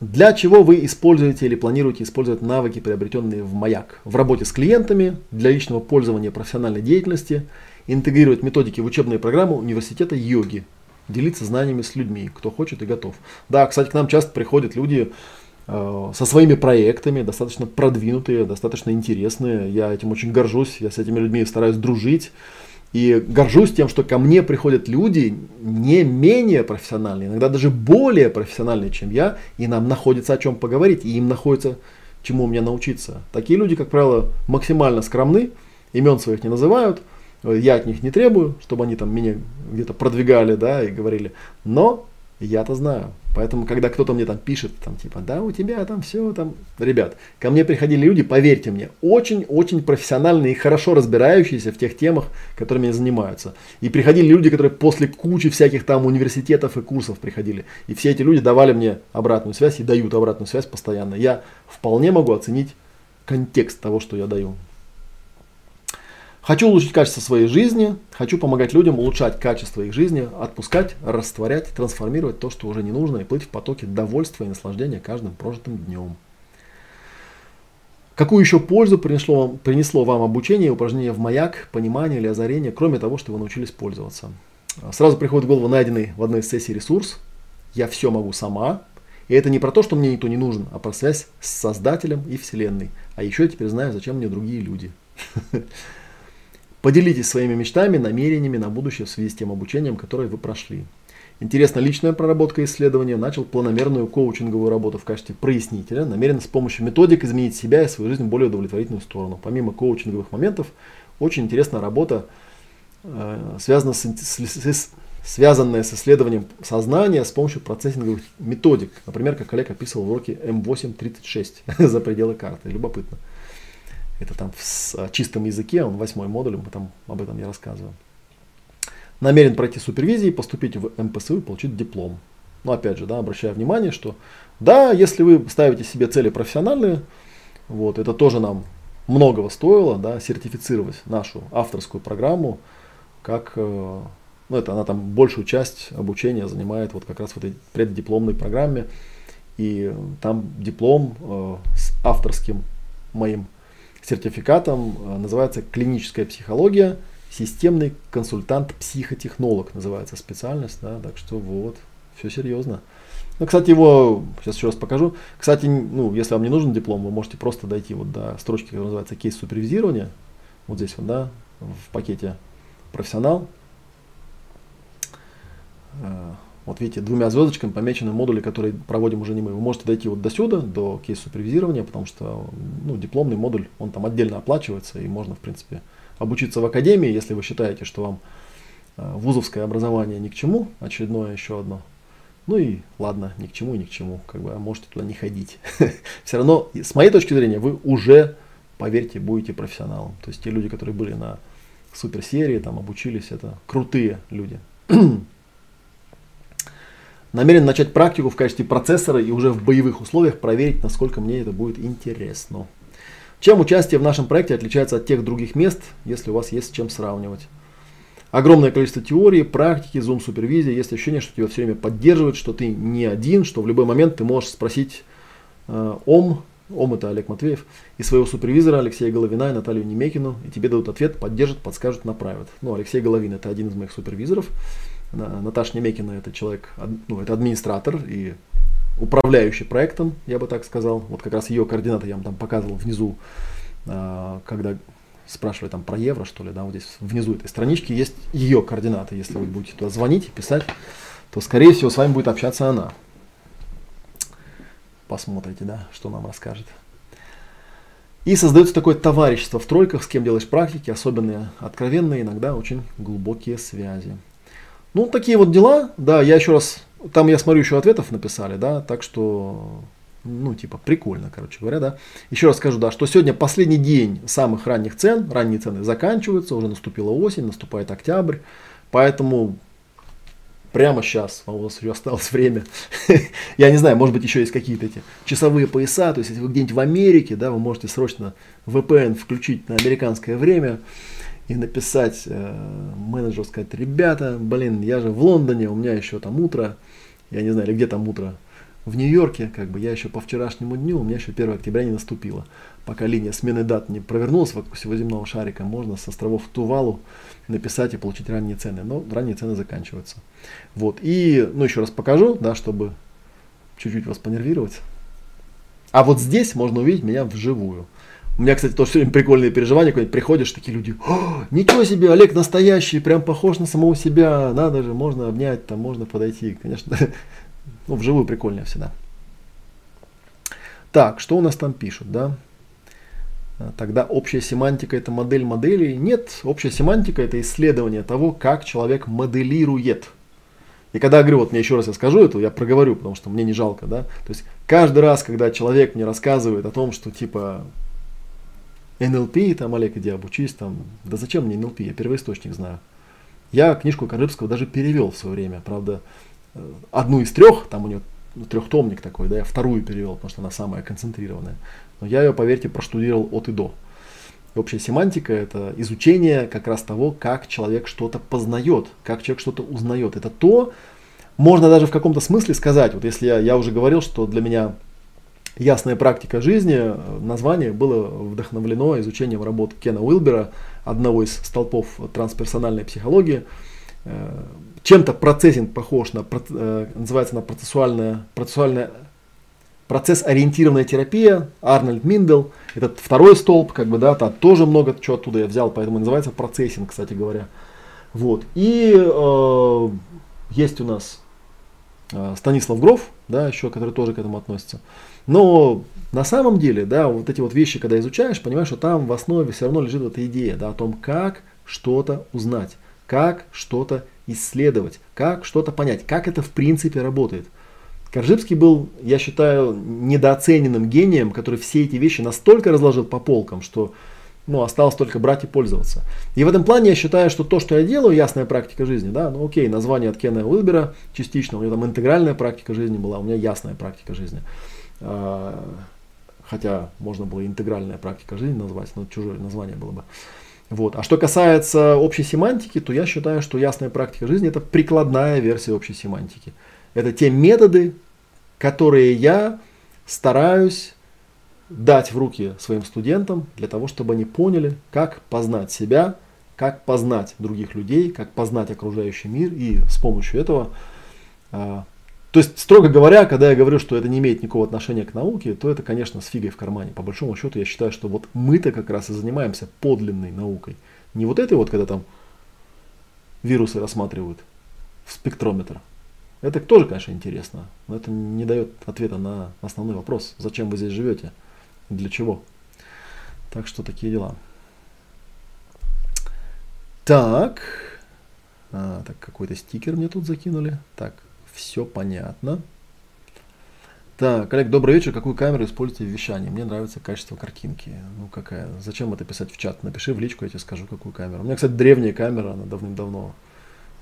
Для чего вы используете или планируете использовать навыки, приобретенные в Маяк? В работе с клиентами, для личного пользования профессиональной деятельности, интегрировать методики в учебные программы университета йоги, делиться знаниями с людьми, кто хочет и готов. Да, кстати, к нам часто приходят люди э, со своими проектами, достаточно продвинутые, достаточно интересные. Я этим очень горжусь, я с этими людьми стараюсь дружить. И горжусь тем, что ко мне приходят люди не менее профессиональные, иногда даже более профессиональные, чем я, и нам находится о чем поговорить, и им находится чему мне научиться. Такие люди, как правило, максимально скромны, имен своих не называют, я от них не требую, чтобы они там меня где-то продвигали, да, и говорили. Но Я-то знаю. Поэтому, когда кто-то мне там пишет, там, типа, да, у тебя там все, там, ребят, ко мне приходили люди, поверьте мне, очень-очень профессиональные и хорошо разбирающиеся в тех темах, которыми они занимаются. И приходили люди, которые после кучи всяких там университетов и курсов приходили. И все эти люди давали мне обратную связь и дают обратную связь постоянно. Я вполне могу оценить контекст того, что я даю. Хочу улучшить качество своей жизни, хочу помогать людям улучшать качество их жизни, отпускать, растворять, трансформировать то, что уже не нужно, и плыть в потоке довольства и наслаждения каждым прожитым днем. Какую еще пользу принесло вам, принесло вам обучение упражнение в маяк, понимание или озарение, кроме того, что вы научились пользоваться? Сразу приходит в голову найденный в одной из сессий ресурс «Я все могу сама». И это не про то, что мне никто не нужен, а про связь с Создателем и Вселенной. А еще я теперь знаю, зачем мне другие люди. Поделитесь своими мечтами, намерениями на будущее в связи с тем обучением, которое вы прошли. Интересно, личная проработка исследования. Начал планомерную коучинговую работу в качестве прояснителя. Намерен с помощью методик изменить себя и свою жизнь в более удовлетворительную сторону. Помимо коучинговых моментов, очень интересная работа, э, связана с, с, с, связанная с исследованием сознания с помощью процессинговых методик. Например, как коллега описывал в уроке М836 за пределы карты. Любопытно. Это там в чистом языке, он восьмой модуль, мы там об этом я рассказываю. Намерен пройти супервизии, поступить в МПСУ и получить диплом. Но опять же, да, обращаю внимание, что да, если вы ставите себе цели профессиональные, вот, это тоже нам многого стоило, да, сертифицировать нашу авторскую программу, как, э, ну, это она там большую часть обучения занимает вот как раз в этой преддипломной программе, и там диплом э, с авторским моим сертификатом э, называется клиническая психология, системный консультант-психотехнолог называется специальность, да, так что вот, все серьезно. Ну, кстати, его, сейчас еще раз покажу. Кстати, ну, если вам не нужен диплом, вы можете просто дойти вот до строчки, которая называется кейс супервизирования. Вот здесь вот, да, в пакете профессионал. Вот видите, двумя звездочками помечены модули, которые проводим уже не мы. Вы можете дойти вот до сюда, до кейс-супервизирования, потому что ну, дипломный модуль, он там отдельно оплачивается, и можно, в принципе, обучиться в академии, если вы считаете, что вам э, вузовское образование ни к чему, очередное еще одно. Ну и ладно, ни к чему ни к чему, как бы а можете туда не ходить. Все равно, с моей точки зрения, вы уже, поверьте, будете профессионалом. То есть те люди, которые были на суперсерии, там обучились, это крутые люди. Намерен начать практику в качестве процессора и уже в боевых условиях проверить, насколько мне это будет интересно. Чем участие в нашем проекте отличается от тех других мест, если у вас есть с чем сравнивать? Огромное количество теории, практики, зум супервизии. Есть ощущение, что тебя все время поддерживают, что ты не один, что в любой момент ты можешь спросить э, ОМ, ОМ это Олег Матвеев, и своего супервизора Алексея Головина и Наталью Немекину, и тебе дадут ответ, поддержат, подскажут, направят. Ну, Алексей Головин это один из моих супервизоров. Наташа Немекина это человек, ну, это администратор и управляющий проектом, я бы так сказал. Вот как раз ее координаты я вам там показывал внизу, а, когда спрашивали там про евро, что ли, да, вот здесь внизу этой странички есть ее координаты. Если вы будете туда звонить и писать, то, скорее всего, с вами будет общаться она. Посмотрите, да, что нам расскажет. И создается такое товарищество в тройках, с кем делаешь практики, особенные, откровенные, иногда очень глубокие связи. Ну, такие вот дела, да, я еще раз, там я смотрю, еще ответов написали, да, так что, ну, типа, прикольно, короче говоря, да. Еще раз скажу, да, что сегодня последний день самых ранних цен, ранние цены заканчиваются, уже наступила осень, наступает октябрь, поэтому прямо сейчас, а у вас еще осталось время, я не знаю, может быть, еще есть какие-то эти часовые пояса, то есть, если вы где-нибудь в Америке, да, вы можете срочно VPN включить на американское время, и написать э, менеджеру, сказать, ребята, блин, я же в Лондоне, у меня еще там утро, я не знаю, или где там утро, в Нью-Йорке, как бы я еще по вчерашнему дню, у меня еще 1 октября не наступило. Пока линия смены дат не провернулась вокруг всего земного шарика, можно с островов Тувалу написать и получить ранние цены. Но ранние цены заканчиваются. Вот. И, ну, еще раз покажу, да, чтобы чуть-чуть вас понервировать. А вот здесь можно увидеть меня вживую. У меня, кстати, тоже сегодня прикольные переживания, когда приходишь, такие люди, ничего себе, Олег настоящий, прям похож на самого себя, надо же, можно обнять, там можно подойти, конечно, ну, вживую прикольнее всегда. Так, что у нас там пишут, да? Тогда общая семантика это модель моделей. Нет, общая семантика это исследование того, как человек моделирует. И когда я говорю, вот мне еще раз я скажу это, я проговорю, потому что мне не жалко, да. То есть каждый раз, когда человек мне рассказывает о том, что типа НЛП, там, Олег, иди обучись, там, да зачем мне НЛП, я первоисточник знаю. Я книжку Карыбского даже перевел в свое время, правда, э, одну из трех, там у нее ну, трехтомник такой, да, я вторую перевел, потому что она самая концентрированная. Но я ее, поверьте, проштудировал от и до. И общая семантика – это изучение как раз того, как человек что-то познает, как человек что-то узнает. Это то, можно даже в каком-то смысле сказать, вот если я, я уже говорил, что для меня ясная практика жизни, название было вдохновлено изучением работ Кена Уилбера, одного из столпов трансперсональной психологии. Э, чем-то процессинг похож на, э, называется на процессуальная, процессуальная процесс-ориентированная терапия, Арнольд Миндел, этот второй столб, как бы, да, там тоже много чего оттуда я взял, поэтому называется процессинг, кстати говоря. Вот. И э, есть у нас э, Станислав Гров, да, еще, который тоже к этому относится. Но на самом деле, да, вот эти вот вещи, когда изучаешь, понимаешь, что там в основе все равно лежит эта идея, да, о том, как что-то узнать, как что-то исследовать, как что-то понять, как это в принципе работает. Коржибский был, я считаю, недооцененным гением, который все эти вещи настолько разложил по полкам, что ну, осталось только брать и пользоваться. И в этом плане я считаю, что то, что я делаю, ясная практика жизни, да, ну окей, название от Кена Уилбера частично, у него там интегральная практика жизни была, у меня ясная практика жизни. А, хотя можно было интегральная практика жизни назвать, но чужое название было бы. Вот. А что касается общей семантики, то я считаю, что ясная практика жизни это прикладная версия общей семантики. Это те методы, которые я стараюсь дать в руки своим студентам для того, чтобы они поняли, как познать себя, как познать других людей, как познать окружающий мир и с помощью этого а, то есть, строго говоря, когда я говорю, что это не имеет никакого отношения к науке, то это, конечно, с фигой в кармане. По большому счету, я считаю, что вот мы-то как раз и занимаемся подлинной наукой. Не вот этой вот, когда там вирусы рассматривают в спектрометр. Это тоже, конечно, интересно, но это не дает ответа на основной вопрос. Зачем вы здесь живете? Для чего? Так что такие дела. Так. А, так, какой-то стикер мне тут закинули. Так, все понятно. Так, коллег, добрый вечер. Какую камеру используете в вещании? Мне нравится качество картинки. Ну какая? Зачем это писать в чат? Напиши в личку, я тебе скажу, какую камеру. У меня, кстати, древняя камера, она давным-давно.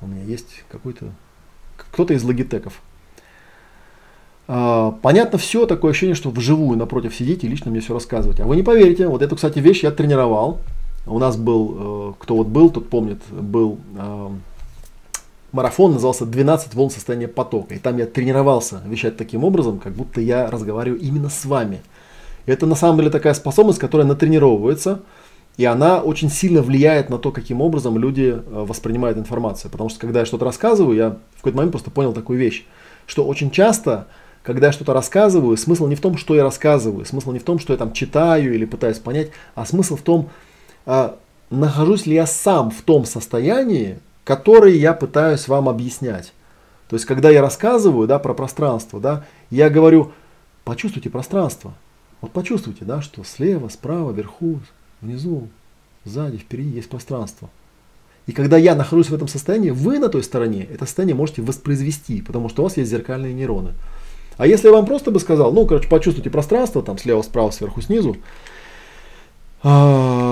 У меня есть какой-то... Кто-то из логитеков. А, понятно все, такое ощущение, что вживую напротив сидите и лично мне все рассказываете. А вы не поверите, вот эту, кстати, вещь я тренировал. У нас был, э, кто вот был, тот помнит, был марафон назывался «12 волн состояния потока». И там я тренировался вещать таким образом, как будто я разговариваю именно с вами. Это на самом деле такая способность, которая натренировывается, и она очень сильно влияет на то, каким образом люди э, воспринимают информацию. Потому что когда я что-то рассказываю, я в какой-то момент просто понял такую вещь, что очень часто, когда я что-то рассказываю, смысл не в том, что я рассказываю, смысл не в том, что я там читаю или пытаюсь понять, а смысл в том, а, нахожусь ли я сам в том состоянии, которые я пытаюсь вам объяснять. То есть, когда я рассказываю да, про пространство, да, я говорю, почувствуйте пространство. Вот почувствуйте, да, что слева, справа, вверху, внизу, сзади, впереди есть пространство. И когда я нахожусь в этом состоянии, вы на той стороне это состояние можете воспроизвести, потому что у вас есть зеркальные нейроны. А если я вам просто бы сказал, ну, короче, почувствуйте пространство, там слева, справа, сверху, снизу, а,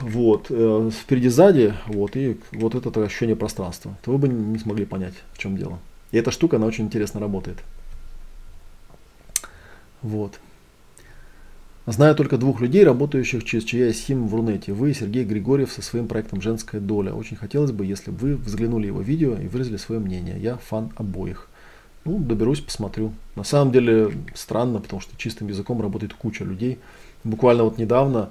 вот, э, впереди, сзади, вот, и вот это ощущение пространства, то вы бы не смогли понять, в чем дело. И эта штука, она очень интересно работает. Вот. Знаю только двух людей, работающих через чья в Рунете. Вы и Сергей Григорьев со своим проектом «Женская доля». Очень хотелось бы, если бы вы взглянули его видео и выразили свое мнение. Я фан обоих. Ну, доберусь, посмотрю. На самом деле странно, потому что чистым языком работает куча людей. Буквально вот недавно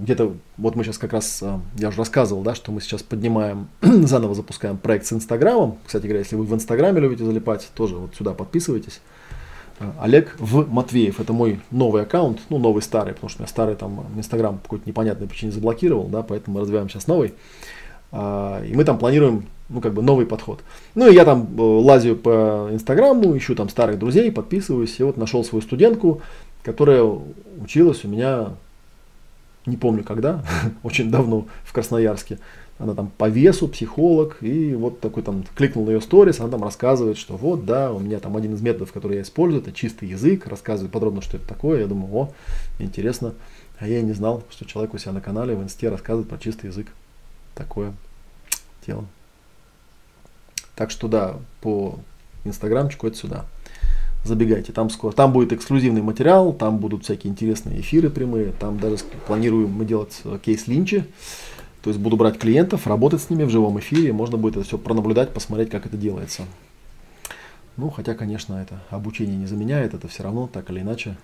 где-то, вот мы сейчас как раз, э, я уже рассказывал, да, что мы сейчас поднимаем, заново запускаем проект с Инстаграмом. Кстати говоря, если вы в Инстаграме любите залипать, тоже вот сюда подписывайтесь. Э, Олег в Матвеев, это мой новый аккаунт, ну новый старый, потому что я старый там Инстаграм по какой-то непонятной причине заблокировал, да, поэтому мы развиваем сейчас новый. И мы там планируем, ну как бы новый подход. Ну и я там лазю по Инстаграму, ищу там старых друзей, подписываюсь, и вот нашел свою студентку, которая училась у меня не помню когда, очень давно в Красноярске. она там по весу, психолог, и вот такой там, кликнул на ее сторис, она там рассказывает, что вот, да, у меня там один из методов, который я использую, это чистый язык, рассказывает подробно, что это такое, я думаю, о, интересно, а я и не знал, что человек у себя на канале в инсте рассказывает про чистый язык. Такое дело. Так что да, по инстаграмчику это сюда. Забегайте, там скоро. Там будет эксклюзивный материал, там будут всякие интересные эфиры прямые, там даже планируем мы делать э, кейс линчи. То есть буду брать клиентов, работать с ними в живом эфире, можно будет это все пронаблюдать, посмотреть, как это делается. Ну, хотя, конечно, это обучение не заменяет, это все равно, так или иначе,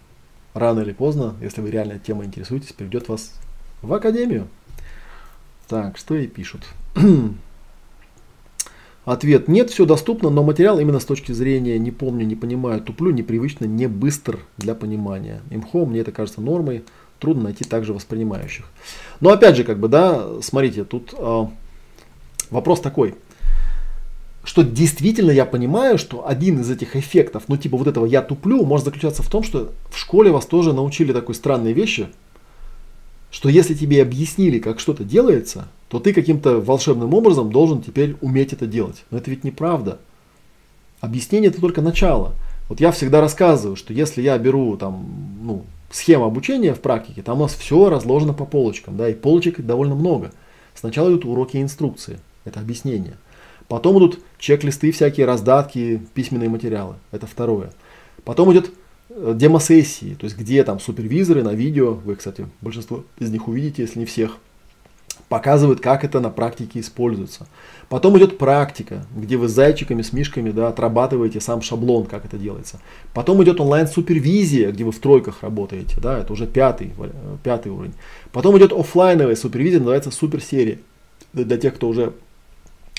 рано или поздно, если вы реально темой интересуетесь, приведет вас в академию. Так, что и пишут. Ответ. Нет, все доступно, но материал именно с точки зрения не помню, не понимаю, туплю, непривычно, не быстр для понимания. Имхо, мне это кажется нормой, трудно найти также воспринимающих. Но опять же, как бы, да, смотрите, тут э, вопрос такой, что действительно я понимаю, что один из этих эффектов, ну типа вот этого я туплю, может заключаться в том, что в школе вас тоже научили такой странные вещи, что если тебе объяснили, как что-то делается, то ты каким-то волшебным образом должен теперь уметь это делать. Но это ведь неправда. Объяснение это только начало. Вот я всегда рассказываю, что если я беру там, ну, схему обучения в практике, там у нас все разложено по полочкам, да, и полочек довольно много. Сначала идут уроки и инструкции, это объяснение. Потом идут чек-листы, всякие раздатки, письменные материалы, это второе. Потом идет э, демосессии, то есть где там супервизоры на видео, вы, кстати, большинство из них увидите, если не всех – показывают, как это на практике используется. Потом идет практика, где вы с зайчиками, с мишками да, отрабатываете сам шаблон, как это делается. Потом идет онлайн-супервизия, где вы в тройках работаете, да, это уже пятый, пятый уровень. Потом идет офлайновая супервизия, называется суперсерия, для тех, кто уже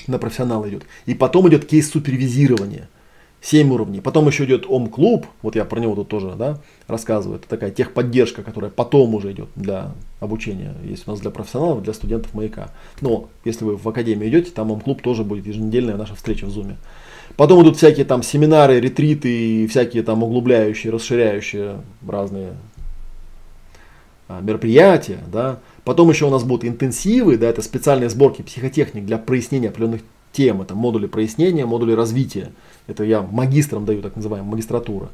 на профессионал идет. И потом идет кейс супервизирования – 7 уровней. Потом еще идет ОМ-клуб, вот я про него тут тоже да, рассказываю. Это такая техподдержка, которая потом уже идет для обучения. Есть у нас для профессионалов, для студентов маяка. Но если вы в академию идете, там ОМ-клуб тоже будет еженедельная наша встреча в Зуме. Потом идут всякие там семинары, ретриты всякие там углубляющие, расширяющие разные а, мероприятия. Да. Потом еще у нас будут интенсивы, да, это специальные сборки психотехник для прояснения определенных тем. Это модули прояснения, модули развития. Это я магистрам даю, так называемая магистратура.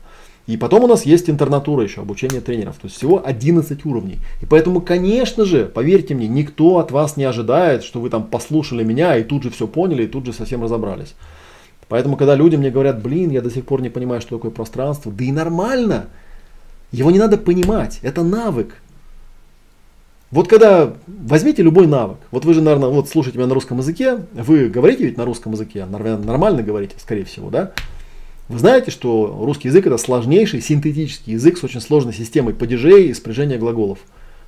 И потом у нас есть интернатура еще, обучение тренеров. То есть всего 11 уровней. И поэтому, конечно же, поверьте мне, никто от вас не ожидает, что вы там послушали меня и тут же все поняли, и тут же совсем разобрались. Поэтому, когда люди мне говорят, блин, я до сих пор не понимаю, что такое пространство, да и нормально. Его не надо понимать, это навык. Вот когда возьмите любой навык, вот вы же, наверное, вот слушаете меня на русском языке, вы говорите ведь на русском языке, нормально говорите, скорее всего, да? Вы знаете, что русский язык это сложнейший синтетический язык с очень сложной системой падежей и спряжения глаголов.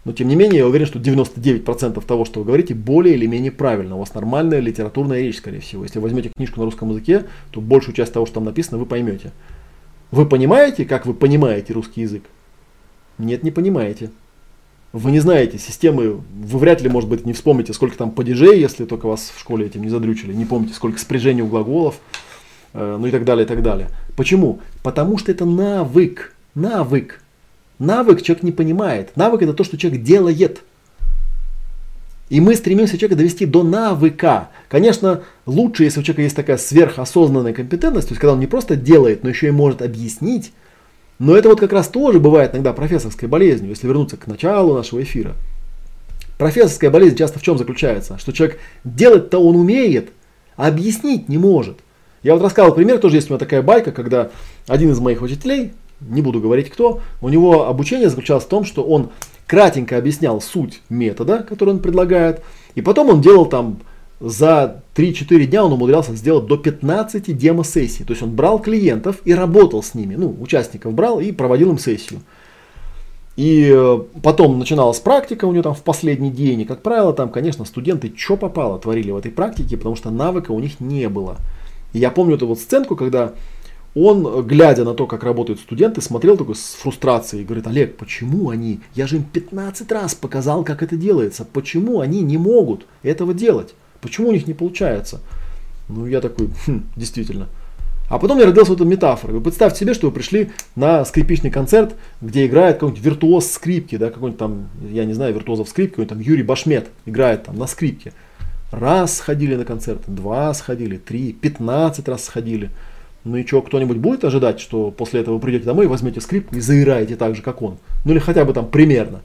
Но тем не менее, я уверен, что 99% того, что вы говорите, более или менее правильно. У вас нормальная литературная речь, скорее всего. Если возьмете книжку на русском языке, то большую часть того, что там написано, вы поймете. Вы понимаете, как вы понимаете русский язык? Нет, не понимаете. Вы не знаете системы, вы вряд ли, может быть, не вспомните, сколько там падежей, если только вас в школе этим не задрючили, не помните, сколько спряжений у глаголов, э, ну и так далее, и так далее. Почему? Потому что это навык, навык. Навык человек не понимает. Навык это то, что человек делает. И мы стремимся человека довести до навыка. Конечно, лучше, если у человека есть такая сверхосознанная компетентность, то есть когда он не просто делает, но еще и может объяснить, но это вот как раз тоже бывает иногда профессорской болезнью, если вернуться к началу нашего эфира. Профессорская болезнь часто в чем заключается? Что человек делать-то он умеет, а объяснить не может. Я вот рассказывал пример, тоже есть у меня такая байка, когда один из моих учителей, не буду говорить кто, у него обучение заключалось в том, что он кратенько объяснял суть метода, который он предлагает, и потом он делал там за 3-4 дня он умудрялся сделать до 15 демо-сессий. То есть он брал клиентов и работал с ними, ну, участников брал и проводил им сессию. И э, потом начиналась практика у него там в последний день. И, как правило, там, конечно, студенты что попало творили в этой практике, потому что навыка у них не было. И я помню эту вот сценку, когда он, глядя на то, как работают студенты, смотрел такой с фрустрацией и говорит, Олег, почему они, я же им 15 раз показал, как это делается, почему они не могут этого делать? Почему у них не получается? Ну, я такой, хм, действительно. А потом я родился вот эта метафора. Вы представьте себе, что вы пришли на скрипичный концерт, где играет какой-нибудь виртуоз скрипки, да, какой-нибудь там, я не знаю, виртуозов скрипки, какой-нибудь там Юрий Башмет играет там на скрипке. Раз сходили на концерт, два сходили, три, пятнадцать раз сходили. Ну и что, кто-нибудь будет ожидать, что после этого вы придете домой, возьмете скрипку и заиграете так же, как он? Ну или хотя бы там примерно.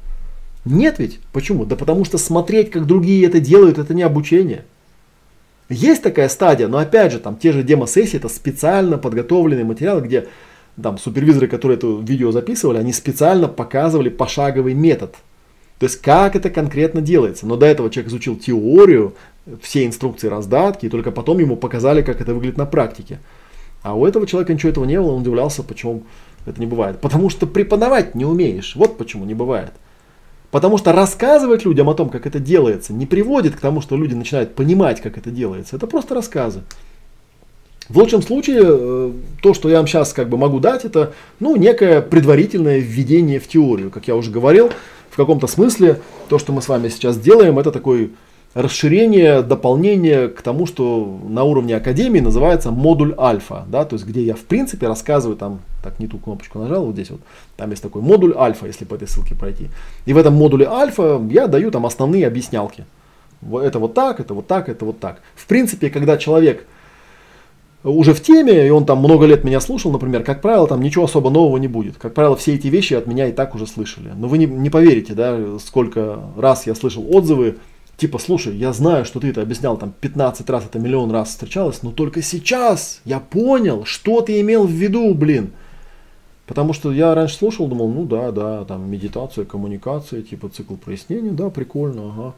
Нет ведь? Почему? Да потому что смотреть, как другие это делают, это не обучение. Есть такая стадия, но опять же, там те же демо-сессии, это специально подготовленные материалы, где там супервизоры, которые это видео записывали, они специально показывали пошаговый метод. То есть как это конкретно делается. Но до этого человек изучил теорию, все инструкции раздатки, и только потом ему показали, как это выглядит на практике. А у этого человека ничего этого не было, он удивлялся, почему это не бывает. Потому что преподавать не умеешь. Вот почему не бывает. Потому что рассказывать людям о том, как это делается, не приводит к тому, что люди начинают понимать, как это делается. Это просто рассказы. В лучшем случае, э, то, что я вам сейчас как бы могу дать, это ну, некое предварительное введение в теорию. Как я уже говорил, в каком-то смысле то, что мы с вами сейчас делаем, это такой расширение, дополнение к тому, что на уровне академии называется модуль альфа, да, то есть где я в принципе рассказываю, там, так не ту кнопочку нажал, вот здесь вот, там есть такой модуль альфа, если по этой ссылке пройти. И в этом модуле альфа я даю там основные объяснялки. Это вот так, это вот так, это вот так. В принципе, когда человек уже в теме, и он там много лет меня слушал, например, как правило, там ничего особо нового не будет. Как правило, все эти вещи от меня и так уже слышали. Но вы не, не поверите, да, сколько раз я слышал отзывы, типа, слушай, я знаю, что ты это объяснял там 15 раз, это миллион раз встречалось, но только сейчас я понял, что ты имел в виду, блин. Потому что я раньше слушал, думал, ну да, да, там медитация, коммуникация, типа цикл прояснения, да, прикольно, ага.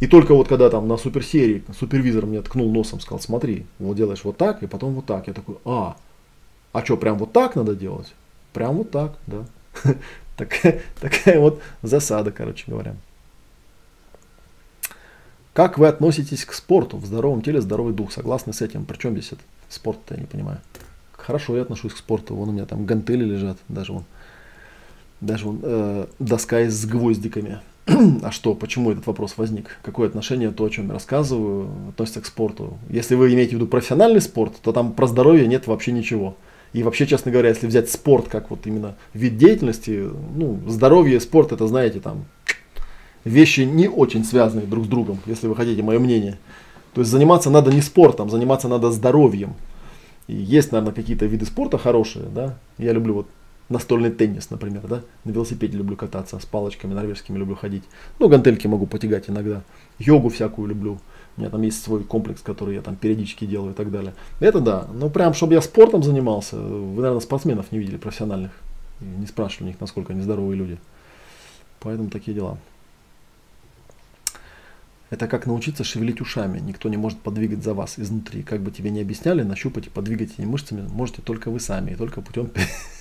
И только вот когда там на суперсерии супервизор мне ткнул носом, сказал, смотри, вот делаешь вот так, и потом вот так. Я такой, а, а что, прям вот так надо делать? Прям вот так, да. Такая, вот засада, короче говоря. Как вы относитесь к спорту? В здоровом теле здоровый дух. Согласны с этим? Причем здесь это спорт-то, я не понимаю. Хорошо я отношусь к спорту. Вон у меня там гантели лежат. Даже вон, даже вон э, доска с гвоздиками. а что, почему этот вопрос возник? Какое отношение то, о чем я рассказываю, относится к спорту? Если вы имеете в виду профессиональный спорт, то там про здоровье нет вообще ничего. И вообще, честно говоря, если взять спорт как вот именно вид деятельности, ну, здоровье и спорт, это, знаете, там вещи не очень связанные друг с другом, если вы хотите мое мнение. То есть заниматься надо не спортом, заниматься надо здоровьем. И есть, наверное, какие-то виды спорта хорошие, да. Я люблю вот настольный теннис, например, да. На велосипеде люблю кататься, с палочками норвежскими люблю ходить. Ну, гантельки могу потягать иногда. Йогу всякую люблю. У меня там есть свой комплекс, который я там периодически делаю и так далее. Это да. Но прям, чтобы я спортом занимался, вы, наверное, спортсменов не видели профессиональных. Не спрашивали у них, насколько они здоровые люди. Поэтому такие дела. Это как научиться шевелить ушами. Никто не может подвигать за вас изнутри. Как бы тебе не объясняли, нащупать и подвигать этими мышцами можете только вы сами. И только путем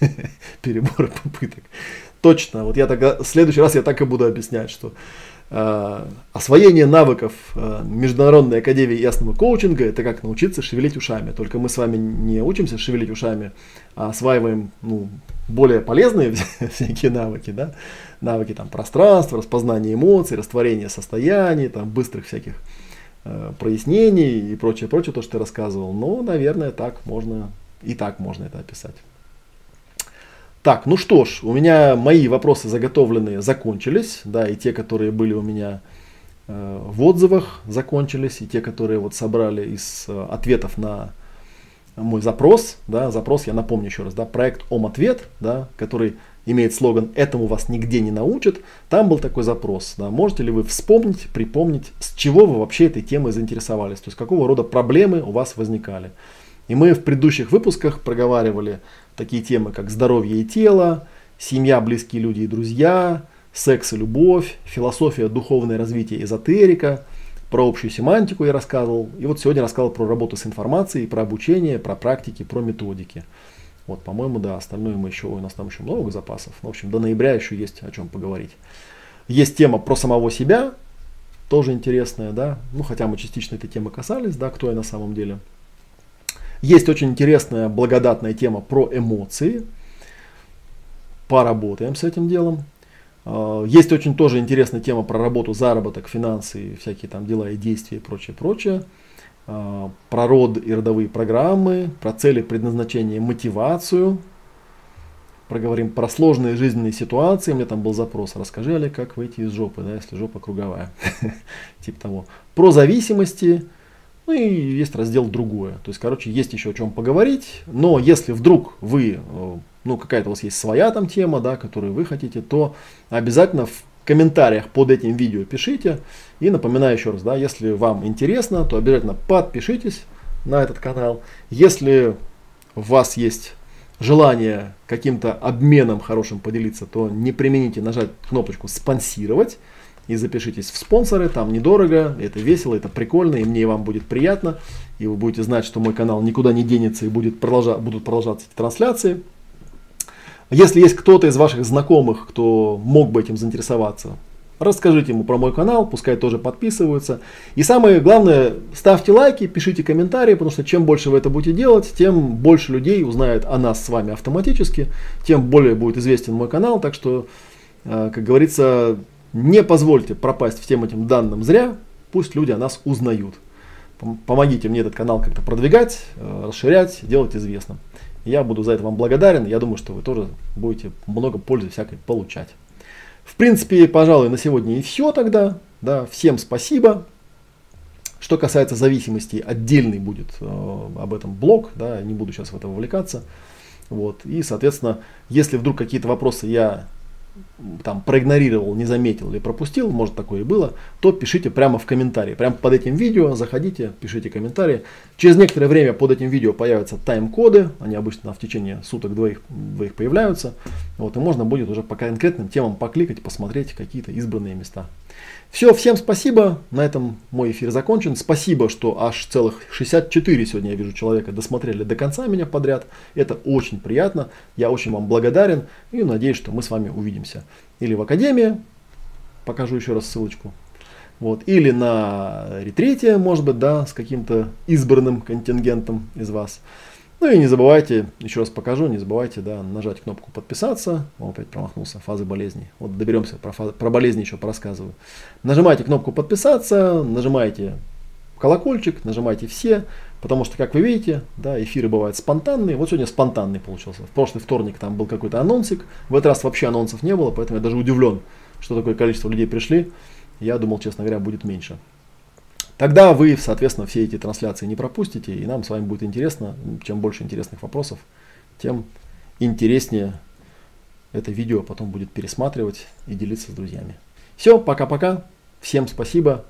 перебора попыток. Точно. Вот я так, в следующий раз я так и буду объяснять, что э, освоение навыков э, Международной академии ясного коучинга это как научиться шевелить ушами. Только мы с вами не учимся шевелить ушами, а осваиваем ну, более полезные всякие навыки, да, навыки там пространства, распознания эмоций, растворения состояний, там быстрых всяких э, прояснений и прочее, прочее, то, что ты рассказывал. Ну, наверное, так можно, и так можно это описать. Так, ну что ж, у меня мои вопросы заготовленные закончились, да, и те, которые были у меня э, в отзывах закончились, и те, которые вот собрали из э, ответов на мой запрос, да, запрос, я напомню еще раз, да, проект Ом-ответ, да, который имеет слоган «Этому вас нигде не научат», там был такой запрос, да, можете ли вы вспомнить, припомнить, с чего вы вообще этой темой заинтересовались, то есть какого рода проблемы у вас возникали. И мы в предыдущих выпусках проговаривали такие темы, как здоровье и тело, семья, близкие люди и друзья, секс и любовь, философия, духовное развитие, эзотерика – про общую семантику я рассказывал. И вот сегодня рассказал про работу с информацией, про обучение, про практики, про методики. Вот, по-моему, да, остальное мы еще, у нас там еще много запасов. В общем, до ноября еще есть о чем поговорить. Есть тема про самого себя, тоже интересная, да. Ну, хотя мы частично этой темы касались, да, кто я на самом деле. Есть очень интересная, благодатная тема про эмоции. Поработаем с этим делом. А, есть очень тоже интересная тема про работу, заработок, финансы, всякие там дела и действия и прочее, прочее. А, про род и родовые программы, про цели, предназначение, мотивацию, проговорим про сложные жизненные ситуации. У меня там был запрос. Расскажи, Олег, как выйти из жопы, да, если жопа круговая. Типа того. Про зависимости. Ну и есть раздел другое. То есть, короче, есть еще о чем поговорить. Но если вдруг вы, э, ну какая-то у вас есть своя там тема, да, которую вы хотите, то обязательно в комментариях под этим видео пишите. И напоминаю еще раз, да, если вам интересно, то обязательно подпишитесь на этот канал. Если у вас есть желание каким-то обменом хорошим поделиться, то не примените нажать кнопочку «Спонсировать» и запишитесь в спонсоры, там недорого, это весело, это прикольно, и мне и вам будет приятно, и вы будете знать, что мой канал никуда не денется и будет продолжа, будут продолжаться эти трансляции. Если есть кто-то из ваших знакомых, кто мог бы этим заинтересоваться, Расскажите ему про мой канал, пускай тоже подписываются. И самое главное, ставьте лайки, пишите комментарии, потому что чем больше вы это будете делать, тем больше людей узнает о нас с вами автоматически, тем более будет известен мой канал. Так что, э, как говорится, не позвольте пропасть всем этим данным зря, пусть люди о нас узнают. Помогите мне этот канал как-то продвигать, э, расширять, делать известным. Я буду за это вам благодарен. Я думаю, что вы тоже будете много пользы всякой получать. В принципе, пожалуй, на сегодня и все тогда. Да, всем спасибо. Что касается зависимости, отдельный будет э, об этом блог, да, не буду сейчас в это вовлекаться. Вот. И, соответственно, если вдруг какие-то вопросы я там проигнорировал, не заметил или пропустил, может такое и было, то пишите прямо в комментарии. Прямо под этим видео заходите, пишите комментарии. Через некоторое время под этим видео появятся тайм-коды, они обычно в течение суток двоих, двоих появляются. Вот, и можно будет уже по конкретным темам покликать, посмотреть какие-то избранные места. Все, всем спасибо. На этом мой эфир закончен. Спасибо, что аж целых 64 сегодня я вижу человека досмотрели до конца меня подряд. Это очень приятно. Я очень вам благодарен и надеюсь, что мы с вами увидимся. Или в Академии, покажу еще раз ссылочку. Вот, или на ретрите, может быть, да, с каким-то избранным контингентом из вас. Ну и не забывайте, еще раз покажу, не забывайте да, нажать кнопку подписаться. Он опять промахнулся, фазы болезни. Вот доберемся, про, фазы, про болезни еще порассказываю. Нажимайте кнопку подписаться, нажимайте колокольчик, нажимайте все, потому что, как вы видите, да, эфиры бывают спонтанные. Вот сегодня спонтанный получился. В прошлый вторник там был какой-то анонсик, в этот раз вообще анонсов не было, поэтому я даже удивлен, что такое количество людей пришли. Я думал, честно говоря, будет меньше. Тогда вы, соответственно, все эти трансляции не пропустите, и нам с вами будет интересно. Чем больше интересных вопросов, тем интереснее это видео потом будет пересматривать и делиться с друзьями. Все, пока-пока. Всем спасибо.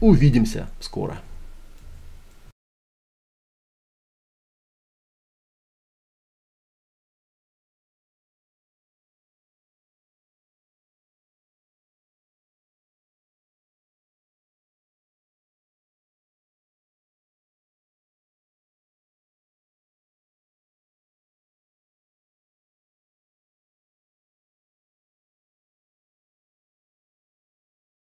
Увидимся скоро.